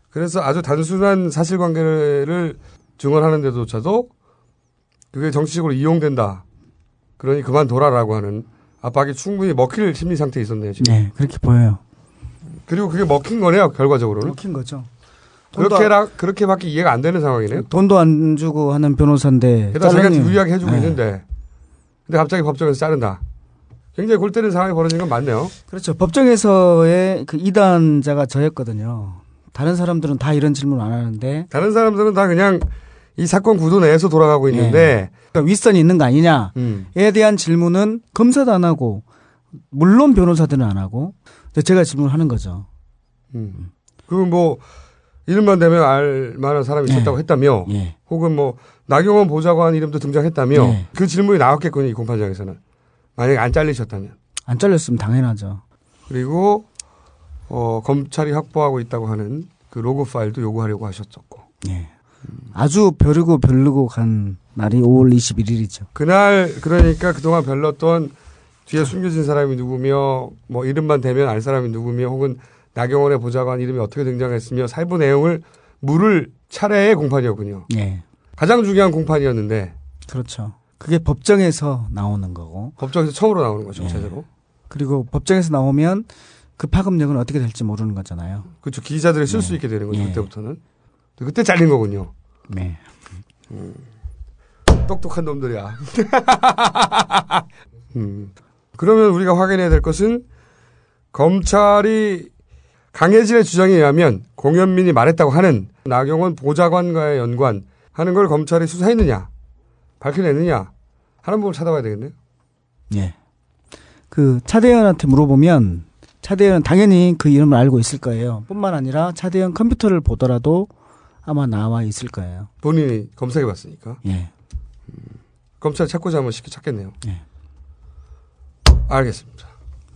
Speaker 2: 그래서 아주 단순한 사실관계를 증언하는 데조차도 그게 정치적으로 이용된다. 그러니 그만둬라라고 하는 압박이 충분히 먹힐 심리 상태에 있었네요.
Speaker 4: 지금. 네, 그렇게 보여요.
Speaker 2: 그리고 그게 먹힌 거네요, 결과적으로는.
Speaker 4: 먹힌 거죠.
Speaker 2: 그렇게라 그렇게밖에 이해가 안 되는 상황이네요.
Speaker 4: 돈도 안 주고 하는 변호사인데.
Speaker 2: 게다가 자기가 유리하게 해주고 네. 있는데, 근데 갑자기 법정에서 자른다. 굉장히 골때리는 상황이 벌어진 건 맞네요.
Speaker 4: 그렇죠. 법정에서의 그 이단자가 저였거든요. 다른 사람들은 다 이런 질문 안 하는데.
Speaker 2: 다른 사람들은 다 그냥 이 사건 구도 내에서 돌아가고 예. 있는데. 네.
Speaker 4: 그러니까 윗선이 있는 거 아니냐에 음. 대한 질문은 검사도 안 하고, 물론 변호사들은 안 하고, 제가 질문을 하는 거죠.
Speaker 2: 음. 그럼 뭐, 이름만 되면 알 만한 사람이 예. 있었다고 네. 했다며 네. 혹은 뭐 나경원 보좌관 이름도 등장했다며 네. 그 질문이 나왔겠군요 이 공판장에서는 만약에 안 잘리셨다면
Speaker 4: 안 잘렸으면 당연하죠
Speaker 2: 그리고 어 검찰이 확보하고 있다고 하는 그로그 파일도 요구하려고 하셨었고
Speaker 4: 네. 아주 벼르고 벼르고간 날이 5월 21일이죠
Speaker 2: 그날 그러니까 그동안 별렀던 뒤에 숨겨진 사람이 누구며 뭐 이름만 대면 알 사람이 누구며 혹은 나경원의 보좌관 이름이 어떻게 등장했으며 살부 내용을 물을 차례의 공판이었군요.
Speaker 4: 예.
Speaker 2: 가장 중요한 공판이었는데.
Speaker 4: 그렇죠. 그게 법정에서 나오는 거고.
Speaker 2: 법정에서 처음으로 나오는 거죠, 예. 제대로.
Speaker 4: 그리고 법정에서 나오면 그 파급력은 어떻게 될지 모르는 거잖아요.
Speaker 2: 그렇죠. 기자들이 쓸수 네. 있게 되는 거죠, 네. 그때부터는. 그때 잘린 거군요.
Speaker 4: 네. 음.
Speaker 2: 똑똑한 놈들이야. 음. 그러면 우리가 확인해야 될 것은 검찰이 강혜진의 주장에 의하면 공현민이 말했다고 하는 나경원 보좌관과의 연관 하는 걸 검찰이 수사했느냐 밝혀냈느냐 하는 부분을 찾아봐야 되겠네요.
Speaker 4: 예. 그 차대현한테 물어보면 차대현 당연히 그 이름을 알고 있을 거예요. 뿐만 아니라 차대현 컴퓨터를 보더라도 아마 나와 있을 거예요.
Speaker 2: 본인이 검색해 봤으니까.
Speaker 4: 예. 음,
Speaker 2: 검찰 찾고자 하면 쉽게 찾겠네요. 예. 알겠습니다.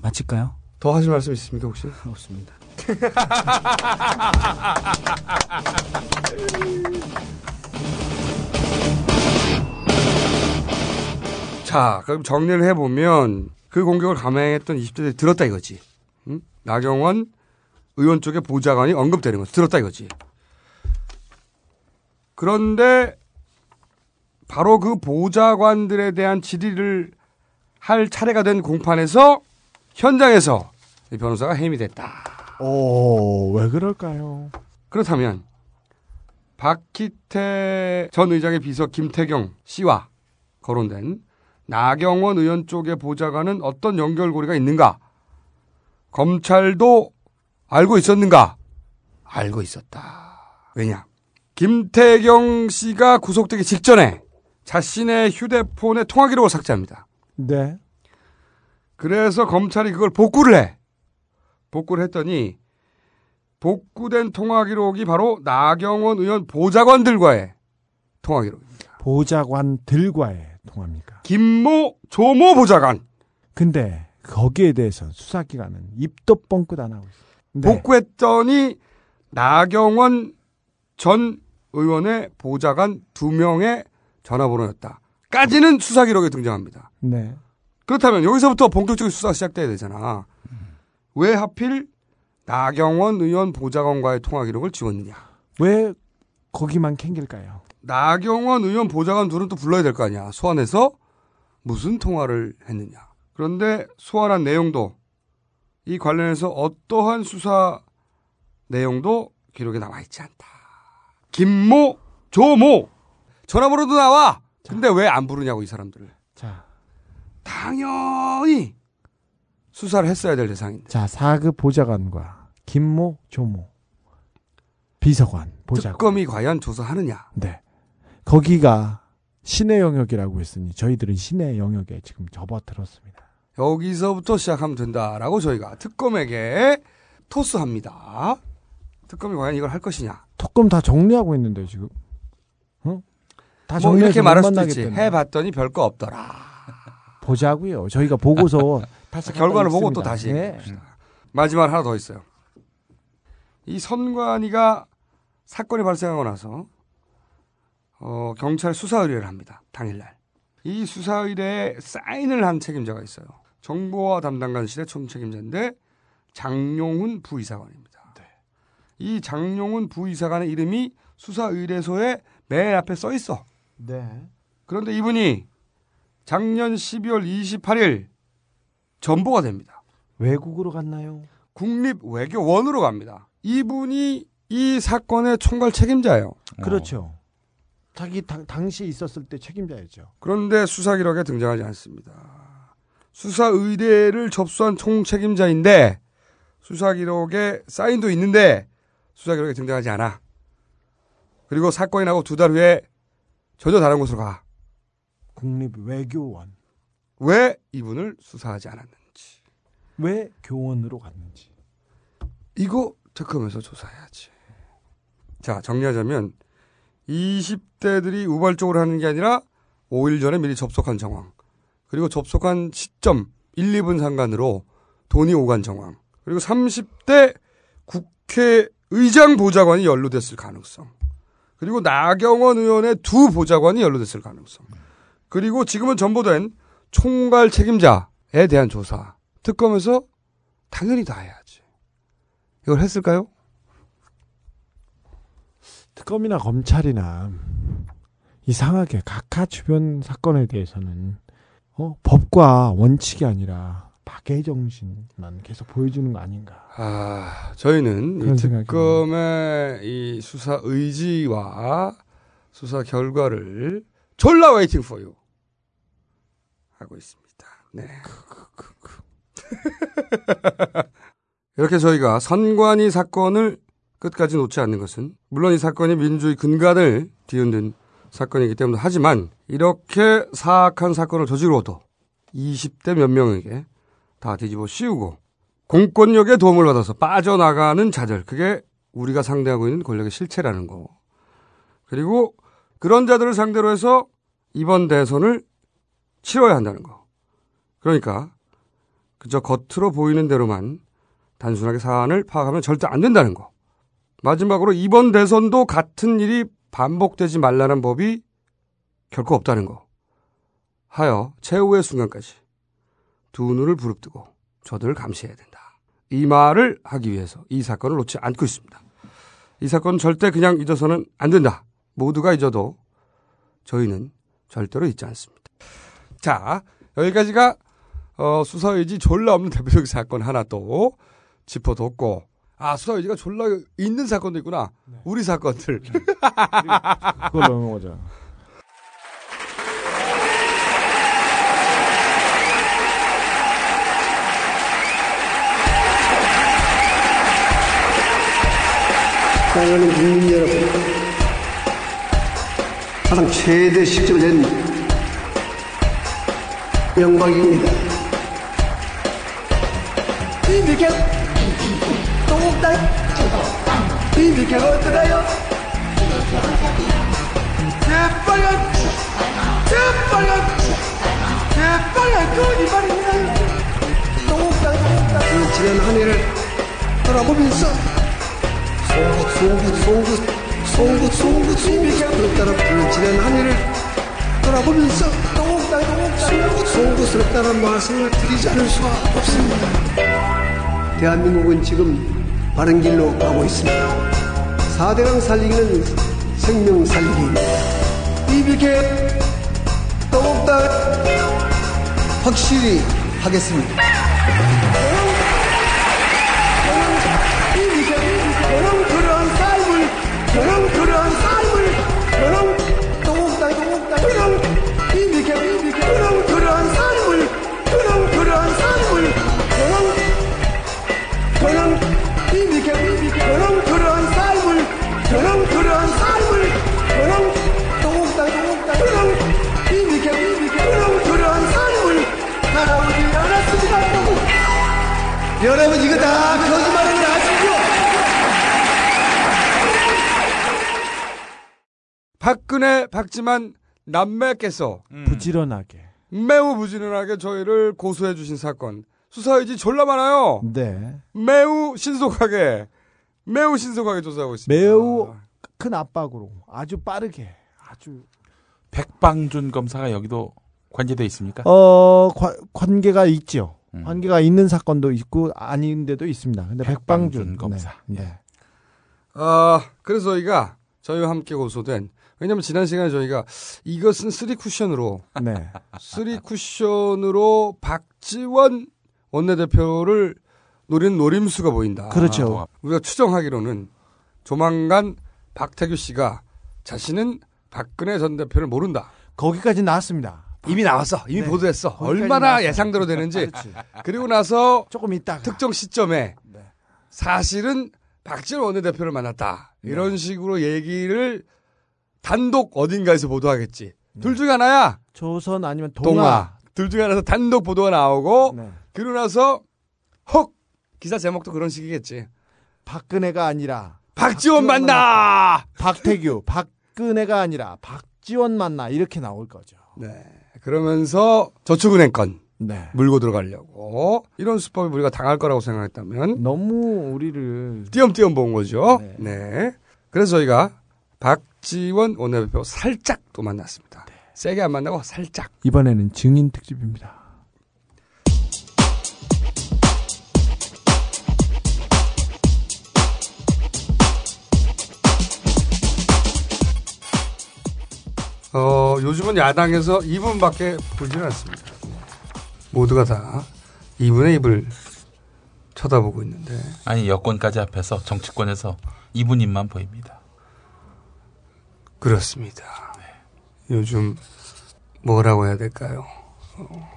Speaker 4: 마칠까요?
Speaker 2: 더 하실 말씀 있습니까 혹시?
Speaker 4: 없습니다.
Speaker 2: 자, 그럼 정리를 해보면 그 공격을 감행했던 20대들이 들었다 이거지. 응? 나경원 의원 쪽의 보좌관이 언급되는 거 들었다 이거지. 그런데 바로 그 보좌관들에 대한 질의를 할 차례가 된 공판에서 현장에서 변호사가 해임이 됐다.
Speaker 4: 오, 어, 왜 그럴까요?
Speaker 2: 그렇다면 박희태 전 의장의 비서 김태경 씨와 거론된 나경원 의원 쪽의 보좌관은 어떤 연결고리가 있는가? 검찰도 알고 있었는가? 알고 있었다. 왜냐? 김태경 씨가 구속되기 직전에 자신의 휴대폰에 통화 기록을 삭제합니다. 네. 그래서 검찰이 그걸 복구를 해. 복구를 했더니 복구된 통화 기록이 바로 나경원 의원 보좌관들과의 통화 기록입
Speaker 4: 보좌관들과의 통화입니까?
Speaker 2: 김모 조모 보좌관.
Speaker 4: 근데 거기에 대해서 수사기관은 입도 뻥끗 안 하고 있어요.
Speaker 2: 복구했더니 나경원 전 의원의 보좌관 두 명의 전화번호였다. 까지는 수사 기록에 등장합니다. 네. 그렇다면 여기서부터 본격적인 수사가 시작돼야 되잖아. 왜 하필 나경원 의원 보좌관과의 통화 기록을 지웠느냐? 왜
Speaker 4: 거기만 캥길까요?
Speaker 2: 나경원 의원 보좌관 둘은 또 불러야 될 거 아니야. 소환해서 무슨 통화를 했느냐. 그런데 소환한 내용도 이 관련해서 어떠한 수사 내용도 기록에 남아있지 않다. 김모, 조모 전화번호도 나와. 근데 왜 안 부르냐고 이 사람들을. 자. 당연히 수사를 했어야 될 대상인데.
Speaker 4: 자, 4급 보좌관과 김모, 조모 비서관, 보좌관.
Speaker 2: 특검이 과연 조사하느냐. 네.
Speaker 4: 거기가 시내 영역이라고 했으니 저희들은 시내 영역에 지금 접어들었습니다.
Speaker 2: 여기서부터 시작하면 된다라고 저희가 특검에게 토스합니다. 특검이 과연 이걸 할 것이냐?
Speaker 4: 특검 다 정리하고 있는데 지금. 응?
Speaker 2: 다뭐 이렇게 말할 수도 있지. 해봤더니 별거 없더라.
Speaker 4: 보자고요. 저희가 보고서
Speaker 2: 결과를 보고 있습니다. 또 다시 네. 마지막 하나 더 있어요. 이 선관위가 사건이 발생하고 나서 어, 경찰 수사 의뢰를 합니다. 당일날. 이 수사 의뢰에 사인을 한 책임자가 있어요. 정보화 담당관실의 총 책임자인데 장용훈 부이사관입니다. 네. 이 장용훈 부이사관의 이름이 수사 의뢰소에 맨 앞에 써 있어. 네. 그런데 이분이 작년 12월 28일 전보가 됩니다.
Speaker 4: 외국으로 갔나요?
Speaker 2: 국립외교원으로 갑니다. 이분이 이 사건의 총괄 책임자예요.
Speaker 4: 어. 그렇죠. 자기 당, 당시 있었을 때 책임자였죠.
Speaker 2: 그런데 수사 기록에 등장하지 않습니다. 수사 의뢰를 접수한 총 책임자인데 수사 기록에 사인도 있는데 수사 기록에 등장하지 않아. 그리고 사건이 나고 두 달 후에 전혀 다른 곳으로 가.
Speaker 4: 국립 외교원.
Speaker 2: 왜 이분을 수사하지 않았는지.
Speaker 4: 왜 교원으로 갔는지.
Speaker 2: 이거 특검에서 조사해야지. 자, 정리하자면 20대들이 우발적으로 하는 게 아니라 5일 전에 미리 접속한 정황. 그리고 접속한 시점 1, 2분 상관으로 돈이 오간 정황. 그리고 30대 국회의장 보좌관이 연루됐을 가능성. 그리고 나경원 의원의 두 보좌관이 연루됐을 가능성. 그리고 지금은 전보된 총괄 책임자에 대한 조사. 특검에서 당연히 다 해야지. 이걸 했을까요?
Speaker 4: 특검이나 검찰이나 이상하게 각하 주변 사건에 대해서는 어, 법과 원칙이 아니라 박해 정신만 계속 보여주는 거 아닌가.
Speaker 2: 아, 저희는 이 특검의 이 수사 의지와 수사 결과를 졸라 웨이팅 포유. 하고 있습니다. 네. 이렇게 저희가 선관위 사건을 끝까지 놓지 않는 것은 물론 이 사건이 민주의 근간을 뒤흔든 사건이기 때문에 하지만 이렇게 사악한 사건을 저지르어도 20대 몇 명에게 다 뒤집어 씌우고 공권력의 도움을 받아서 빠져나가는 자들 그게 우리가 상대하고 있는 권력의 실체라는 거고 그리고 그런 자들을 상대로 해서 이번 대선을 치러야 한다는 거. 그러니까 그저 겉으로 보이는 대로만 단순하게 사안을 파악하면 절대 안 된다는 거. 마지막으로 이번 대선도 같은 일이 반복되지 말라는 법이 결코 없다는 거. 하여 최후의 순간까지 두 눈을 부릅뜨고 저들을 감시해야 된다. 이 말을 하기 위해서 이 사건을 놓지 않고 있습니다. 이 사건 절대 그냥 잊어서는 안 된다. 모두가 잊어도 저희는 절대로 잊지 않습니다. 자, 여기까지가 어, 수사의지 졸라 없는 대표적 사건 하나 또 짚어뒀고, 아, 수사의지가 졸라 있는 사건도 있구나. 네. 우리 사건들. 네.
Speaker 4: 그걸 넘어가자. 사랑하는
Speaker 21: 국민 여러분, 가장 최대 시점을 낸 영광입니다. 이렇게 동국당 이게 어떠나요? 재빨간 재빨간 재빨간 거짓말입니다. 동국 지난 한 해를 돌아보면서 송곳 송곳 송곳 송곳 송곳 송곳 그따라 지난 한 해를 돌아보면서 매우 송구스럽다는 말씀을 드리지 않을 수가 없습니다. 대한민국은 지금 바른 길로 가고 있습니다. 4대강 살리기는 생명 살리기입니다. 이렇게 더욱더 확실히 하겠습니다. 이렇게 그런 그런 삶을 그런 저는 비비게 저는 그런 삶을 저는 그런 삶을 저는 동옥당 동옥당 저는 비비게 저는 그런 삶을 살아오지 않았습니다 여러분 이거 다 거짓말인 아시죠?
Speaker 2: 박근혜, 박지만 남매께서
Speaker 4: 음. 부지런하게
Speaker 2: 매우 부지런하게 저희를 고소해 주신 사건 수사의지 졸라 많아요. 네. 매우 신속하게, 매우 신속하게 조사하고 있습니다.
Speaker 4: 매우 큰 압박으로 아주 빠르게 아주.
Speaker 22: 백방준 검사가 여기도 관계돼 있습니까?
Speaker 4: 어, 관, 관계가 있죠 음. 관계가 있는 사건도 있고 아닌데도 있습니다. 근데 백방준, 백방준 검사. 네. 네.
Speaker 2: 아, 그래서 저희가 저희와 함께 고소된 왜냐면 지난 시간에 저희가 이것은 쓰리 쿠션으로 네. 쓰리 쿠션으로 박지원 원내대표를 노린 노림수가 보인다.
Speaker 4: 그렇죠.
Speaker 2: 우리가 추정하기로는 조만간 박태규 씨가 자신은 박근혜 전 대표를 모른다.
Speaker 4: 거기까지 나왔습니다.
Speaker 2: 이미 나왔어. 이미 네. 보도했어. 얼마나 나왔어요. 예상대로 되는지. 그리고 나서
Speaker 4: 조금 있다
Speaker 2: 특정 시점에 네. 사실은 박지원 원내대표를 만났다. 네. 이런 식으로 얘기를 단독 어딘가에서 보도하겠지. 둘 네. 중에 하나야.
Speaker 4: 조선 아니면 동화 동아.
Speaker 2: 둘 중에 하나에서 단독 보도가 나오고 네. 그러 나서 헉 기사 제목도 그런 식이겠지.
Speaker 4: 박근혜가 아니라
Speaker 2: 박지원, 박지원 만나.
Speaker 4: 박태규, 박근혜가 아니라 박지원 만나 이렇게 나올 거죠. 네.
Speaker 2: 그러면서 저축은행 건 네. 물고 들어가려고 이런 수법이 우리가 당할 거라고 생각했다면
Speaker 4: 너무 우리를
Speaker 2: 띄엄띄엄 본 거죠. 네. 네. 그래서 저희가 박지원 원내대표 살짝 또 만났습니다. 네. 세게 안 만나고 살짝.
Speaker 4: 이번에는 증인 특집입니다.
Speaker 2: 어, 요즘은 야당에서 2분밖에 불지는 않습니다. 모두가 다 2분의 입을 쳐다보고 있는데.
Speaker 22: 아니, 여권까지 앞에서 정치권에서 2분 입만 보입니다.
Speaker 2: 그렇습니다. 네. 요즘 뭐라고 해야 될까요? 어,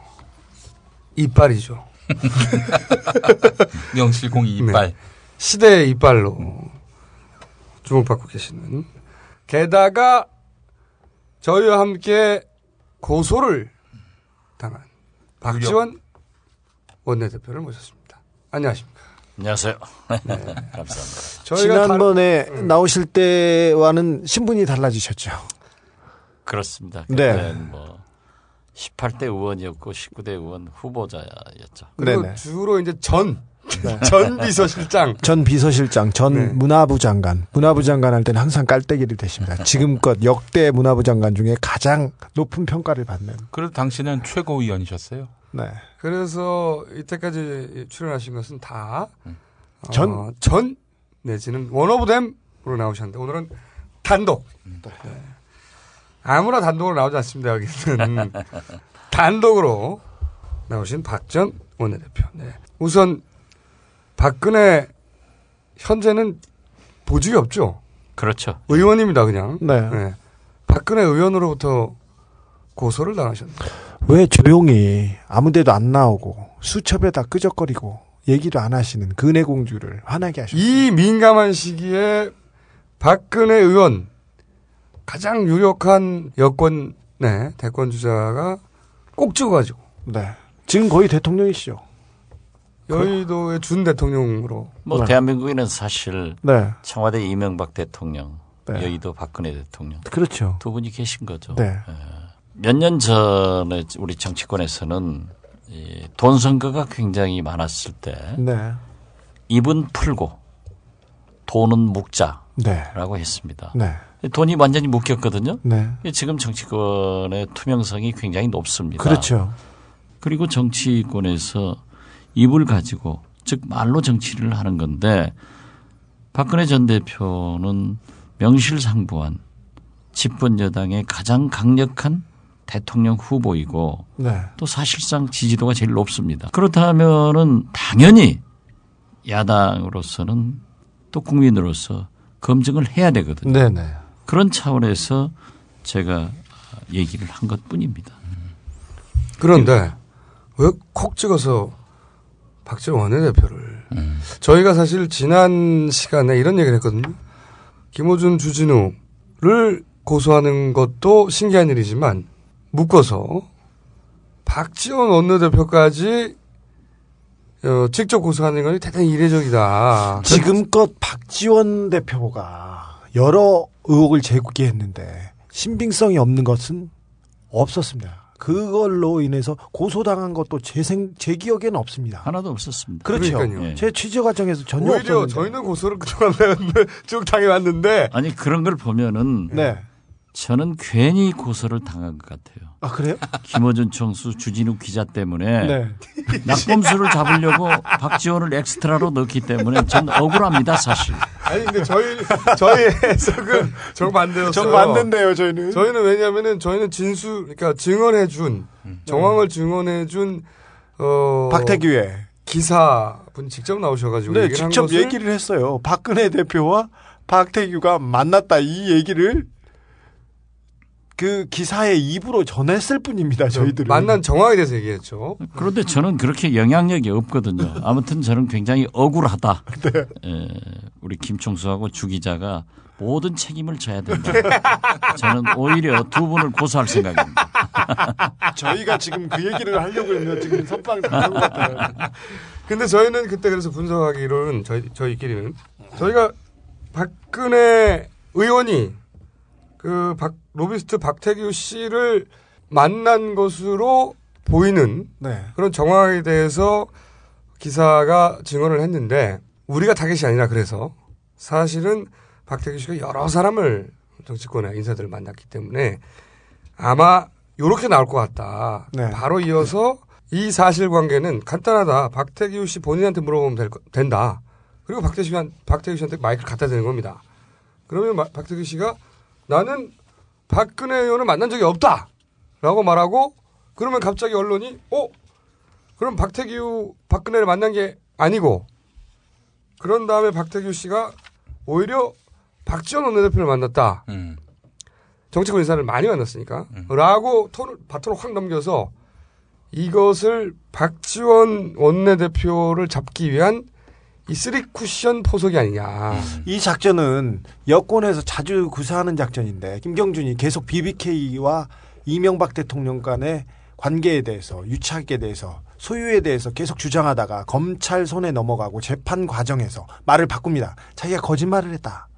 Speaker 2: 이빨이죠.
Speaker 22: 명실공히 이빨. 네.
Speaker 2: 시대의 이빨로 주목받고 계시는. 게다가 저희와 함께 고소를 당한 박지원 원내대표를 모셨습니다. 안녕하십니까.
Speaker 22: 안녕하세요. 네.
Speaker 4: 감사합니다. 저희가 지난번에 다른... 음. 나오실 때와는 신분이 달라지셨죠.
Speaker 22: 그렇습니다. 네. 뭐 18대 의원이었고 19대 의원 후보자였죠.
Speaker 2: 그리고 네네. 주로 이제 전 네. 전 비서실장.
Speaker 4: 전 비서실장, 전 네. 문화부 장관. 문화부 장관 할 때는 항상 깔때기를 대십니다. 지금껏 역대 문화부 장관 중에 가장 높은 평가를 받는.
Speaker 22: 그래도 당신은 최고위원이셨어요?
Speaker 4: 네.
Speaker 2: 그래서 이때까지 출연하신 것은 다 음. 전? 어, 전? 내지는 원오브댐으로 나오셨는데 오늘은 단독. 네. 아무나 단독으로 나오지 않습니다. 여기는 단독으로 나오신 박 전 원내대표. 네. 우선 박근혜 현재는 보직이 없죠.
Speaker 22: 그렇죠.
Speaker 2: 의원입니다, 그냥. 네. 네. 박근혜 의원으로부터 고소를 당하셨네요.
Speaker 4: 왜 조용히 아무데도 안 나오고 수첩에다 끄적거리고 얘기도 안 하시는 근혜 공주를 화나게 하셨어요.
Speaker 2: 이 민감한 시기에 박근혜 의원 가장 유력한 여권 네 대권 주자가 꼭 찍어가지고. 네.
Speaker 4: 지금 거의 대통령이시죠.
Speaker 2: 여의도의 준 대통령으로.
Speaker 22: 뭐 네. 대한민국에는 사실 네. 청와대 이명박 대통령, 네. 여의도 박근혜 대통령. 그렇죠. 두 분이 계신 거죠. 네. 예. 몇년 전에 우리 정치권에서는 이돈 선거가 굉장히 많았을 때 네. 입은 풀고 돈은 묵자라고 네. 했습니다. 네. 돈이 완전히 묶였거든요. 지금 정치권의 투명성이 굉장히 높습니다.
Speaker 4: 그렇죠.
Speaker 22: 그리고 정치권에서 입을 가지고 즉 말로 정치를 하는 건데 박근혜 전 대표는 명실상부한 집권 여당의 가장 강력한 대통령 후보이고 네. 또 사실상 지지도가 제일 높습니다. 그렇다면은 당연히 야당으로서는 또 국민으로서 검증을 해야 되거든요. 네네. 네. 그런 차원에서 제가 얘기를 한 것 뿐입니다.
Speaker 2: 그런데 왜 콕 찍어서 박지원 원내대표를 음. 저희가 사실 지난 시간에 이런 얘기를 했거든요. 김호준 주진우를 고소하는 것도 신기한 일이지만 묶어서 박지원 원내대표까지 어, 직접 고소하는 건 대단히 이례적이다.
Speaker 4: 지금껏 박지원 대표가 여러 의혹을 제기했는데 신빙성이 없는 것은 없었습니다. 그걸로 인해서 고소당한 것도 제, 생, 제 기억에는 없습니다.
Speaker 22: 하나도 없었습니다.
Speaker 4: 그렇죠. 그러니까요. 예. 제 취재 과정에서 전혀 오히려 없었는데. 저희는
Speaker 2: 고소를 그동안 쭉 당해왔는데
Speaker 22: 아니 그런 걸 보면은 네. 저는 괜히 고소를 당한 것 같아요.
Speaker 4: 아 그래요?
Speaker 22: 김어준 청수 주진우 기자 때문에 네. 낙범수를 잡으려고 박지원을 엑스트라로 넣기 때문에 전 억울합니다 사실.
Speaker 2: 아니 근데 저희 저희 해석은 정반대였어요.
Speaker 4: 정반대인데요 저희는. 저희는
Speaker 2: 왜냐하면은 저희는 진수 그러니까 증언해준 정황을 증언해준 어
Speaker 4: 박태규의
Speaker 2: 기사 분 직접 나오셔가지고 네, 직접
Speaker 4: 얘기를 했어요. 박근혜 대표와 박태규가 만났다 이 얘기를 그 기사에 입으로 전했을 뿐입니다. 그렇죠. 저희들은
Speaker 2: 만난 정황에 대해서 얘기했죠.
Speaker 22: 그런데 저는 그렇게 영향력이 없거든요. 아무튼 저는 굉장히 억울하다. 네. 에, 예, 우리 김총수하고 주 기자가 모든 책임을 져야 된다. 저는 오히려 두 분을 고소할 생각입니다.
Speaker 2: 저희가 지금 그 얘기를 하려고 했는데 지금 선빵하는 것 같아요. 근데 저희는 그때 그래서 분석하기로는 저희 저희끼리는 저희가 박근혜 의원이 그 박, 로비스트 박태규 씨를 만난 것으로 보이는 네. 그런 정황에 대해서 기사가 증언을 했는데 우리가 타겟이 아니라 그래서 사실은 박태규 씨가 여러 사람을 정치권의 인사들을 만났기 때문에 아마 요렇게 나올 것 같다. 네. 바로 이어서 이 사실관계는 간단하다. 박태규 씨 본인한테 물어보면 될, 된다. 그리고 박태규 씨한 박태규 씨한테 마이크를 갖다 대는 겁니다. 그러면 박태규 씨가 나는 박근혜 의원을 만난 적이 없다! 라고 말하고, 그러면 갑자기 언론이, 어? 그럼 박태규, 박근혜를 만난 게 아니고, 그런 다음에 박태규 씨가 오히려 박지원 원내대표를 만났다. 음. 정치권 인사를 많이 만났으니까. 음. 라고 톤을, 바톤로확 넘겨서 이것을 박지원 원내대표를 잡기 위한 이 쓰리 쿠션 포석이 아니냐.
Speaker 4: 이 작전은 여권에서 자주 구사하는 작전인데 김경준이 계속 BBK와 이명박 대통령 간의 관계에 대해서 유착에 대해서 소유에 대해서 계속 주장하다가 검찰 손에 넘어가고 재판 과정에서 말을 바꿉니다. 자기가 거짓말을 했다.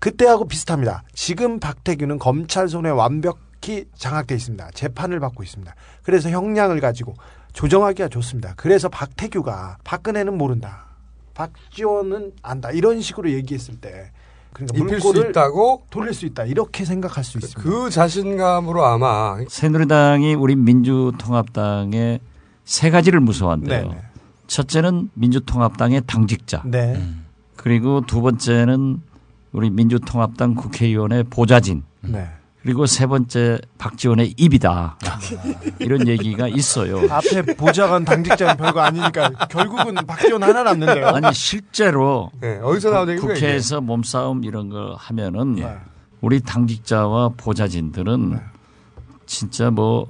Speaker 4: 그때하고 비슷합니다. 지금 박태규는 검찰 손에 완벽히 장악돼 있습니다. 재판을 받고 있습니다. 그래서 형량을 가지고 조정하기가 좋습니다. 그래서 박태규가 박근혜는 모른다. 박지원은 안다 이런 식으로 얘기했을 때
Speaker 2: 그러니까 입힐 수 있다고
Speaker 4: 돌릴 수 있다 이렇게 생각할 수 그 있습니다.
Speaker 2: 그 자신감으로 아마
Speaker 22: 새누리당이 우리 민주통합당의 세 가지를 무서워한대요. 네네. 네. 첫째는 민주통합당의 당직자. 네. 음. 그리고 두 번째는 우리 민주통합당 국회의원의 보좌진. 네. 그리고 세 번째 박지원의 입이다. 이런 얘기가 있어요.
Speaker 2: 앞에 보좌관 당직자는 별거 아니니까 결국은 박지원 하나 남는데요.
Speaker 22: 아니 실제로 네, 어디서 나오는 국회에서 이게? 몸싸움 이런 걸 하면은 네. 우리 당직자와 보좌진들은 네. 진짜 뭐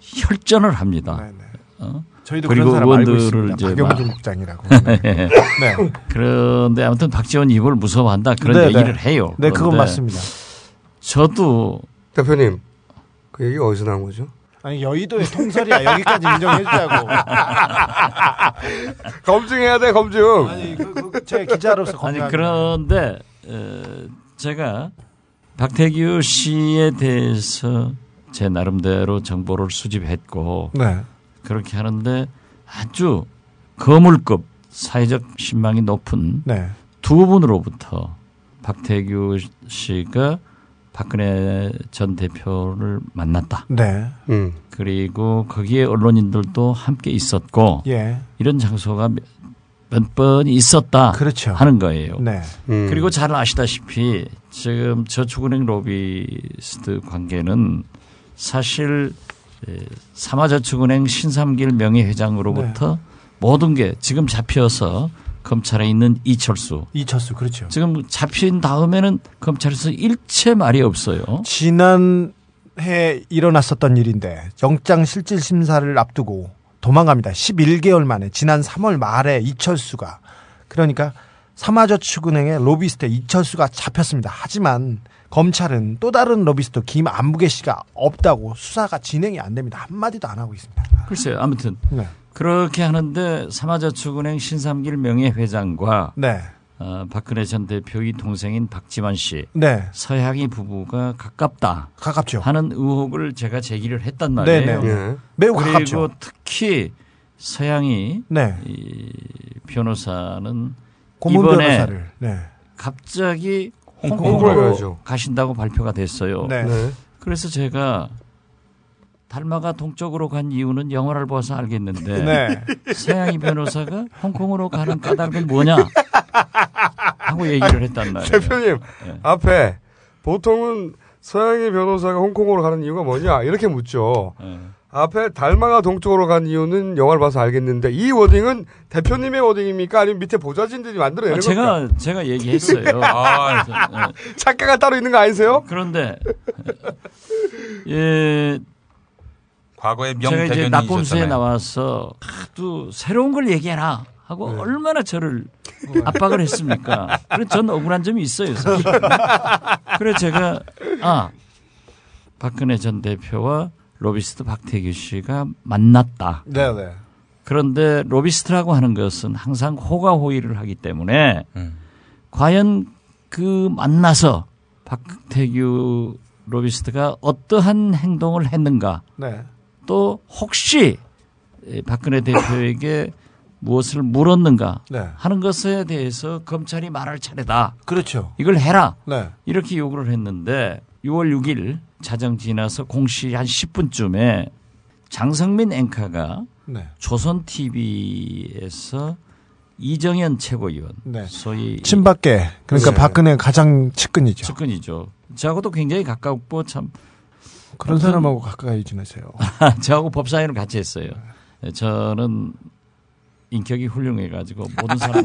Speaker 22: 혈전을 합니다. 네, 네.
Speaker 4: 어? 저희도 그리고 의원들을 이제 박영준 국장이라고.
Speaker 22: 네. 네. 네. 그런데 아무튼 박지원 이걸 무서워한다 그런 얘기를 해요.
Speaker 4: 네, 그건 맞습니다.
Speaker 22: 저도
Speaker 2: 대표님, 그 얘기 어디서 나온 거죠?
Speaker 4: 아니 여의도의 통설이야 여기까지 인정해주자고
Speaker 2: 검증해야 돼 검증 아니 그, 그, 그
Speaker 4: 제 기자로서 아니
Speaker 22: 그런데 어, 제가 박태규 씨에 대해서 제 나름대로 정보를 수집했고 네. 그렇게 하는데 아주 거물급 사회적 신망이 높은 네. 두 분으로부터 박태규 씨가 박근혜 전 대표를 만났다. 네. 음. 그리고 거기에 언론인들도 함께 있었고 예. 이런 장소가 몇 번 있었다 그렇죠. 하는 거예요. 네. 음. 그리고 잘 아시다시피 지금 저축은행 로비스트 관계는 사실 사마저축은행 예, 신삼길 명예회장으로부터 네. 모든 게 지금 잡혀서 검찰에 있는 이철수.
Speaker 4: 이철수, 그렇죠.
Speaker 22: 지금 잡힌 다음에는 검찰에서 일체 말이 없어요.
Speaker 4: 지난해 일어났었던 일인데 영장 실질 심사를 앞두고 도망갑니다. 11개월 만에 지난 3월 말에 이철수가 그러니까 삼화저축은행의 로비스트 이철수가 잡혔습니다. 하지만 검찰은 또 다른 로비스트 김안부계 씨가 없다고 수사가 진행이 안 됩니다. 한마디도 안 하고 있습니다.
Speaker 22: 글쎄요. 아무튼 네. 그렇게 하는데 삼화저축은행 신삼길 명예회장과 네. 어, 박근혜 전 대표의 동생인 박지만 씨, 네. 서양이 부부가 가깝다.
Speaker 4: 가깝죠.
Speaker 22: 하는 의혹을 제가 제기를 했단 말이에요. 네. 네. 예.
Speaker 4: 매우
Speaker 22: 그리고 가깝죠. 그리고 특히 서양이 네. 이 변호사는 고문 이번에 변호사를. 네. 갑자기 홍콩으로 가신다고 발표가 됐어요. 네. 그래서 제가 달마가 동쪽으로 간 이유는 영화를 봐서 알겠는데 네. 서양이 변호사가 홍콩으로 가는 까닭은 뭐냐 하고 얘기를 했단
Speaker 2: 말이에요. 대표님 네. 앞에 보통은 서양의 변호사가 홍콩으로 가는 이유가 뭐냐 이렇게 묻죠. 네. 앞에 달마가 동쪽으로 간 이유는 영화를 봐서 알겠는데 이 워딩은 대표님의 워딩입니까 아니면 밑에 보좌진들이 만들어내는 아, 제가 겁니까?
Speaker 22: 제가 얘기했어요. 아, 그래서,
Speaker 2: 아, 네. 작가가 따로 있는 거 아니세요?
Speaker 22: 그런데 예, 과거에 명 제가 이제 나쁨수에 나와서 또 새로운 걸 얘기해라 하고 네. 얼마나 저를 압박을 했습니까? 그래전 억울한 점이 있어요. 사실. 그래서 제가 아 박근혜 전 대표와 로비스트 박태규 씨가 만났다. 네, 네. 그런데 로비스트라고 하는 것은 항상 호가호의를 하기 때문에 음. 과연 그 만나서 박태규 로비스트가 어떠한 행동을 했는가 네. 또 혹시 박근혜 대표에게 무엇을 물었는가 네. 하는 것에 대해서 검찰이 말할 차례다.
Speaker 4: 그렇죠.
Speaker 22: 이걸 해라. 네. 이렇게 요구를 했는데 6월 6일 자정 지나서 공시 한 10분쯤에 장성민 앵커가 네. 조선 TV에서 이정현 최고위원 네.
Speaker 4: 소위 친박계 그러니까 네. 박근혜 가장 측근이죠.
Speaker 22: 측근이죠. 저하고도 굉장히 가깝고 참
Speaker 4: 그런 사람하고 가까이 지내세요.
Speaker 22: 아, 저하고 법사위를 같이 했어요. 네, 저는 인격이 훌륭해가지고 모든 사람.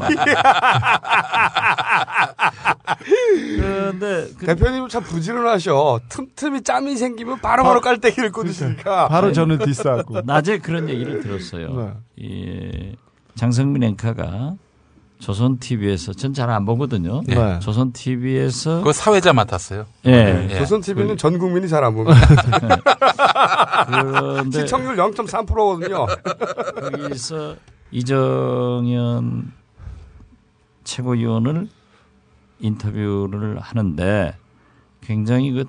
Speaker 2: 그런데 그 대표님은 참 부지런하셔. 틈틈이 짬이 생기면 바로바로 바로 깔때기를 꽂으시니까.
Speaker 4: 바로 저는 디스하고.
Speaker 22: 낮에 그런 얘기를 들었어요. 네. 이 장성민 앵카가 조선 TV에서 전 잘 안 보거든요. 네. 네. 조선 TV에서
Speaker 2: 그 사회자 맡았어요. 예. 네. 예. 조선 TV는 그... 전 국민이 잘안 봅니다. 그런데 시청률 0.3%거든요.
Speaker 22: 거기서 이정현 최고위원을 인터뷰를 하는데 굉장히 그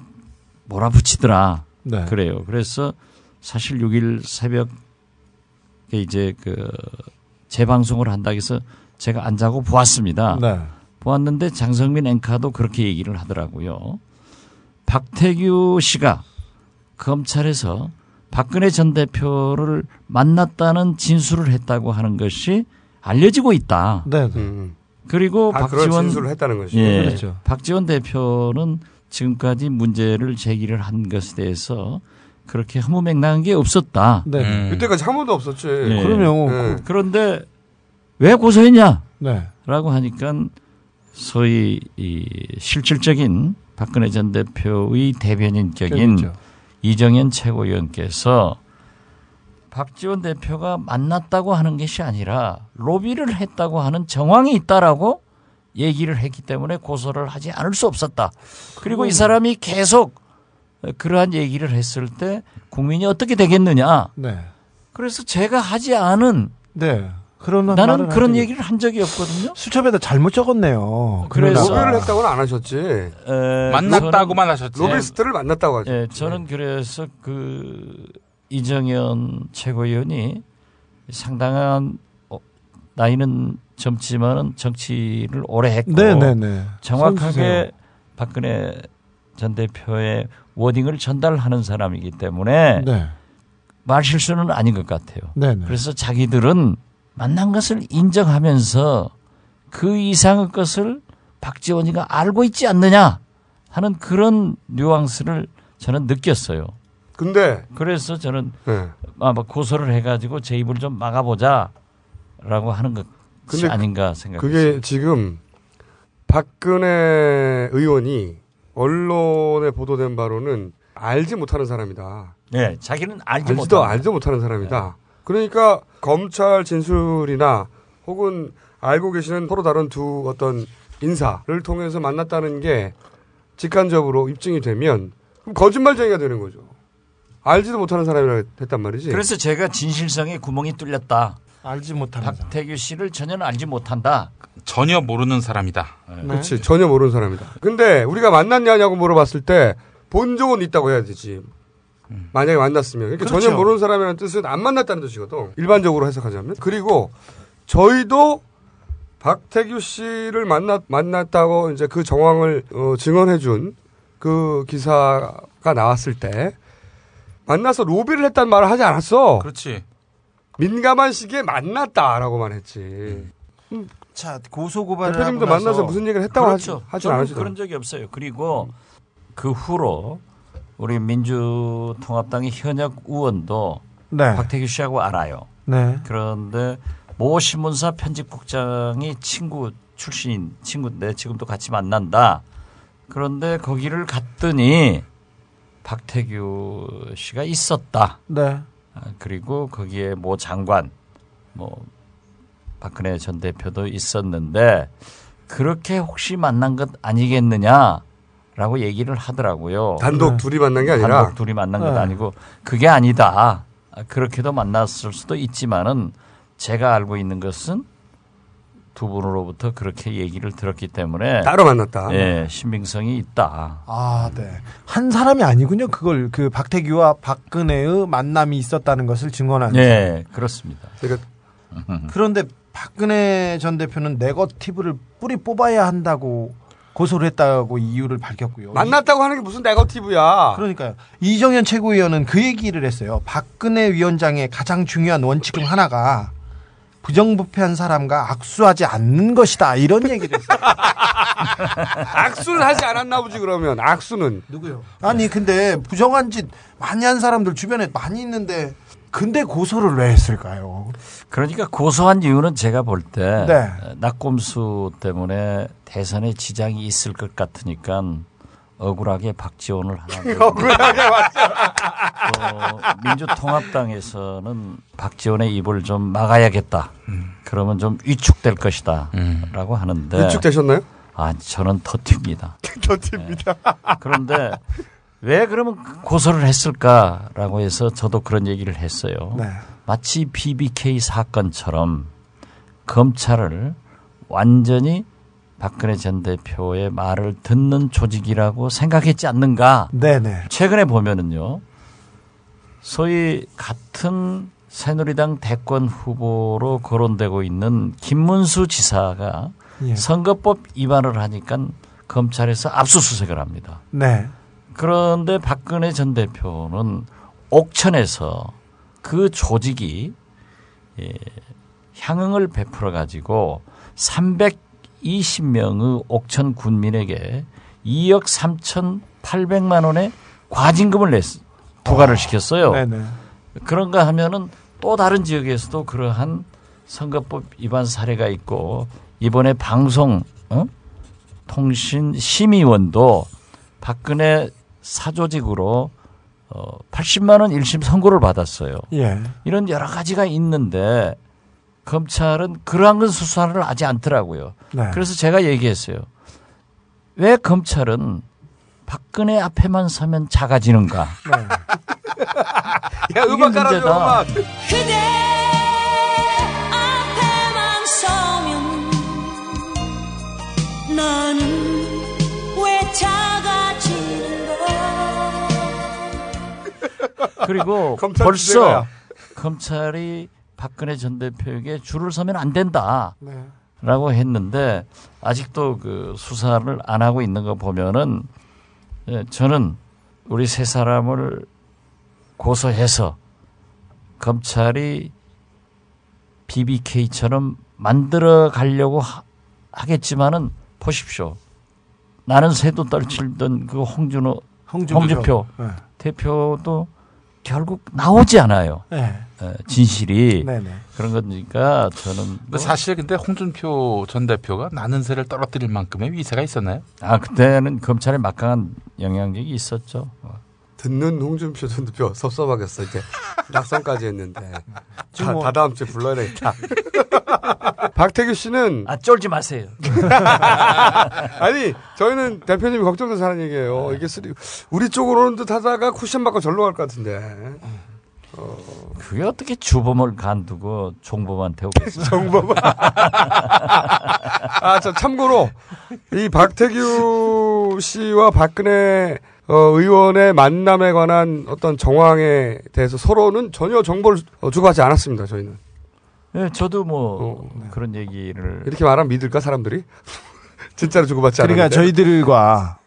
Speaker 22: 몰아붙이더라. 네. 그래요. 그래서 사실 6일 새벽에 이제 그 재방송을 한다 그래서 제가 안자고 보았습니다. 네. 보았는데 장성민 앵커도 그렇게 얘기를 하더라고요. 박태규 씨가 검찰에서 박근혜 전 대표를 만났다는 진술을 했다고 하는 것이 알려지고 있다. 네. 네. 음, 음. 그리고 아, 박지원
Speaker 2: 진술을 했다는 것이죠. 예,
Speaker 22: 그렇죠. 박지원 대표는 지금까지 문제를 제기를 한 것에 대해서 그렇게 허무맹랑한 게 없었다. 네.
Speaker 2: 음. 이때까지 아무도 없었지. 예. 네.
Speaker 22: 그러면 예. 네. 그런데 왜 고소했냐? 네. 라고 하니까 소위 이 실질적인 박근혜 전 대표의 대변인격인 그렇죠. 이정현 최고위원께서 박지원 대표가 만났다고 하는 것이 아니라 로비를 했다고 하는 정황이 있다라고 얘기를 했기 때문에 고소를 하지 않을 수 없었다. 그리고 이 사람이 계속 그러한 얘기를 했을 때 국민이 어떻게 되겠느냐. 네. 그래서 제가 하지 않은 네. 그런 나는 그런 얘기를 한 적이 없거든요.
Speaker 4: 수첩에다 잘못 적었네요.
Speaker 2: 그래서 로비를 했다고는 안 하셨지. 에,
Speaker 23: 만났다고만 하셨지.
Speaker 2: 로비스트를 만났다고 하죠. 예,
Speaker 22: 저는 그래서 그 이정현 최고위원이 상당한 어, 나이는 젊지만은 정치를 오래 했고 네네네. 네, 네. 정확하게 선수세요. 박근혜 전 대표의 워딩을 전달하는 사람이기 때문에 네. 말실수는 아닌 것 같아요. 네네. 네. 그래서 자기들은 만난 것을 인정하면서 그 이상의 것을 박지원이가 알고 있지 않느냐 하는 그런 뉘앙스를 저는 느꼈어요.
Speaker 2: 근데
Speaker 22: 그래서 저는 네. 아마 뭐 고소를 해가지고 제 입을 좀 막아보자라고 하는 것이 그 아닌가 생각했어요.
Speaker 2: 그게 지금 박근혜 의원이 언론에 보도된 바로는 알지 못하는 사람이다.
Speaker 22: 네, 자기는 알지
Speaker 2: 못하는 알지도 못하는 사람이다. 네. 그러니까 검찰 진술이나 혹은 알고 계시는 서로 다른 두 어떤 인사를 통해서 만났다는 게 직관적으로 입증이 되면 그럼 거짓말쟁이가 되는 거죠. 알지도 못하는 사람이라 했단 말이지.
Speaker 22: 그래서 제가 진실성에 구멍이 뚫렸다. 알지 못한다. 박태규 씨를 전혀 알지 못한다.
Speaker 23: 전혀 모르는 사람이다.
Speaker 2: 네. 그렇지. 전혀 모르는 사람이다. 근데 우리가 만났냐냐고 물어봤을 때 본 적은 있다고 해야 되지. 음. 만약에 만났으면. 그러니까 그렇죠. 전혀 모르는 사람이라는 뜻은 안 만났다는 뜻이거든. 일반적으로 해석하자면. 그리고 저희도 박태규 씨를 만났, 만났다고 이제 그 정황을 어, 증언해준 그 기사가 나왔을 때 만나서 로비를 했단 말을 하지 않았어.
Speaker 22: 그렇지.
Speaker 2: 민감한 시기에 만났다라고만 했지. 음.
Speaker 22: 음. 자 고소 고발을
Speaker 2: 대표님도 만나서 무슨 얘기를 했다고 그렇죠. 하지, 하지
Speaker 22: 않았죠. 그런 적이 없어요. 그리고 그 후로 우리 민주통합당의 현역 의원도 네. 박태규 씨하고 알아요. 네. 그런데 모 신문사 편집국장이 친구 출신인 친구인데 지금도 같이 만난다. 그런데 거기를 갔더니 박태규 씨가 있었다. 네. 아, 그리고 거기에 모 장관, 뭐 박근혜 전 대표도 있었는데 그렇게 혹시 만난 것 아니겠느냐 라고 얘기를 하더라고요.
Speaker 2: 단독 네. 둘이 만난 게 아니라
Speaker 22: 단독 둘이 만난 것도 네. 아니고 그게 아니다. 그렇게도 만났을 수도 있지만은 제가 알고 있는 것은 두 분으로부터 그렇게 얘기를 들었기 때문에
Speaker 2: 따로 만났다.
Speaker 22: 예, 신빙성이 있다.
Speaker 4: 아, 네. 한 사람이 아니군요. 그걸 그 박태규와 박근혜의 만남이 있었다는 것을 증언하는. 예,
Speaker 22: 그렇습니다.
Speaker 4: 음. 그런데 박근혜 전 대표는 네거티브를 뿌리 뽑아야 한다고 고소를 했다고 이유를 밝혔고요.
Speaker 2: 만났다고 하는 게 무슨 네거티브야.
Speaker 4: 그러니까요. 이정현 최고위원은 그 얘기를 했어요. 박근혜 위원장의 가장 중요한 원칙 중 하나가 부정부패한 사람과 악수하지 않는 것이다. 이런 얘기를 했어요.
Speaker 2: 악수는 하지 않았나 보지 그러면 악수는 누구요?
Speaker 4: 아니 근데 부정한 짓 많이 한 사람들 주변에 많이 있는데 근데 고소를 왜 했을까요?
Speaker 22: 그러니까 고소한 이유는 제가 볼때 네. 낙검수 때문에 대선에 지장이 있을 것 같으니까 억울하게 박지원을 하나. 억울하게 어, 민주통합당에서는 박지원의 입을 좀 막아야겠다. 음. 그러면 좀 위축될 것이다라고 음. 하는데
Speaker 2: 위축되셨나요?
Speaker 22: 아 저는 터튑니다. 터튑니다. 네. 그런데 왜 그러면 고소를 했을까라고 해서 저도 그런 얘기를 했어요. 네. 마치 BBK 사건처럼 검찰을 완전히 박근혜 전 대표의 말을 듣는 조직이라고 생각했지 않는가. 네네. 최근에 보면은요. 소위 같은 새누리당 대권 후보로 거론되고 있는 김문수 지사가 예. 선거법 위반을 하니까 검찰에서 압수수색을 합니다. 네. 그런데 박근혜 전 대표는 옥천에서 그 조직이 예, 향응을 베풀어 가지고 320명의 옥천 군민에게 2억 3,800만 원의 과징금을 냈, 부과를 아, 시켰어요. 네 그런가 하면은 또 다른 지역에서도 그러한 선거법 위반 사례가 있고 이번에 방송 어? 통신 심의원도 박근혜 사조직으로 어 80만 원 1심 선고를 받았어요. 예. 이런 여러 가지가 있는데 검찰은 그러한 건 수사를 하지 않더라고요. 네. 그래서 제가 얘기했어요. 왜 검찰은 박근혜 앞에만 서면 작아지는가? 네. 야 음악 깔아줘 음악. 나는 왜 참. 그리고 검찰 벌써 검찰이 박근혜 전 대표에게 줄을 서면 안 된다. 네. 라고 했는데 아직도 그 수사를 안 하고 있는 거 보면은 예, 저는 우리 세 사람을 고소해서 검찰이 BBK처럼 만들어 가려고 하, 겠지만은 보십시오. 나는 새도 떨칠던 그 홍준호, 홍준표, 홍준표. 네. 대표도 결국 나오지 않아요. 네. 예, 진실이 네네. 네. 그런 거니까 저는
Speaker 23: 뭐 사실 근데 홍준표 전 대표가 나는 새를 떨어뜨릴 만큼의 위세가 있었나요?
Speaker 22: 아 그때는 검찰에 막강한 영향력이 있었죠.
Speaker 2: 듣는 홍준표 전 대표 섭섭하겠어. 이제 낙선까지 했는데. 다, 뭐. 다 다음 주에 불러야 되겠다. 박태규 씨는
Speaker 22: 아 쫄지 마세요.
Speaker 2: 아니 저희는 대표님이 걱정돼서 하는 얘기예요. 네. 이게 쓰리 우리 쪽으로 오는 듯하다가 쿠션 받고 절로 갈 것 같은데. 어.
Speaker 22: 그게 어떻게 주범을 간두고 종범한테 오겠어요? 종범.
Speaker 2: 아저 참고로 이 박태규 씨와 박근혜 어, 의원의 만남에 관한 어떤 정황에 대해서 서로는 전혀 정보를 어, 주고하지 않았습니다. 저희는.
Speaker 22: 네, 저도 뭐 어, 네. 그런 얘기를
Speaker 2: 이렇게 말하면 믿을까 사람들이 진짜로 주고받지 그러니까
Speaker 4: 않았는데. 그러니까 저희들과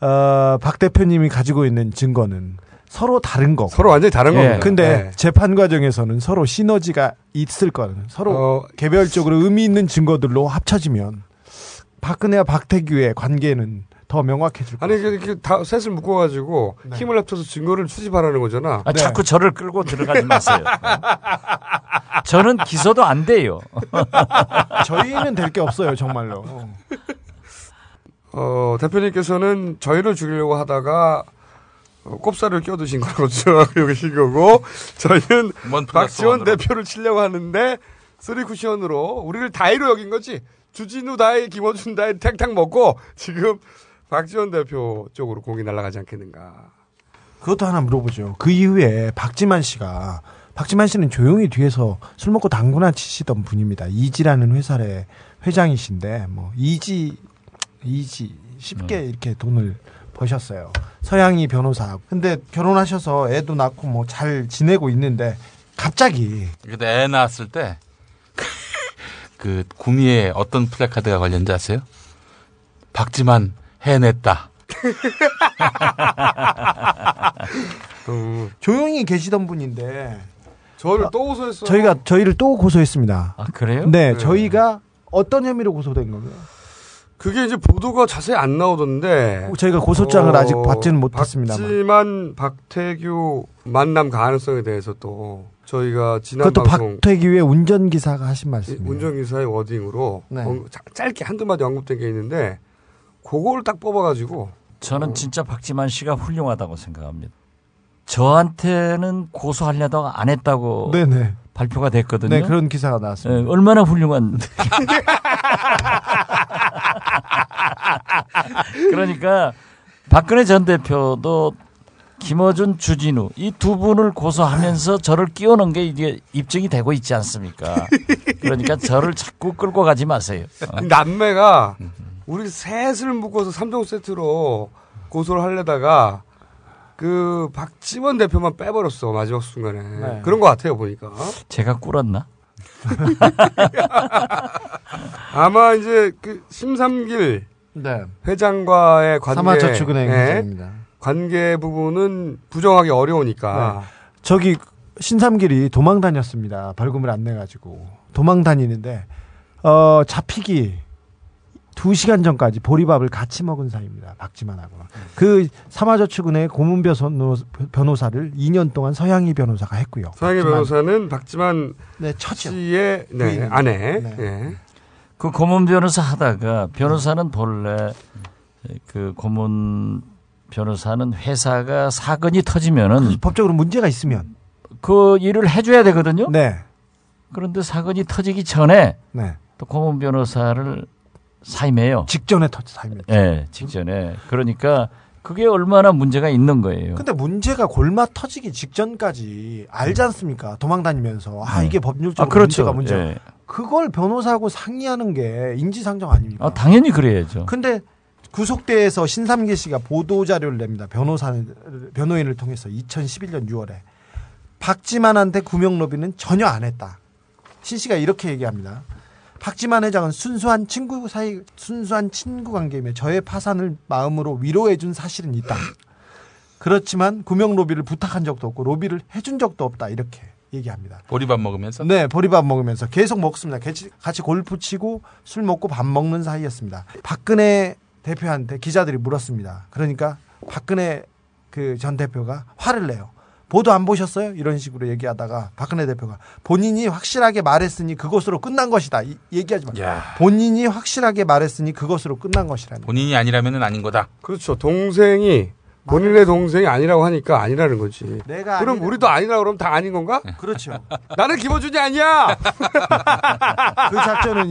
Speaker 4: 어, 박 대표님이 가지고 있는 증거는 서로 다른 거.
Speaker 2: 서로 완전히 다른 예. 겁니다.
Speaker 4: 근데 네. 재판 과정에서는 서로 시너지가 있을 거는 서로 어, 개별적으로 의미 있는 증거들로 합쳐지면 박근혜와 박태규의 관계는 더 명확해질 것 아니
Speaker 2: 같니다이다 셋을 묶어가지고 네. 힘을 합쳐서 증거를 수집하라는 거잖아. 아,
Speaker 22: 네. 자꾸 저를 끌고 들어가지 마세요. 저는 기소도 안 돼요.
Speaker 4: 저희는 될 게 없어요 정말로.
Speaker 2: 어, 대표님께서는 저희를 죽이려고 하다가 어, 꼽사를 껴두신 걸로 주장하고 계신 거고 저희는 박지원 대표를 치려고 하는데 쓰리 쿠션으로 우리를 다이로 여긴 거지 주진우 다이 김어준 다이 탱탱 먹고 지금 박지원 대표 쪽으로 공이 날아가지 않겠는가.
Speaker 4: 그것도 하나 물어보죠. 그 이후에 박지만 씨가 박지만 씨는 조용히 뒤에서 술 먹고 당구나 치시던 분입니다. 이지라는 회사의 회장이신데 뭐 이지 이지 쉽게 음. 이렇게 돈을 버셨어요. 서양이 변호사. 근데 결혼하셔서 애도 낳고 뭐 잘 지내고 있는데 갑자기
Speaker 23: 그때 애 낳았을 때 그 구미에 어떤 플래카드가 걸렸는지 아세요? 박지만 해냈다.
Speaker 4: 조용히 계시던 분인데
Speaker 2: 저를 아, 또 고소했어요.
Speaker 4: 저희가 저희를 또 고소했습니다.
Speaker 22: 아 그래요?
Speaker 4: 네, 네. 저희가 어떤 혐의로 고소된 거예요
Speaker 2: 그게 이제 보도가 자세히 안 나오던데
Speaker 4: 저희가 고소장을 어, 아직 받지는 못했습니다.
Speaker 2: 하지만 박태규 만남 가능성에 대해서 또 저희가 지난
Speaker 4: 그것도 방송 박태규의 운전기사가 하신 말씀
Speaker 2: 운전기사의 워딩으로 네. 어, 짧게 한두 마디 언급된 게 있는데 그걸 딱 뽑아가지고
Speaker 22: 저는 어. 진짜 박지만 씨가 훌륭하다고 생각합니다. 저한테는 고소하려다가 안 했다고 네네. 발표가 됐거든요. 네,
Speaker 4: 그런 기사가 나왔습니다. 네,
Speaker 22: 얼마나 훌륭한. 그러니까 박근혜 전 대표도 김어준, 주진우 이 두 분을 고소하면서 저를 끼워넣은 게 이게 입증이 되고 있지 않습니까? 그러니까 저를 자꾸 끌고 가지 마세요.
Speaker 2: 남매가 음. 우리 셋을 묶어서 3종 세트로 고소를 하려다가 그 박지원 대표만 빼버렸어 마지막 순간에 네. 그런 것 같아요 보니까
Speaker 22: 제가 꿇었나?
Speaker 2: 아마 이제 그 심삼길 네. 회장과의 관계 네. 관계 부분은 부정하기 어려우니까 네.
Speaker 4: 저기 신삼길이 도망 다녔습니다. 벌금을 안 내가지고 도망 다니는데 어 잡히기 2시간 전까지 보리밥을 같이 먹은 사이입니다. 박지만하고는. 그 사마저축은의 고문배 변호사를 2년 동안 서양희 변호사가 했고요.
Speaker 2: 서양희 박지만. 변호사는 박지만 네, 처죠. 의
Speaker 22: 네,
Speaker 2: 네. 아내. 네. 네.
Speaker 22: 그 고문 변호사 하다가 변호사는 본래 그 고문 변호사는 회사가 사건이 터지면은
Speaker 4: 법적으로 문제가 있으면
Speaker 22: 그 일을 해줘야 되거든요. 네. 그런데 사건이 터지기 전에 네. 또 고문 변호사를 사임해요.
Speaker 4: 직전에 사임했죠. 네,
Speaker 22: 예, 직전에. 그러니까 그게 얼마나 문제가 있는 거예요.
Speaker 4: 근데 문제가 골마 터지기 직전까지 알지 네. 않습니까? 도망 다니면서 아 네. 이게 법률적으로 아, 그렇죠. 문제가 문제. 네. 예. 그걸 변호사하고 상의하는 게 인지상정 아닙니까? 아,
Speaker 22: 당연히 그래야죠.
Speaker 4: 근데 구속대에서 신삼계 씨가 보도 자료를 냅니다. 변호사 변호인을 통해서 2011년 6월에 박지만한테 구명 로비는 전혀 안 했다. 신 씨가 이렇게 얘기합니다. 박지만 회장은 순수한 친구 사이 순수한 친구 관계며 저의 파산을 마음으로 위로해 준 사실은 있다. 그렇지만 구명 로비를 부탁한 적도 없고 로비를 해 준 적도 없다 이렇게 얘기합니다.
Speaker 23: 보리밥 먹으면서?
Speaker 4: 네, 보리밥 먹으면서 계속 먹습니다. 같이 골프 치고 술 먹고 밥 먹는 사이였습니다. 박근혜 대표한테 기자들이 물었습니다. 그러니까 박근혜 그 전 대표가 화를 내요. 보도 안 보셨어요? 이런 식으로 얘기하다가 박근혜 대표가 본인이 확실하게 말했으니 그것으로 끝난 것이다. 이, 얘기하지 마. 야. 본인이 확실하게 말했으니 그것으로 끝난 것이라는.
Speaker 23: 본인이 아니라면은 아닌 거다.
Speaker 2: 그렇죠. 동생이 본인의 동생이 아니라고 하니까 아니라는 거지. 내가 그럼 아니라... 우리도 아니라 그럼다 아닌 건가? 네. 그렇죠. 나는 김어준이 아니야. 그 작전은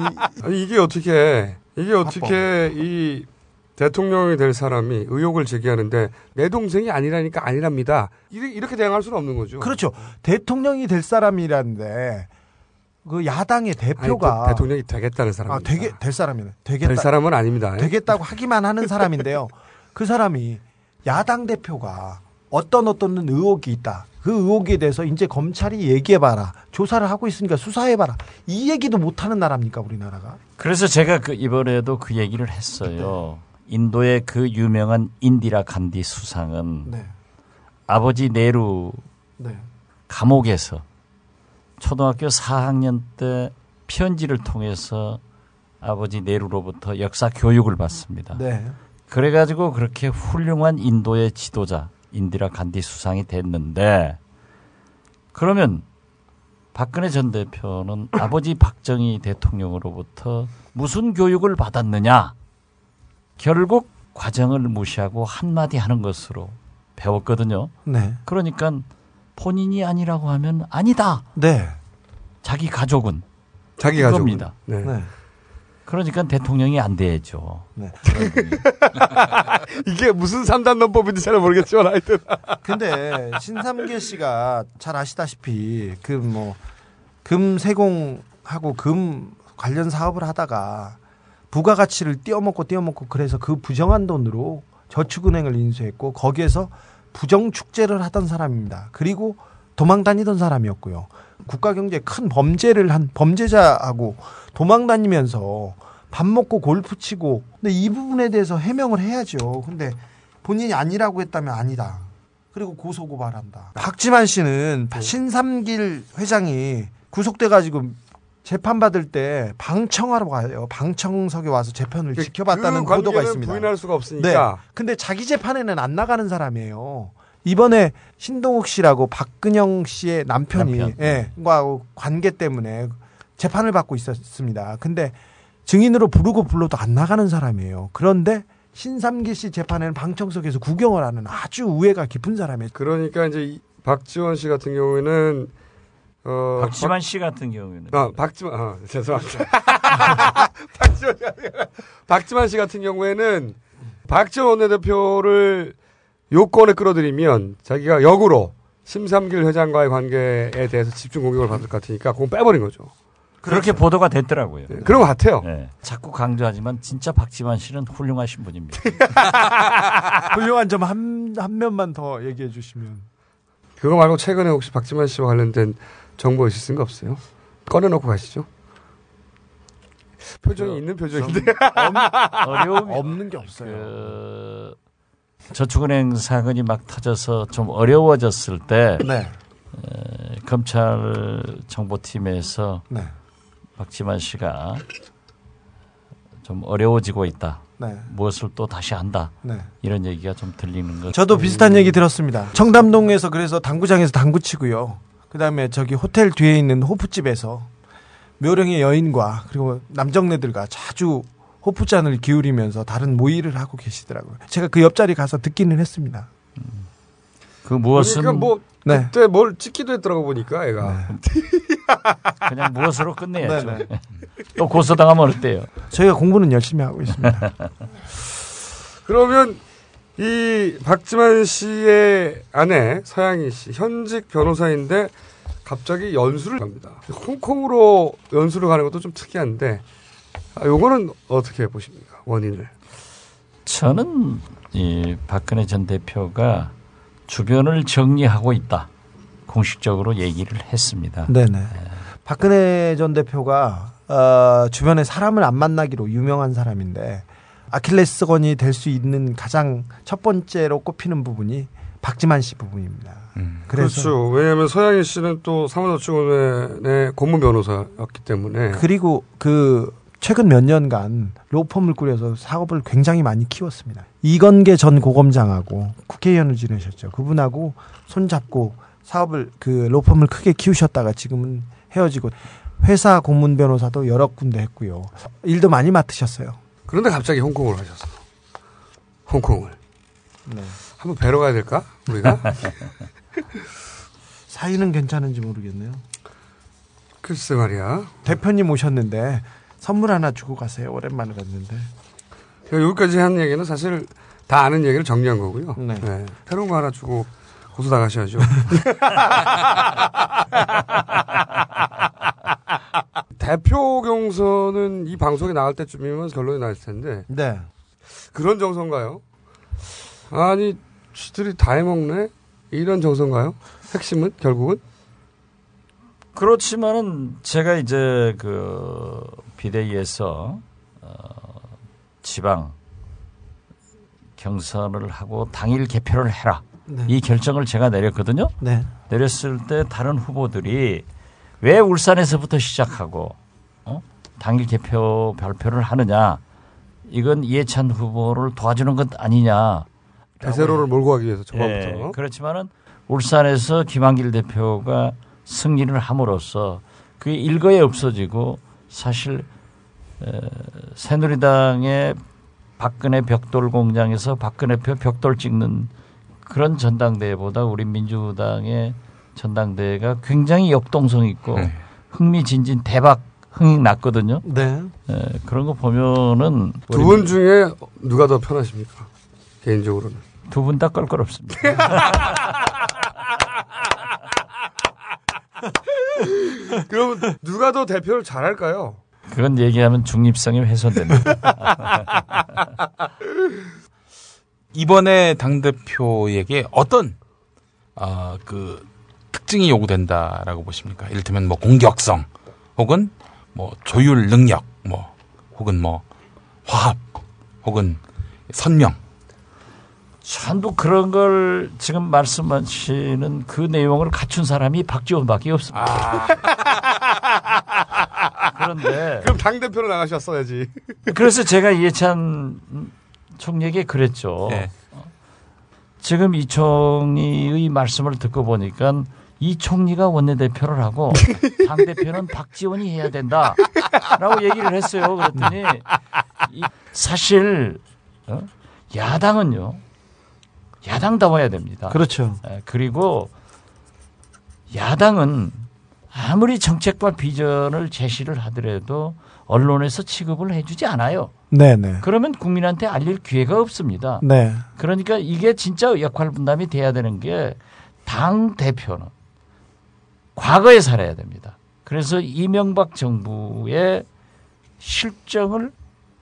Speaker 2: 이... 게 어떻게 이게 어떻게 이 대통령이 될 사람이 의혹을 제기하는데 내 동생이 아니라니까 아니랍니다. 이렇게 대응할 수는 없는 거죠.
Speaker 4: 그렇죠. 대통령이 될 사람이란데 그 야당의 대표가
Speaker 2: 아니, 대통령이 되겠다는
Speaker 4: 사람. 아, 되게 될 사람이네. 되겠다. 될
Speaker 2: 사람은 아닙니다.
Speaker 4: 되겠다고 하기만 하는 사람인데요. 그 사람이 야당 대표가 어떤 어떤 의혹이 있다. 그 의혹에 대해서 이제 검찰이 얘기해봐라. 조사를 하고 있으니까 수사해봐라. 이 얘기도 못하는 나라입니까, 우리나라가?
Speaker 22: 그래서 제가 그 이번에도 그 얘기를 했어요. 네. 인도의 그 유명한 인디라 간디 수상은 네. 아버지 네루 네. 감옥에서 초등학교 4학년 때 편지를 통해서 아버지 네루로부터 역사 교육을 받습니다. 네. 그래가지고 그렇게 훌륭한 인도의 지도자 인디라 간디 수상이 됐는데 그러면 박근혜 전 대표는 아버지 박정희 대통령으로부터 무슨 교육을 받았느냐? 결국 과정을 무시하고 한마디 하는 것으로 배웠거든요. 네. 그러니까 본인이 아니라고 하면 아니다. 네. 자기 가족은 자기 가족입니다. 네. 네. 그러니까 대통령이 안 되죠. 네.
Speaker 2: 이게 무슨 삼단론법인지 잘 모르겠지만 하여튼.
Speaker 4: 근데 신삼길 씨가 잘 아시다시피 그뭐 금세공하고 금 관련 사업을 하다가 부가가치를 띄어먹고 띄어먹고 그래서 그 부정한 돈으로 저축은행을 인수했고 거기에서 부정축제를 하던 사람입니다. 그리고 도망 다니던 사람이었고요. 국가 경제에 큰 범죄를 한 범죄자하고 도망 다니면서 밥 먹고 골프 치고 근데 이 부분에 대해서 해명을 해야죠. 근데 본인이 아니라고 했다면 아니다. 그리고 고소 고발한다. 박지만 씨는 네. 신삼길 회장이 구속돼 가지고 재판받을 때 방청하러 가요. 방청석에 와서 재판을 그, 지켜봤다는 그 보도가 있습니다. 부인할 수가 없으니까. 네. 근데 자기 재판에는 안 나가는 사람이에요. 이번에 신동욱 씨라고 박근영 씨의 남편이 남편. 예, 관계 때문에 재판을 받고 있었습니다. 근데 증인으로 부르고 불러도 안 나가는 사람이에요. 그런데 신삼기 씨 재판에는 방청석에서 구경을 하는 아주 우애가 깊은 사람이에요.
Speaker 2: 그러니까 이제 박지원 씨 같은 경우에는
Speaker 22: 어, 박지만 박, 씨 같은 경우에는.
Speaker 2: 아, 박지만, 아, 죄송합니다. 박지만, 박지만 씨 같은 경우에는 박지원 원내대표를 요건에 끌어들이면 자기가 역으로 심삼길 회장과의 관계에 대해서 집중 공격을 받을 것 같으니까 그건 빼버린 거죠. 그렇게 그렇죠.
Speaker 22: 보도가 됐더라고요. 네,
Speaker 2: 그런 것 같아요. 네.
Speaker 22: 자꾸 강조하지만 진짜 박지만 씨는 훌륭하신 분입니다.
Speaker 4: 훌륭한 점한한 면만 더 얘기해 주시면.
Speaker 2: 그거 말고 최근에 혹시 박지만 씨와 관련된 정보 있실 수가 없어요. 꺼내놓고 가시죠. 표정이 있는 표정인데
Speaker 4: 어려움 없는 게 없어요. 그
Speaker 22: 저축은행 사건이 막 터져서 좀 어려워졌을 때 네. 에, 검찰 정보팀에서 네. 박지만 씨가 좀 어려워지고 있다. 네. 무엇을 또 다시 한다. 네. 이런 얘기가 좀 들리는 것.
Speaker 4: 저도 비슷한 얘기 들었습니다. 청담동에서 그래서 당구장에서 당구 치고요. 그다음에 저기 호텔 뒤에 있는 호프집에서 묘령의 여인과 그리고 남정네들과 자주 호프잔을 기울이면서 다른 모의를 하고 계시더라고요. 제가 그 옆자리 가서 듣기는 했습니다.
Speaker 2: 그 무엇은 그러니까 뭐 네. 그때 뭘 찍기도 했더라고 보니까 애가
Speaker 22: 네. 그냥 무엇으로 끝내야죠. 네네. 네. 또 고소당하면 어때요?
Speaker 4: 저희가 공부는 열심히 하고 있습니다.
Speaker 2: 그러면 이 박지만 씨의 아내 서양희 씨 현직 변호사인데 갑자기 연수를 갑니다. 홍콩으로 연수를 가는 것도 좀 특이한데 아, 요거는 어떻게 보십니까 원인을?
Speaker 22: 저는 이 박근혜 전 대표가 주변을 정리하고 있다 공식적으로 얘기를 했습니다. 네네. 네.
Speaker 4: 박근혜 전 대표가 어, 주변에 사람을 안 만나기로 유명한 사람인데 아킬레스건이 될 수 있는 가장 첫 번째로 꼽히는 부분이 박지만 씨 부분입니다.
Speaker 2: 음. 그렇죠. 왜냐하면 서양희 씨는 또사무소치원의 고문 변호사였기 때문에
Speaker 4: 그리고 그 최근 몇 년간 로펌을 꾸려서 사업을 굉장히 많이 키웠습니다. 이건계 전 고검장하고 국회의원을 지내셨죠. 그분하고 손잡고 사업을 그 로펌을 크게 키우셨다가 지금은 헤어지고 회사 고문 변호사도 여러 군데 했고요. 일도 많이 맡으셨어요.
Speaker 2: 그런데 갑자기 홍콩을로 가셨어. 홍콩을. 네. 한번 뵈러 가야 될까? 우리가?
Speaker 4: 사이는 괜찮은지 모르겠네요.
Speaker 2: 글쎄 말이야.
Speaker 4: 대표님 오셨는데 선물 하나 주고 가세요. 오랜만에 갔는데.
Speaker 2: 여기까지 한 얘기는 사실 다 아는 얘기를 정리한 거고요. 네. 네. 새로운 거 하나 주고 고소 당가셔야죠 대표 경선은 이 방송이 나갈 때쯤이면 결론이 날 텐데. 네. 그런 정선가요 아니, 쥐들이 다 해먹네? 이런 정선가요 핵심은? 결국은?
Speaker 22: 그렇지만은 제가 이제 그 비대위에서 어, 지방 경선을 하고 당일 개표를 해라. 네. 이 결정을 제가 내렸거든요. 네. 내렸을 때 다른 후보들이 왜 울산에서부터 시작하고 어? 당일 개표 발표를 하느냐 이건 이해찬 후보를 도와주는 것 아니냐
Speaker 2: 대세로를 몰고 가기 위해서 저번부터
Speaker 22: 예, 그렇지만은 울산에서 김한길 대표가 승리를 함으로써 그게 일거에 없어지고 사실 에, 새누리당의 박근혜 벽돌 공장에서 박근혜표 벽돌 찍는 그런 전당대회보다 우리 민주당의 전당대회가 굉장히 역동성 있고 네. 흥미진진 대박 흥이 났거든요. 네. 네 그런 거 보면은
Speaker 2: 두 분 중에 누가 더 편하십니까? 개인적으로는
Speaker 22: 두 분 다껄껄없습니다
Speaker 2: 그럼 누가 더 대표를 잘할까요?
Speaker 22: 그건 얘기하면 중립성이 훼손됩니다.
Speaker 23: 이번에 당대표에게 어떤 아, 그 특징이 요구된다라고 보십니까? 이를테면 뭐 공격성 혹은 뭐 조율 능력 뭐 혹은 뭐 화합 혹은 선명
Speaker 22: 전부 뭐 그런 걸 지금 말씀하시는 그 내용을 갖춘 사람이 박지원밖에 없습니다. 아.
Speaker 2: 그런데 그럼 당 대표로 나가셨어야지.
Speaker 22: 그래서 제가 이해찬 총리에게 그랬죠. 네. 지금 이총리의 말씀을 듣고 보니까 이 총리가 원내대표를 하고 당대표는 박지원이 해야 된다. 라고 얘기를 했어요. 그랬더니 사실 어? 야당은요. 야당다워야 됩니다.
Speaker 4: 그렇죠.
Speaker 22: 예, 그리고 야당은 아무리 정책과 비전을 제시를 하더라도 언론에서 취급을 해주지 않아요. 네네. 네. 그러면 국민한테 알릴 기회가 없습니다. 네. 그러니까 이게 진짜 역할 분담이 돼야 되는 게 당 대표는 과거에 살아야 됩니다. 그래서 이명박 정부의 실정을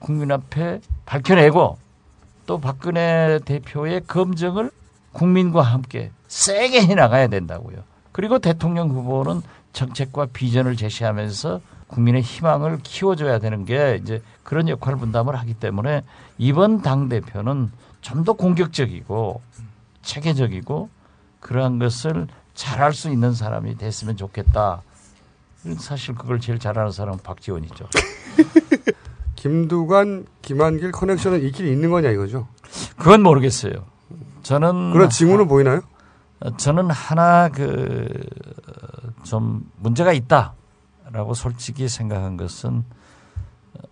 Speaker 22: 국민 앞에 밝혀내고 또 박근혜 대표의 검증을 국민과 함께 세게 해나가야 된다고요. 그리고 대통령 후보는 정책과 비전을 제시하면서 국민의 희망을 키워줘야 되는 게 이제 그런 역할 분담을 하기 때문에 이번 당 대표는 좀 더 공격적이고 체계적이고 그러한 것을 잘할 수 있는 사람이 됐으면 좋겠다. 사실 그걸 제일 잘하는 사람은 박지원이죠.
Speaker 2: 김두관, 김한길 커넥션은 이 길이 있는 거냐 이거죠?
Speaker 22: 그건 모르겠어요. 저는
Speaker 2: 그런 징후는 보이나요?
Speaker 22: 저는 하나 그 좀 문제가 있다라고 솔직히 생각한 것은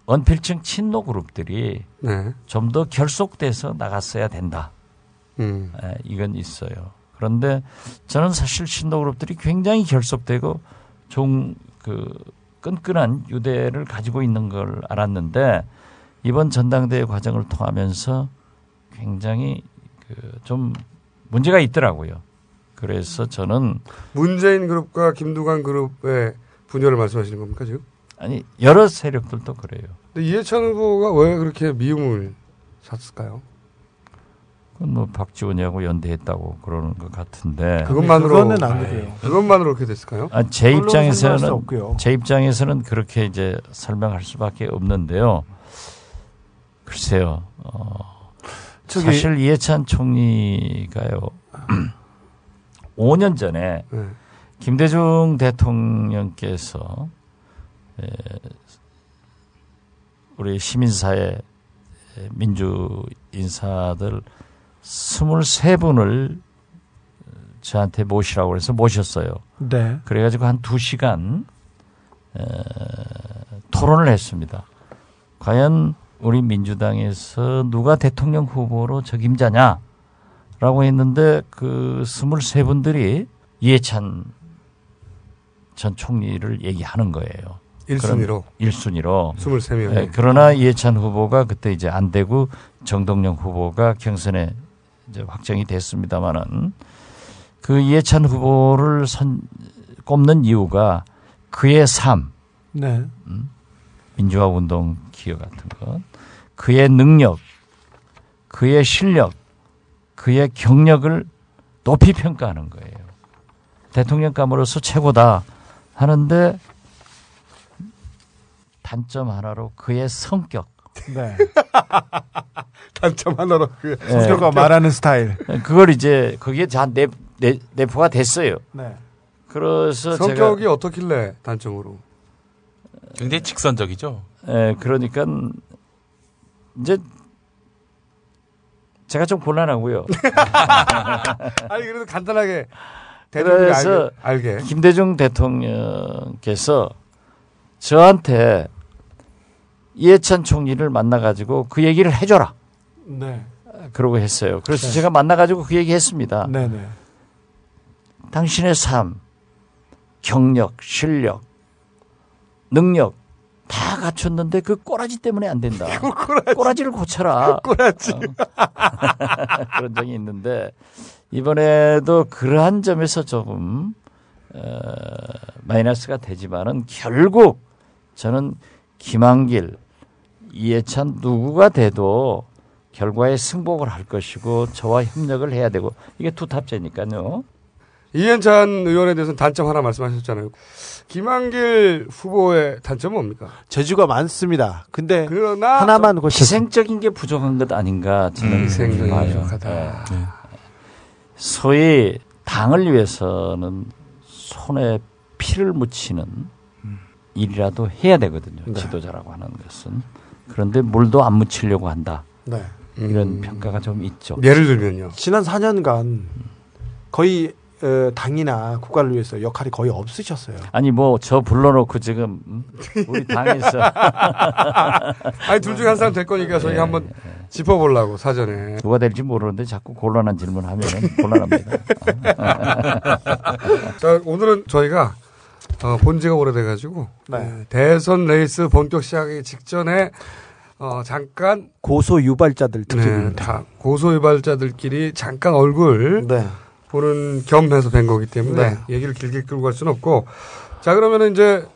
Speaker 22: 언필층 친노 그룹들이 네. 좀더 결속돼서 나갔어야 된다. 음. 예, 이건 있어요. 그런데 저는 사실 신도 그룹들이 굉장히 결속되고 좀그 끈끈한 유대를 가지고 있는 걸 알았는데 이번 전당대회 과정을 통하면서 굉장히 그 좀 문제가 있더라고요. 그래서 저는
Speaker 2: 문재인 그룹과 김두관 그룹의 분열을 말씀하시는 겁니까 지금?
Speaker 22: 아니 여러 세력들도 그래요.
Speaker 2: 근데 이해찬 후보가 왜 그렇게 미움을 샀을까요?
Speaker 22: 그건 뭐 박지원이하고 연대했다고 그러는 것 같은데
Speaker 2: 네, 그것만으로 네, 안 돼요. 네. 그것만으로 그렇게 됐을까요? 아,
Speaker 22: 제 입장에서는 제 입장에서는 그렇게 이제 설명할 수밖에 없는데요. 글쎄요. 어, 저기... 사실 이해찬 총리가요. 5년 전에 네. 김대중 대통령께서 에, 예, 우리 시민사회 예, 민주 인사들 23분을 저한테 모시라고 해서 모셨어요. 네. 그래가지고 한 2시간 에, 토론을 했습니다. 과연 우리 민주당에서 누가 대통령 후보로 적임자냐? 라고 했는데 그 23분들이 이해찬 전 총리를 얘기하는 거예요.
Speaker 2: 1순위로.
Speaker 22: 1순위로. 23명. 네, 그러나 이해찬 후보가 그때 이제 안 되고 정동영 후보가 경선에 이제 확정이 됐습니다만은 그 이해찬 후보를 선, 꼽는 이유가 그의 삶, 네. 음, 민주화 운동 기여 같은 것, 그의 능력, 그의 실력, 그의 경력을 높이 평가하는 거예요. 대통령감으로서 최고다 하는데 단점 하나로 그의 성격. 네.
Speaker 2: 단점 하나로
Speaker 4: 그 네.
Speaker 2: 성격과
Speaker 4: 말하는 스타일.
Speaker 22: 네, 그걸 이제 거기에 잘 내, 내, 포가 됐어요. 네. 그래서
Speaker 2: 성격이 어떻길래 단점으로?
Speaker 23: 굉장히 직선적이죠.
Speaker 22: 예, 그러니까 이제 제가 좀 곤란하고요.
Speaker 2: 아니 그래도 간단하게
Speaker 22: 그래서 알게. 김대중 대통령께서 저한테 이해찬 총리를 만나가지고 그 얘기를 해줘라. 네. 그러고 했어요. 그래서 네. 제가 만나가지고 그 얘기 했습니다. 네, 네. 당신의 삶, 경력, 실력, 능력 다 갖췄는데 그 꼬라지 때문에 안 된다. 그 꼬라지. 를 고쳐라. 그 꼬라지. 어. 그런 적이 있는데 이번에도 그러한 점에서 조금 어, 마이너스가 되지만은 결국 저는 김한길, 이해찬 누구가 돼도 결과에 승복을 할 것이고 저와 협력을 해야 되고 이게 투탑제니까요.
Speaker 2: 이현찬 의원에 대해서는 단점 하나 말씀하셨잖아요. 김한길 후보의 단점은 뭡니까?
Speaker 4: 재주가 많습니다. 근데 그러나 하나만 고
Speaker 22: 희생적인 게 부족한 것 아닌가 저는 음, 희생적인 음, 부족하다. 네. 네. 소위 당을 위해서는 손에 피를 묻히는 일이라도 해야 되거든요. 네. 지도자라고 하는 것은 그런데 물도 안 묻히려고 한다. 네. 이런 음. 평가가 좀 있죠.
Speaker 2: 예를 들면요.
Speaker 4: 지난 4년간 거의 어, 당이나 국가를 위해서 역할이 거의 없으셨어요.
Speaker 22: 아니 뭐 저 불러놓고 지금 음? 우리 당에서
Speaker 2: 아니 둘 중에 한 사람 될 거니까 저희 예, 한번 예. 짚어보려고 사전에
Speaker 22: 누가 될지 모르는데 자꾸 곤란한 질문하면 곤란합니다.
Speaker 2: 자 오늘은 저희가 어, 본지가 오래돼가지고 네. 예, 대선 레이스 본격 시작하기 직전에 어, 잠깐
Speaker 4: 고소 유발자들 특집입니다.
Speaker 2: 네, 고소 유발자들끼리 잠깐 얼굴 네. 보는 겸해서 된 거기 때문에 네. 얘기를 길게 끌고 갈 수는 없고 자 그러면 은 이제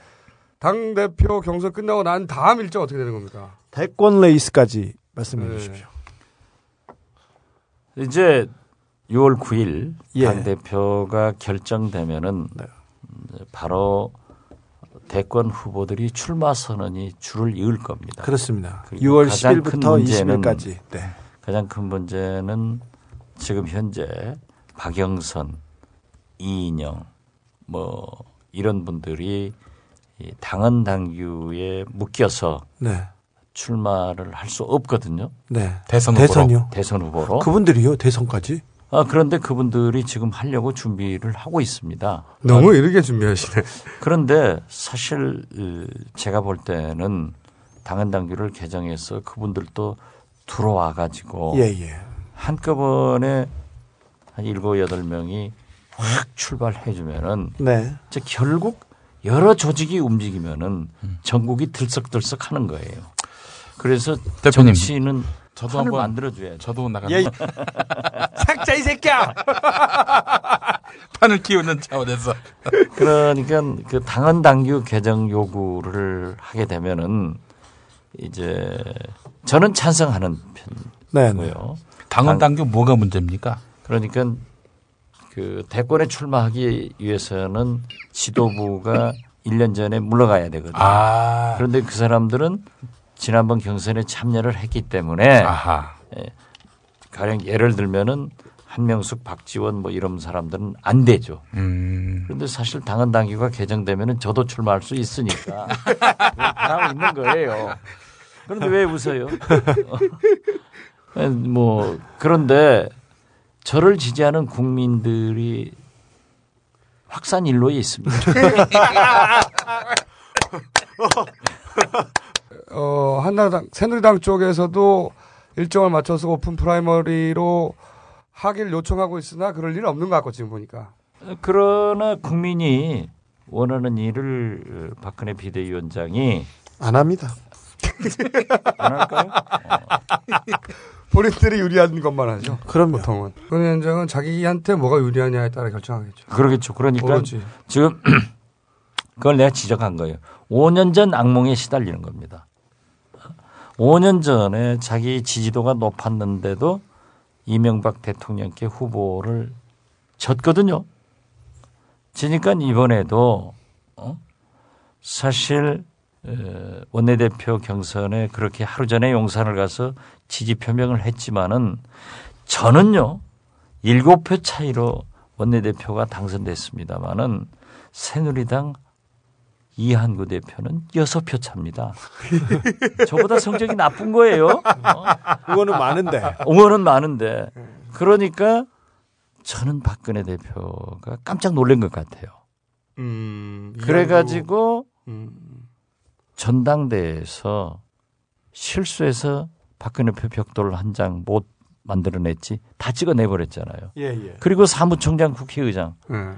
Speaker 2: 당 대표 경선 끝나고 난 다음 일정 어떻게 되는 겁니까?
Speaker 4: 대권 레이스까지 말씀해 네. 주십시오.
Speaker 22: 이제 6월 9일 예. 당 대표가 결정되면은 네. 바로 대권 후보들이 출마 선언이 줄을 이을 겁니다.
Speaker 4: 그렇습니다. 6월 10일부터 20일까지. 네.
Speaker 22: 가장 큰 문제는 지금 현재 박영선, 이인영 뭐 이런 분들이 당헌 당규에 묶여서 네. 출마를 할 수 없거든요. 네. 대선 후보로. 대선요 대선 후보로.
Speaker 4: 그분들이요. 대선까지.
Speaker 22: 아, 그런데 그분들이 지금 하려고 준비를 하고 있습니다.
Speaker 2: 너무 이렇게 준비하시네.
Speaker 22: 그런데 사실 제가 볼 때는 당헌 당규를 개정해서 그분들도 들어와 가지고 예, 예. 한꺼번에 한 일곱 여덟 명이 확 출발해 주면은 네. 이제 결국 여러 조직이 움직이면은 전국이 들썩들썩 하는 거예요. 그래서 대표님. 정치는
Speaker 23: 저도 한번 만들어줘야 저도 나가는 예,
Speaker 2: 삭자 이 새끼야 판을 키우는 차원에서
Speaker 22: 그러니까 그 당헌 당규 개정 요구를 하게 되면은 이제 저는 찬성하는 네, 네. 편이고요.
Speaker 23: 당헌 당규 뭐가 문제입니까?
Speaker 22: 그러니까 그 대권에 출마하기 위해서는 지도부가 1년 전에 물러가야 되거든요. 아. 그런데 그 사람들은 지난번 경선에 참여를 했기 때문에 아하. 예, 가령 예를 들면은 한명숙, 박지원 뭐 이런 사람들은 안 되죠. 음. 그런데 사실 당헌 당규가 개정되면은 저도 출마할 수 있으니까 바라고 있는 거예요. 그런데 왜 웃어요? 어, 뭐 그런데 저를 지지하는 국민들이 확산 일로에 있습니다.
Speaker 2: 어, 한나당 새누리당 쪽에서도 일정을 맞춰서 오픈 프라이머리로 하기를 요청하고 있으나 그럴 일은 없는 것 같고 지금 보니까.
Speaker 22: 그러나 국민이 원하는 일을 어, 박근혜 비대위원장이
Speaker 2: 안 합니다. 안 할까요? 어. 본인들이 유리한 것만 하죠.
Speaker 4: 그럼 보통은.
Speaker 2: 권 위원장은 자기한테 뭐가 유리하냐에 따라 결정하겠죠.
Speaker 22: 그러겠죠. 그러니까 모르지. 지금 그걸 내가 지적한 거예요. 5년 전 악몽에 시달리는 겁니다. 5년 전에 자기 지지도가 높았는데도 이명박 대통령께 후보를 졌거든요. 지니까 이번에도 어? 사실 원내대표 경선에 그렇게 하루 전에 용산을 가서 지지 표명을 했지만은 저는요 7표 차이로 원내대표가 당선됐습니다만은 새누리당 이한구 대표는 여섯 표 차입니다. 저보다 성적이 나쁜 거예요.
Speaker 2: 응원은 많은데.
Speaker 22: 응원은 많은데. 그러니까 저는 박근혜 대표가 깜짝 놀란 것 같아요. 음, 그래가지고 음. 전당대에서 실수해서 박근혜 표 벽돌 한 장 못 만들어냈지 다 찍어내버렸잖아요. 예, 예. 그리고 사무총장 국회의장. 음.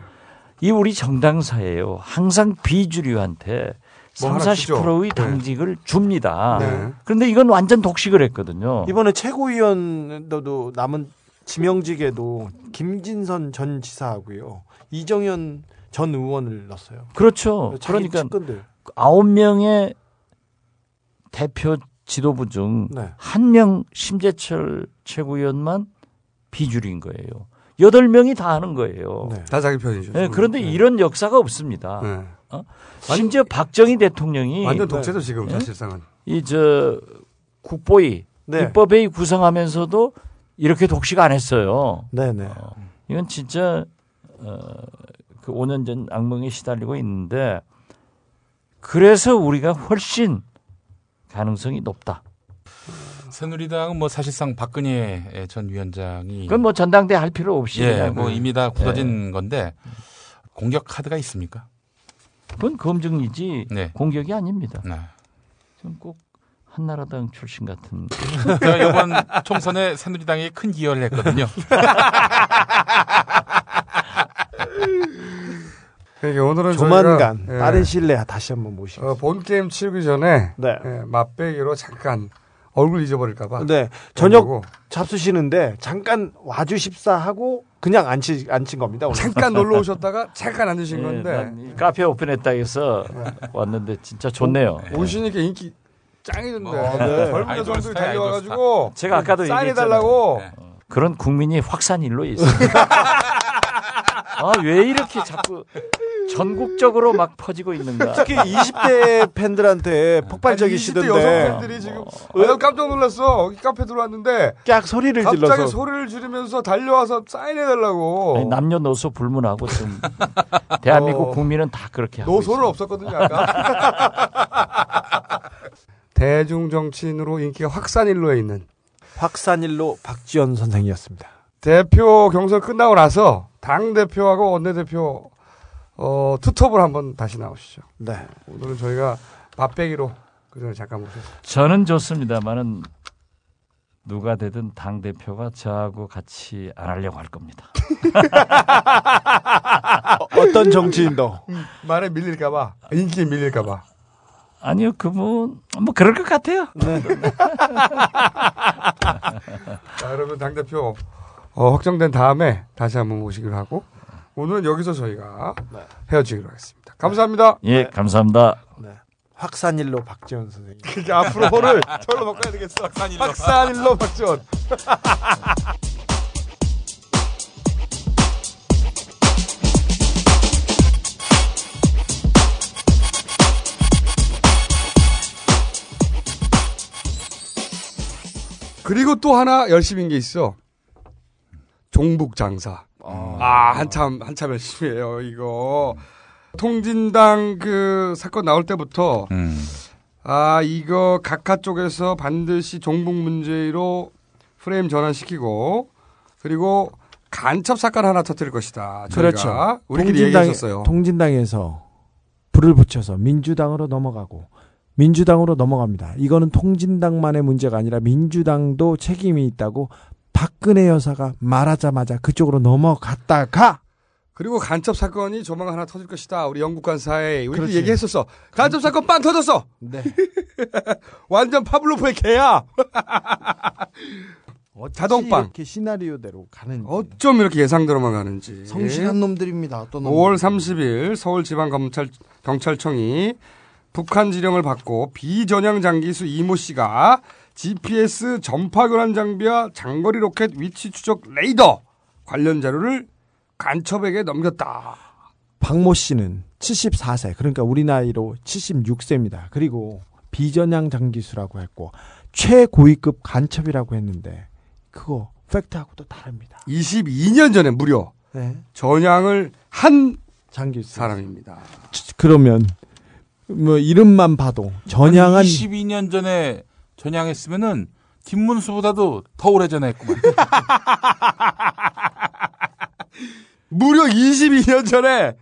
Speaker 22: 이 우리 정당사예요. 항상 비주류한테 3, 0 40%의 당직을 줍니다. 네. 그런데 이건 완전 독식을 했거든요.
Speaker 4: 이번에 최고위원도 남은 지명직에도 김진선 전 지사하고요. 이정현 전 의원을 넣었어요.
Speaker 22: 그렇죠. 그러니까 측근 9명의 대표 지도부 중 한명 네. 심재철 최고위원만 비주류인 거예요. 여덟 명이 다 하는 거예요. 네.
Speaker 2: 다 자기 편이죠.
Speaker 22: 네, 그런데 네. 이런 역사가 없습니다. 네. 어? 심지어 아니, 박정희 대통령이
Speaker 2: 완전
Speaker 22: 독재죠 네. 지금 네? 사실상은.
Speaker 2: 이저
Speaker 22: 국보위 네. 입법회의 구성하면서도 이렇게 독식 안 했어요. 네네. 어, 이건 진짜 어, 그 5년 전 악몽에 시달리고 있는데 그래서 우리가 훨씬 가능성이 높다.
Speaker 23: 새누리당은 뭐 사실상 박근혜 전 위원장이
Speaker 22: 그건 뭐 전당대 할 필요 없이 예,
Speaker 23: 뭐 그 이미 다 예. 굳어진 네. 건데 공격 카드가 있습니까?
Speaker 22: 그건 검증이지 네. 공격이 아닙니다. 네. 저는 꼭 한나라당 출신 같은.
Speaker 23: 이번 총선에 새누리당이 큰 기여를 했거든요.
Speaker 2: 그러 그러니까 오늘은
Speaker 4: 조만간 저희가, 예, 다 실내 다시 한번 모시겠
Speaker 2: 어, 본 게임 치르기 전에 네. 예, 맛배기로 잠깐 얼굴 잊어버릴까봐. 네.
Speaker 4: 저녁 거고. 잡수시는데 잠깐 와주십사 하고 그냥 앉히, 앉힌 겁니다.
Speaker 2: 오늘. 잠깐 놀러 오셨다가 잠깐 앉으신 네, 건데.
Speaker 22: 카페 오픈했다 해서 네. 왔는데 진짜 좋네요.
Speaker 2: 오시니까 인기 짱이던데. 어, 네. 젊은 여성들이 달려와가지고.
Speaker 22: 제가 아까도
Speaker 2: 사인해달라고. 네.
Speaker 22: 그런 국민이 확산일로 있습니다. 아, 왜 이렇게 자꾸 전국적으로 막 퍼지고 있는가.
Speaker 2: 특히 20대 팬들한테 폭발적이시던데. 20대 여성 팬들이 지금 어, 깜짝 놀랐어. 여기 카페 들어왔는데
Speaker 22: 쫙 소리를
Speaker 2: 갑자기 질러서
Speaker 22: 갑자기
Speaker 2: 소리를 지르면서 달려와서 사인해 달라고.
Speaker 22: 아니, 남녀노소 불문하고 지금 대한민국 어, 국민은 다 그렇게 하고
Speaker 2: 노소는 있어요. 없었거든요, 아까. 대중 정치인으로 인기가 확산일로에 있는
Speaker 22: 확산일로 박지원 선생이었습니다.
Speaker 2: 대표 경선 끝나고 나서 당 대표하고 원내 대표 어, 투톱을 한번 다시 나오시죠. 네. 오늘은 저희가 밥배기로 그전에 잠깐 모셨습니다.
Speaker 22: 저는 좋습니다만은 누가 되든 당 대표가 저하고 같이 안 하려고 할 겁니다.
Speaker 23: 어, 떤 정치인도
Speaker 2: 음, 말에 밀릴까봐 인기 밀릴까봐.
Speaker 22: 아니요 그분뭐 뭐 그럴 것 같아요.
Speaker 2: 네. 자, 여러분 당 대표 어, 확정된 다음에 다시 한번 모시기로 하고 오늘은 여기서 저희가 네. 헤어지기로 하겠습니다. 감사합니다.
Speaker 22: 네. 예, 네. 감사합니다. 네.
Speaker 4: 확산일로 박지원 선생님.
Speaker 2: 그게 앞으로 호를 절로 바꿔야 되겠어. 확산일로. 확산일로 박지원. 그리고 또 하나 열심인 게 있어. 종북 장사. 아, 아 한참 한참 열심히 해요 이거. 통진당 그 사건 나올 때부터 음. 아 이거 각하 쪽에서 반드시 종북 문제로 프레임 전환시키고 그리고 간첩 사건 하나 터뜨릴 것이다.
Speaker 4: 그렇죠. 우리끼리 얘기했었어요. 통진당에서 불을 붙여서 민주당으로 넘어가고 민주당으로 넘어갑니다. 이거는 통진당만의 문제가 아니라 민주당도 책임이 있다고 박근혜 여사가 말하자마자 그쪽으로 넘어갔다가
Speaker 2: 그리고 간첩 사건이 조만간 하나 터질 것이다. 우리 영국 간사에 우리 도 얘기했었어. 간첩 사건 빵 터졌어. 네. 완전 파블로프의 개야.
Speaker 4: 자동빵. 이렇게 시나리오대로 가는지.
Speaker 2: 어쩜 이렇게 예상대로만 가는지.
Speaker 4: 성실한 놈들입니다. 또 놈들. 5월
Speaker 2: 30일 서울지방검찰 경찰청이 북한 지령을 받고 비전향 장기수 이모 씨가 GPS 전파 교란 장비와 장거리 로켓 위치 추적 레이더 관련 자료를 간첩에게 넘겼다.
Speaker 4: 박모 씨는 74세, 그러니까 우리 나이로 76세입니다. 그리고 비전향 장기수라고 했고 최고위급 간첩이라고 했는데 그거 팩트하고 도 다릅니다.
Speaker 2: 22년 전에 무려 네. 전향을 한 장기수 사람입니다.
Speaker 4: 그러면 뭐 이름만 봐도 전향한
Speaker 23: 22년 전에 전향했으면은 김문수보다도 더 오래 전화했구만.
Speaker 2: 무려 22년 전에.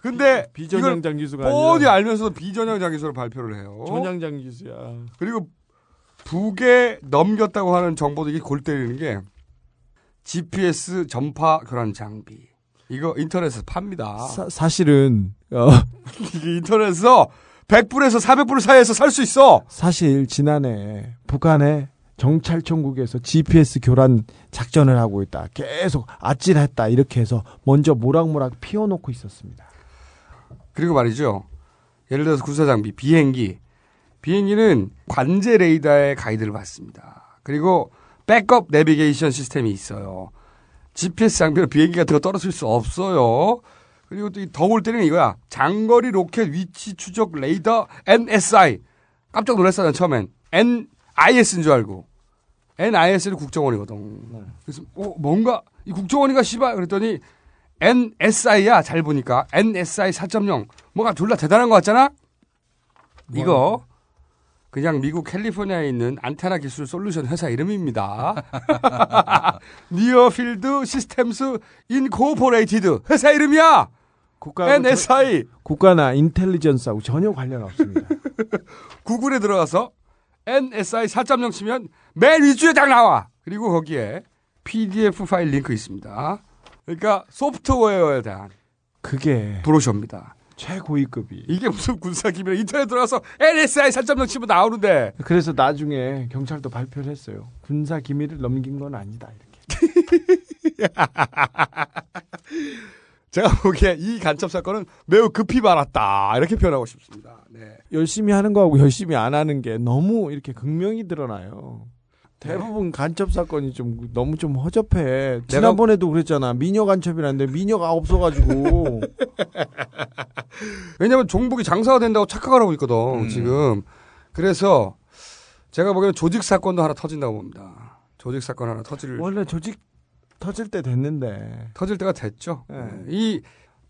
Speaker 2: 근데 비전형 장기수가 뻔히 알면서도 비전향 장기수를 발표를 해요.
Speaker 23: 전향 장기수야.
Speaker 2: 그리고 북에 넘겼다고 하는 정보도 이게 골 때리는 게 GPS 전파 그런 장비. 이거 인터넷에서 팝니다.
Speaker 4: 사, 실은 어.
Speaker 2: 이게 인터넷에서 100불에서 400불 사이에서 살 수 있어.
Speaker 4: 사실 지난해 북한에 정찰청국에서 GPS 교란 작전을 하고 있다. 계속 아찔했다. 이렇게 해서 먼저 모락모락 피워놓고 있었습니다.
Speaker 2: 그리고 말이죠. 예를 들어서 군사장비, 비행기. 비행기는 관제 레이더의 가이드를 받습니다. 그리고 백업 내비게이션 시스템이 있어요. GPS 장비로 비행기 같은 거 떨어질 수 없어요. 그리고 또 더울 때는 이거야. 장거리 로켓 위치 추적 레이더 NSI. 깜짝 놀랐어, 난 처음엔. NIS인 줄 알고. NIS는 국정원이거든. 네. 그래서, 어, 뭔가, 이국정원인가 씨발! 그랬더니, NSI야, 잘 보니까. NSI 4.0. 뭔가둘 다 대단한 것 같잖아? 뭐 이거, 그냥 미국 캘리포니아에 있는 안테나 기술 솔루션 회사 이름입니다. 니어필드 시스템스 인코퍼레이티드 회사 이름이야!
Speaker 4: 국가 NSI 네, 국가나 인텔리전스하고 전혀 관련 없습니다.
Speaker 2: 구글에 들어가서 NSI 4.0 치면 맨 위주에 딱 나와. 그리고 거기에 PDF 파일 링크 있습니다. 그러니까 소프트웨어에 대한
Speaker 4: 그게
Speaker 2: 브로셔입니다.
Speaker 4: 최고위급이.
Speaker 2: 이게 무슨 군사기밀 인터넷 들어가서 NSI 4.0 치면 나오는데.
Speaker 4: 그래서 나중에 경찰도 발표를 했어요. 군사기밀을 넘긴 건 아니다. 이렇게.
Speaker 2: 제가 보기에 이 간첩 사건은 매우 급히 말았다 이렇게 표현하고 싶습니다. 네.
Speaker 4: 열심히 하는 거하고 열심히 안 하는 게 너무 이렇게 극명히 드러나요. 네. 대부분 간첩 사건이 좀 너무 좀 허접해. 지난번에도 그랬잖아. 미녀 간첩이라는데 미녀가 없어가지고.
Speaker 2: 왜냐면 종북이 장사가 된다고 착각을 하고 있거든. 음. 지금 그래서 제가 보기에는 조직 사건도 하나 터진다고 봅니다. 조직 사건 하나 터질.
Speaker 4: 원래 조직 터질 때 됐는데.
Speaker 2: 터질 때가 됐죠. 네. 이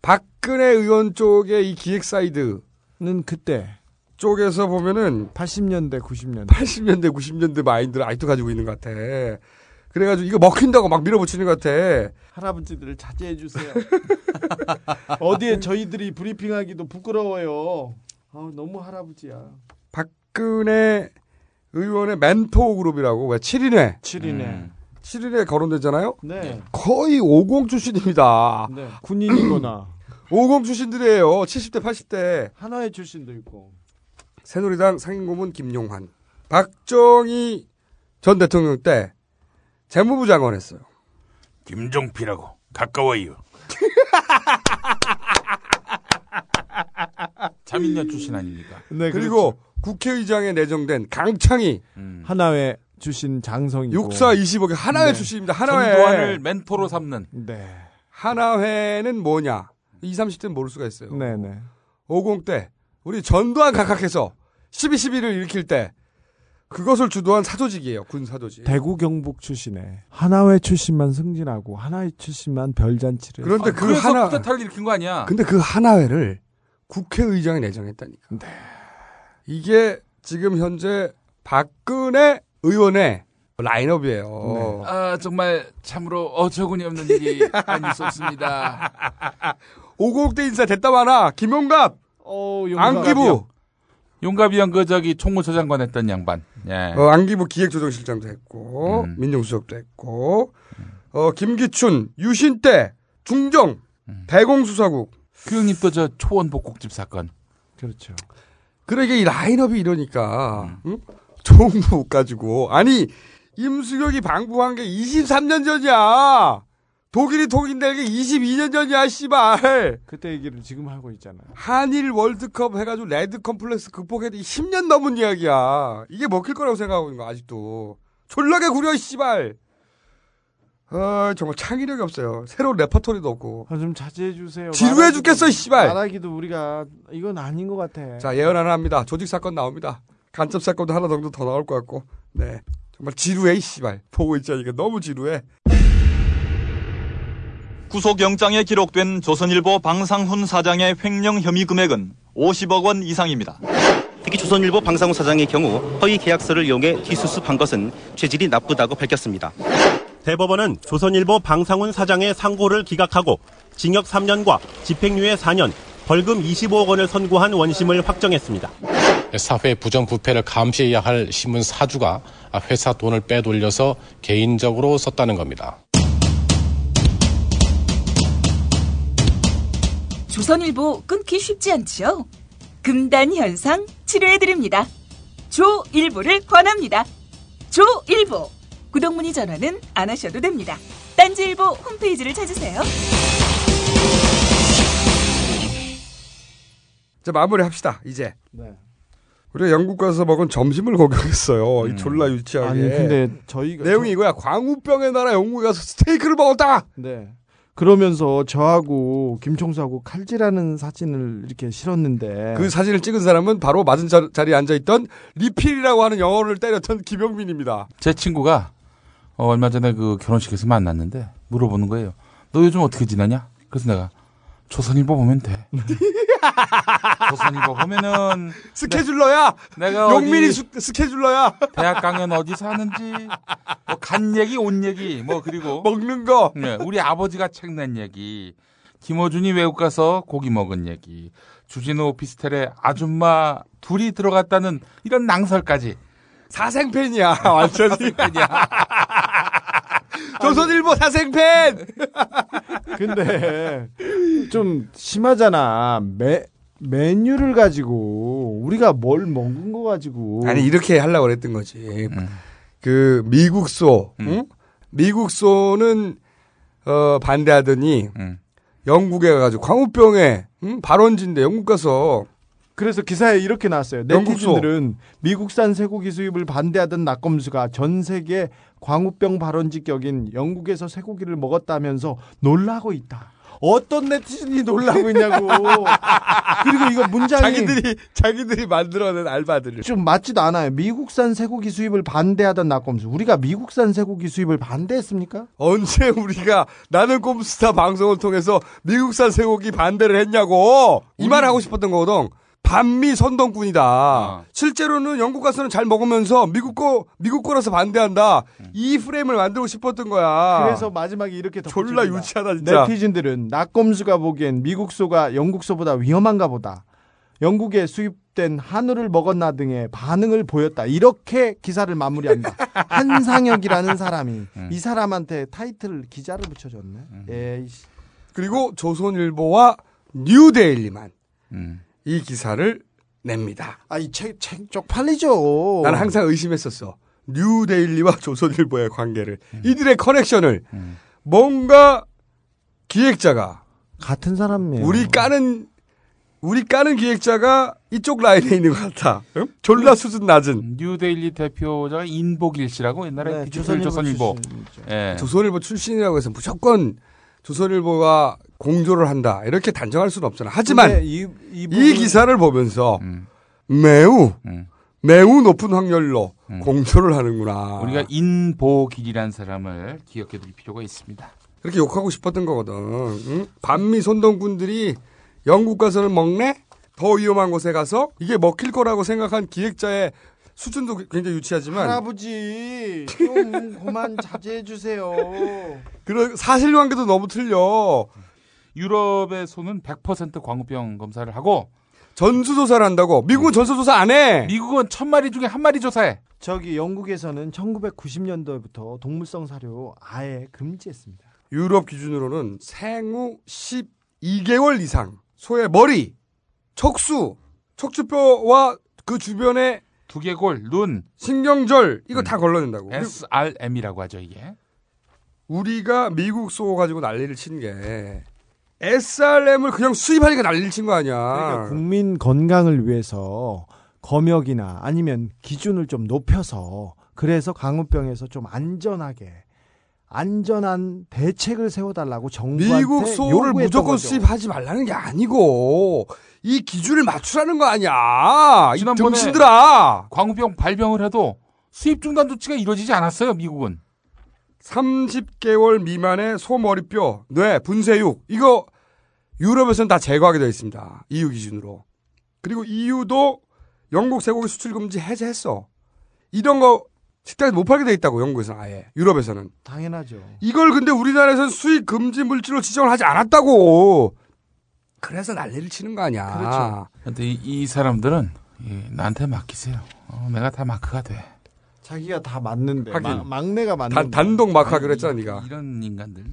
Speaker 2: 박근혜 의원 쪽의 이 기획 사이드는
Speaker 4: 그때
Speaker 2: 쪽에서 보면은
Speaker 4: 80년대, 90년대, 80년대,
Speaker 2: 90년대 마인드를 아직도 가지고 있는 것 같아. 그래가지고 이거 먹힌다고 막 밀어붙이는 것 같아.
Speaker 4: 할아버지들을 자제해 주세요. 어디에 저희들이 브리핑하기도 부끄러워요. 아 너무 할아버지야.
Speaker 2: 박근혜 의원의 멘토 그룹이라고 왜
Speaker 4: 7인회?
Speaker 2: 7인회. 음. 7일에 거론되잖아요. 네. 네. 거의 50 출신입니다. 네.
Speaker 4: 군인이거나
Speaker 2: 50 출신들이에요. 70대, 80대.
Speaker 4: 하나의 출신도 있고.
Speaker 2: 새누리당 상임고문 김용환, 박정희 전 대통령 때 재무부 장관했어요.
Speaker 23: 김종필하고 가까워요. 자민련 출신 아닙니까?
Speaker 2: 네, 그리고 그렇죠. 국회의장에 내정된 강창희 음. 하나의
Speaker 4: 주신 장성이고
Speaker 2: 육사 2 5개 하나회 네. 출신입니다. 하나회
Speaker 23: 전두환을 멘토로 삼는. 네.
Speaker 2: 하나회는 뭐냐? 2 30대는 모를 수가 있어요. 네네. 50대 우리 전두환 각각해서 12, 11을 일으킬 때 그것을 주도한 사조직이에요. 군 사조직.
Speaker 4: 대구 경북 출신에 하나회 출신만 승진하고 하나회 출신만 별잔치를.
Speaker 23: 그런데 아, 그 하나 쿠데타를 일으킨 거 아니야?
Speaker 2: 근데 그 하나회를 국회의장이 내정했다니까. 네. 이게 지금 현재 박근혜 의원의 라인업이에요.
Speaker 23: 네. 아, 정말 참으로 어처구니 없는 일이 아닐 수 없습니다.
Speaker 2: 오곡대 인사 됐다 마라. 김용갑. 어, 안기부.
Speaker 23: 용갑이 형, 그, 저기, 총무처장관 했던 양반. 예.
Speaker 2: 어, 안기부 기획조정실장도 했고, 음. 민정수석도 했고, 어, 김기춘, 유신대, 중정, 음. 대공수사국.
Speaker 23: 그 형님 또저 초원복국집 사건.
Speaker 2: 그렇죠. 그러게 그러니까 이 라인업이 이러니까, 음. 응? 정부 가지고 아니 임수혁이방부한게 23년 전이야. 독일이 독인데 이게 22년 전이야, 씨발.
Speaker 4: 그때 얘기를 지금 하고 있잖아요.
Speaker 2: 한일 월드컵 해가지고 레드 컴플렉스 극복해도 10년 넘은 이야기야. 이게 먹힐 거라고 생각하고 있는 거 아직도. 졸라게 구려, 씨발. 아, 정말 창의력이 없어요. 새로운 레퍼토리도 없고. 아,
Speaker 4: 좀 자제해 주세요.
Speaker 2: 지루해 죽겠어, 씨발.
Speaker 4: 말하기도 우리가 이건 아닌 것 같아.
Speaker 2: 자, 예언 하나 합니다. 조직 사건 나옵니다. 간첩 사건도 하나 정도 더 나올 것 같고 네 정말 지루해 씨발 보고 있자니까 너무 지루해.
Speaker 24: 구속영장에 기록된 조선일보 방상훈 사장의 횡령 혐의 금액은 50억 원 이상입니다. 특히 조선일보 방상훈 사장의 경우 허위 계약서를 이용해 뒤수습한 것은 죄질이 나쁘다고 밝혔습니다. 대법원은 조선일보 방상훈 사장의 상고를 기각하고 징역 3년과 집행유예 4년, 벌금 25억 원을 선고한 원심을 확정했습니다.
Speaker 25: 사회 부정부패를 감시해야 할 신문 사주가 회사 돈을 빼돌려서 개인적으로 썼다는 겁니다.
Speaker 26: 조선일보 끊기 쉽지 않지요? 금단 현상 치료해드립니다. 조일보를 권합니다. 조일보. 구독문의 전화는 안 하셔도 됩니다. 딴지일보 홈페이지를 찾으세요.
Speaker 2: 자, 마무리합시다. 이제. 네. 우리가 영국 가서 먹은 점심을 거격했어요. 음. 이 졸라 유치하게. 아니 근데 저희가 내용이 이거야. 광우병의 나라 영국에 가서 스테이크를 먹었다. 네.
Speaker 4: 그러면서 저하고 김총수하고 칼질하는 사진을 이렇게 실었는데
Speaker 2: 그 사진을 찍은 사람은 바로 맞은 자, 리에 앉아 있던 리필이라고 하는 영어를 때렸던 김영민입니다.
Speaker 27: 제 친구가 어, 얼마 전에 그 결혼식에서 만났는데 물어보는 거예요. 너 요즘 어떻게 지내냐? 그래서 내가 조선일보 보면 돼. 조선일보 보면은
Speaker 2: 스케줄러야. 내, 가 용민이 수, 스케줄러야.
Speaker 27: 대학 강연 어디서 하는지 뭐 간 얘기, 온 얘기, 뭐 그리고
Speaker 2: 먹는 거.
Speaker 27: 네, 우리 아버지가 책 낸 얘기. 김어준이 외국 가서 고기 먹은 얘기. 주진우 오피스텔에 아줌마 둘이 들어갔다는 이런 낭설까지.
Speaker 2: 사생팬이야, 완전히. 사생팬이야. 조선일보 사생팬.
Speaker 4: 근데 좀 심하잖아. 매 메뉴를 가지고 우리가 뭘 먹은 거 가지고
Speaker 2: 아니 이렇게 하려고 그랬던 거지. 음. 그 미국 소, 음. 응? 미국 소는 어 반대하더니 음. 영국에 가가지고 광우병에 응? 발원지인데 영국 가서
Speaker 4: 그래서 기사에 이렇게 나왔어요. 네티즌들은 미국산 쇠고기 수입을 반대하던 낙검수가 전 세계 광우병 발원지격인 영국에서 쇠고기를 먹었다면서 놀라고 있다. 어떤 네티즌이 놀라고 있냐고. 그리고 이거 문장이
Speaker 2: 자기들이 자기들이 만들어낸 알바들을
Speaker 4: 좀 맞지도 않아요. 미국산 쇠고기 수입을 반대하던 나꼼수. 우리가 미국산 쇠고기 수입을 반대했습니까?
Speaker 2: 언제 우리가 나는 꼼수타 방송을 통해서 미국산 쇠고기 반대를 했냐고 이 말 하고 싶었던 거거든. 반미 선동꾼이다. 어. 실제로는 영국 가서는 잘 먹으면서 미국 거 미국 거라서 반대한다. 음. 이 프레임을 만들고 싶었던
Speaker 4: 거야. 그래서 마지막에 이렇게
Speaker 2: 졸라 유치하다 진짜.
Speaker 4: 네티즌들은 낙검수가 보기엔 미국 소가 영국 소보다 위험한가 보다. 영국에 수입된 한우를 먹었나 등의 반응을 보였다. 이렇게 기사를 마무리한다. 한상혁이라는 사람이 음. 이 사람한테 타이틀 기자를 붙여줬네. 음. 에이 예,
Speaker 2: 그리고 조선일보와 뉴데일리만. 음. 이 기사를
Speaker 4: 냅니다. 아, 이 책, 책 쪽팔리죠.
Speaker 2: 나는 항상 의심했었어. 뉴데일리와 조선일보의 관계를. 음. 이들의 커넥션을. 음. 뭔가 기획자가.
Speaker 4: 같은 사람이에요.
Speaker 2: 우리 까는, 우리 까는 기획자가 이쪽 라인에 있는 것 같아. 응? 졸라 음. 수준 낮은. 음,
Speaker 27: 뉴데일리 대표자가 인복일 씨라고 옛날에 네, 조선일보,
Speaker 2: 조선일보. 출 예. 조선일보 출신이라고 해서 무조건 조선일보가 공조를 한다 이렇게 단정할 수는 없잖아. 하지만 이, 이, 이, 기사를 보면서 음. 매우 음. 매우 높은 확률로 음. 공조를 하는구나.
Speaker 27: 우리가 인보길이라 사람을 기억해둘 필요가 있습니다.
Speaker 2: 그렇게 욕하고 싶었던 거거든. 응? 반미 선동군들이 영국 가서는 먹네? 더 위험한 곳에 가서 이게 먹힐 거라고 생각한 기획자의 수준도 굉장히 유치하지만
Speaker 4: 할아버지 좀
Speaker 2: 그만
Speaker 4: 자제해 주세요. 그런
Speaker 2: 사실 관계도 너무 틀려.
Speaker 27: 유럽의서는100% 광우병 검사를 하고
Speaker 2: 전수조사를 한다고. 미국은 음. 전수조사 안 해.
Speaker 27: 미국은 천 마리 중에 한 마리 조사해.
Speaker 4: 저기 영국에서는 1990년도부터 동물성 사료 아예 금지했습니다.
Speaker 2: 유럽 기준으로는 생후 12개월 이상 소의 머리, 척수, 척추뼈와 그 주변의
Speaker 27: 두개골, 눈,
Speaker 2: 신경절 이거 음. 다 걸러낸다고.
Speaker 27: SRM이라고 하죠 이게.
Speaker 2: 우리가 미국 소 가지고 난리를 친 게 SRM을 그냥 수입하니까 난리를 친 거 아니야.
Speaker 4: 그러니까 국민 건강을 위해서 검역이나 아니면 기준을 좀 높여서 그래서 강우병에서 좀 안전하게 안전한 대책을 세워달라고 정부한테 미국 소를
Speaker 2: 무조건 수입하지 말라는 게 아니고 이 기준을 맞추라는 거 아니야. 이 정신들아.
Speaker 27: 광우병 발병을 해도 수입 중단 조치가 이루어지지 않았어요. 미국은.
Speaker 2: 30개월 미만의 소머리뼈, 뇌, 분쇄육 이거 유럽에서는 다 제거하게 되어 있습니다. EU 기준으로. 그리고 EU도 영국 쇠고기 수출 금지 해제했어. 이런 거 식당에서 못 팔게 돼 있다고 영국에서는 아예 유럽에서는
Speaker 27: 당연하죠.
Speaker 2: 이걸 근데 우리나라에서는 수익 금지 물질로 지정을 하지 않았다고. 그래서 난리를 치는 거 아니야.
Speaker 27: 그렇죠. 이, 이 사람들은 예, 나한테 맡기세요. 어, 내가 다 마크가 돼.
Speaker 4: 자기가 다 맞는데 마, 막내가 맞는
Speaker 2: 단, 독 마크하기로 했잖아 네가
Speaker 27: 이런 인간들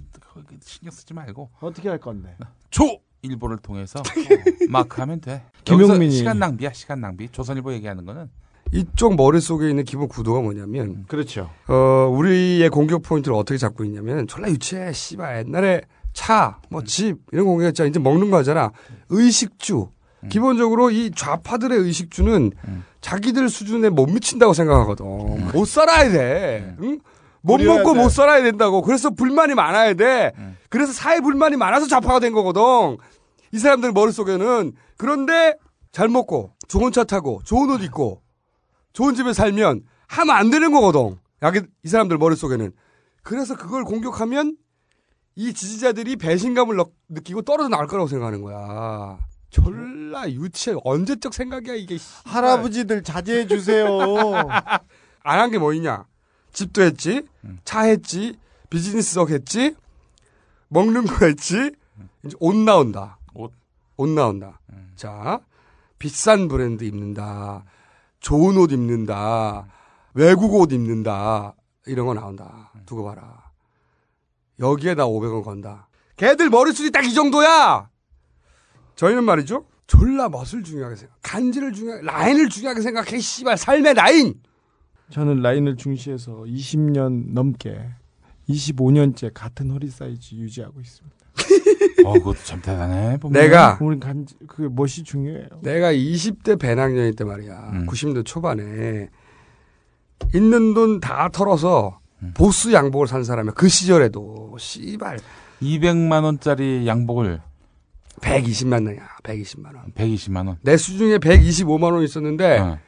Speaker 27: 신경 쓰지 말고
Speaker 4: 어떻게 할 건데
Speaker 27: 조일본을 통해서 어, 마크하면 돼김용민 시간 낭비야 시간 낭비 조선일보 얘기하는 거는
Speaker 2: 이쪽 머릿속에 있는 기본 구도가 뭐냐면
Speaker 27: 그렇죠.
Speaker 2: 어, 우리의 공격 포인트를 어떻게 잡고 있냐면 졸라 유치해. 씨발 옛날에 차, 뭐집 음. 이런 공격했잖아. 이제 먹는 거 하잖아. 의식주. 음. 기본적으로 이 좌파들의 의식주는 음. 자기들 수준에 못 미친다고 생각하거든. 음. 못 살아야 돼. 음. 응? 못 먹고 돼. 못 살아야 된다고. 그래서 불만이 많아야 돼. 음. 그래서 사회 불만이 많아서 좌파가 된 거거든. 이 사람들 머릿속에는. 그런데 잘 먹고, 좋은 차 타고, 좋은 옷 입고, 좋은 집에 살면 하면 안 되는 거거든. 약간 이 사람들 머릿속에는. 그래서 그걸 공격하면 이 지지자들이 배신감을 너, 느끼고 떨어져 나올 거라고 생각하는 거야. 졸라 유치해. 언제적 생각이야, 이게.
Speaker 4: 할아버지들 자제해 주세요.
Speaker 2: 안 한 게 뭐 있냐? 집도 했지, 음. 차 했지, 비즈니스석 했지, 먹는 거 했지, 이제 옷 나온다.
Speaker 27: 옷.
Speaker 2: 옷 나온다. 음. 자, 비싼 브랜드 입는다. 좋은 옷 입는다. 외국 옷 입는다. 이런 거 나온다. 두고 봐라. 여기에 다 500원 건다. 걔들 머릿속이딱 이 정도야! 저희는 말이죠. 졸라 멋을 중요하게 생각. 간지를 중요하게, 라인을 중요하게 생각해, 씨발. 삶의 라인!
Speaker 4: 저는 라인을 중시해서 20년 넘게 25년째 같은 허리 사이즈 유지하고 있습니다.
Speaker 27: 어, 그것도 참 대단해.
Speaker 2: 보면. 내가
Speaker 4: 우린 간 그게 멋이 중요해요.
Speaker 2: 내가 20대 배낭여행 때 말이야. 음. 90년대 초반에 있는 돈 다 털어서 음. 보스 양복을 산 사람이야. 그 시절에도 씨발
Speaker 27: 200만 원짜리 양복을
Speaker 2: 120만 원이야. 120만 원.
Speaker 27: 120만 원.
Speaker 2: 내 수중에 125만 원 있었는데 어.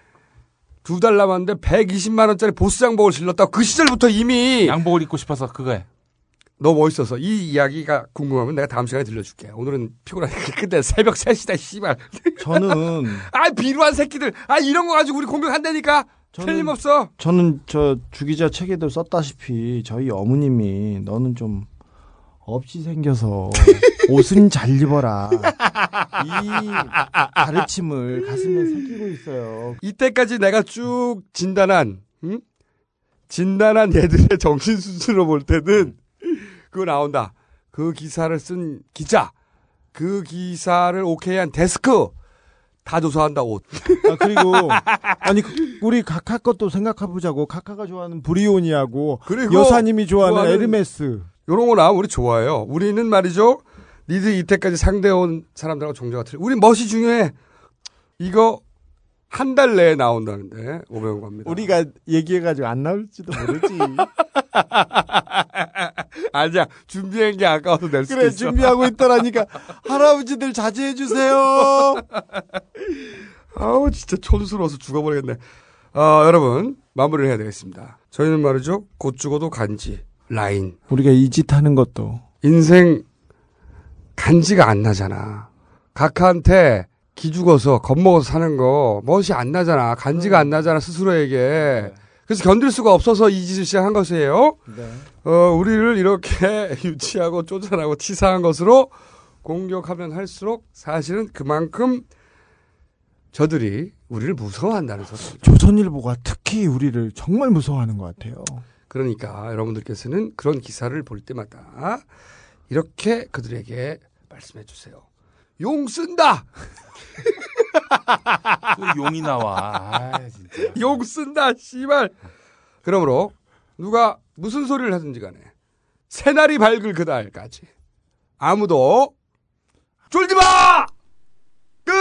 Speaker 2: 두달 남았는데 120만 원짜리 보스 양복을 질렀다. 그 시절부터 이미
Speaker 27: 양복을 입고 싶어서 그거야.
Speaker 2: 너무 멋있어서 이 이야기가 궁금하면 내가 다음 시간에 들려줄게. 오늘은 피곤하니까 끝내. 새벽 3시다, 씨발.
Speaker 4: 저는.
Speaker 2: 아, 비루한 새끼들. 아, 이런 거 가지고 우리 공격한다니까. 저는, 틀림없어.
Speaker 4: 저는 저 주기자 책에도 썼다시피 저희 어머님이 너는 좀 없이 생겨서 옷은 잘 입어라. 이 가르침을 가슴에 새기고 있어요.
Speaker 2: 이때까지 내가 쭉 진단한, 응? 진단한 얘들의 정신 수준으로 볼 때는 그거 나온다. 그 기사를 쓴 기자, 그 기사를 오케이한 데스크 다 조사한다 옷.
Speaker 4: 아, 그리고 아니 그, 우리 카카 것도 생각해보자고 카카가 좋아하는 브리오니하고 여사님이 좋아하는, 좋아하는 에르메스
Speaker 2: 요런거 나오면 우리 좋아해요. 우리는 말이죠. 니들 이때까지 상대해온 사람들하고 종자같 틀려. 우리 멋이 중요해. 이거 한 달 내에 나온다는데 500원 갑니다.
Speaker 4: 우리가 얘기해가지고 안 나올지도 모르지.
Speaker 2: 아니야 준비한 게 아까워서 낼 수도 그래, 있어.
Speaker 4: 준비하고 있더라니까 할아버지들 자제해 주세요.
Speaker 2: 아우 진짜 촌스러워서 죽어버리겠네. 아 여러분 마무리를 해야 되겠습니다. 저희는 말이죠 곧 죽어도 간지 라인.
Speaker 4: 우리가 이 짓 하는 것도
Speaker 2: 인생 간지가 안 나잖아. 각하한테 기죽어서 겁먹어서 사는 거 멋이 안 나잖아. 간지가 안 나잖아 스스로에게. 네. 그래서 견딜 수가 없어서 이 짓을 시작한
Speaker 4: 것이에요.
Speaker 2: 네. 어, 우리를 이렇게 유치하고 쪼잔하고 치사한 것으로 공격하면 할수록 사실은 그만큼 저들이 우리를 무서워한다는 소리.
Speaker 4: 조선일보가 특히 우리를 정말 무서워하는 것 같아요.
Speaker 2: 그러니까 여러분들께서는 그런 기사를 볼 때마다 이렇게 그들에게 말씀해 주세요. 용 쓴다!
Speaker 27: 또 그 용이 나와. 아, 진짜.
Speaker 2: 욕 쓴다, 씨발. 그러므로 누가 무슨 소리를 하든지 간에 새날이 밝을 그날까지 아무도 졸지 마! 끝!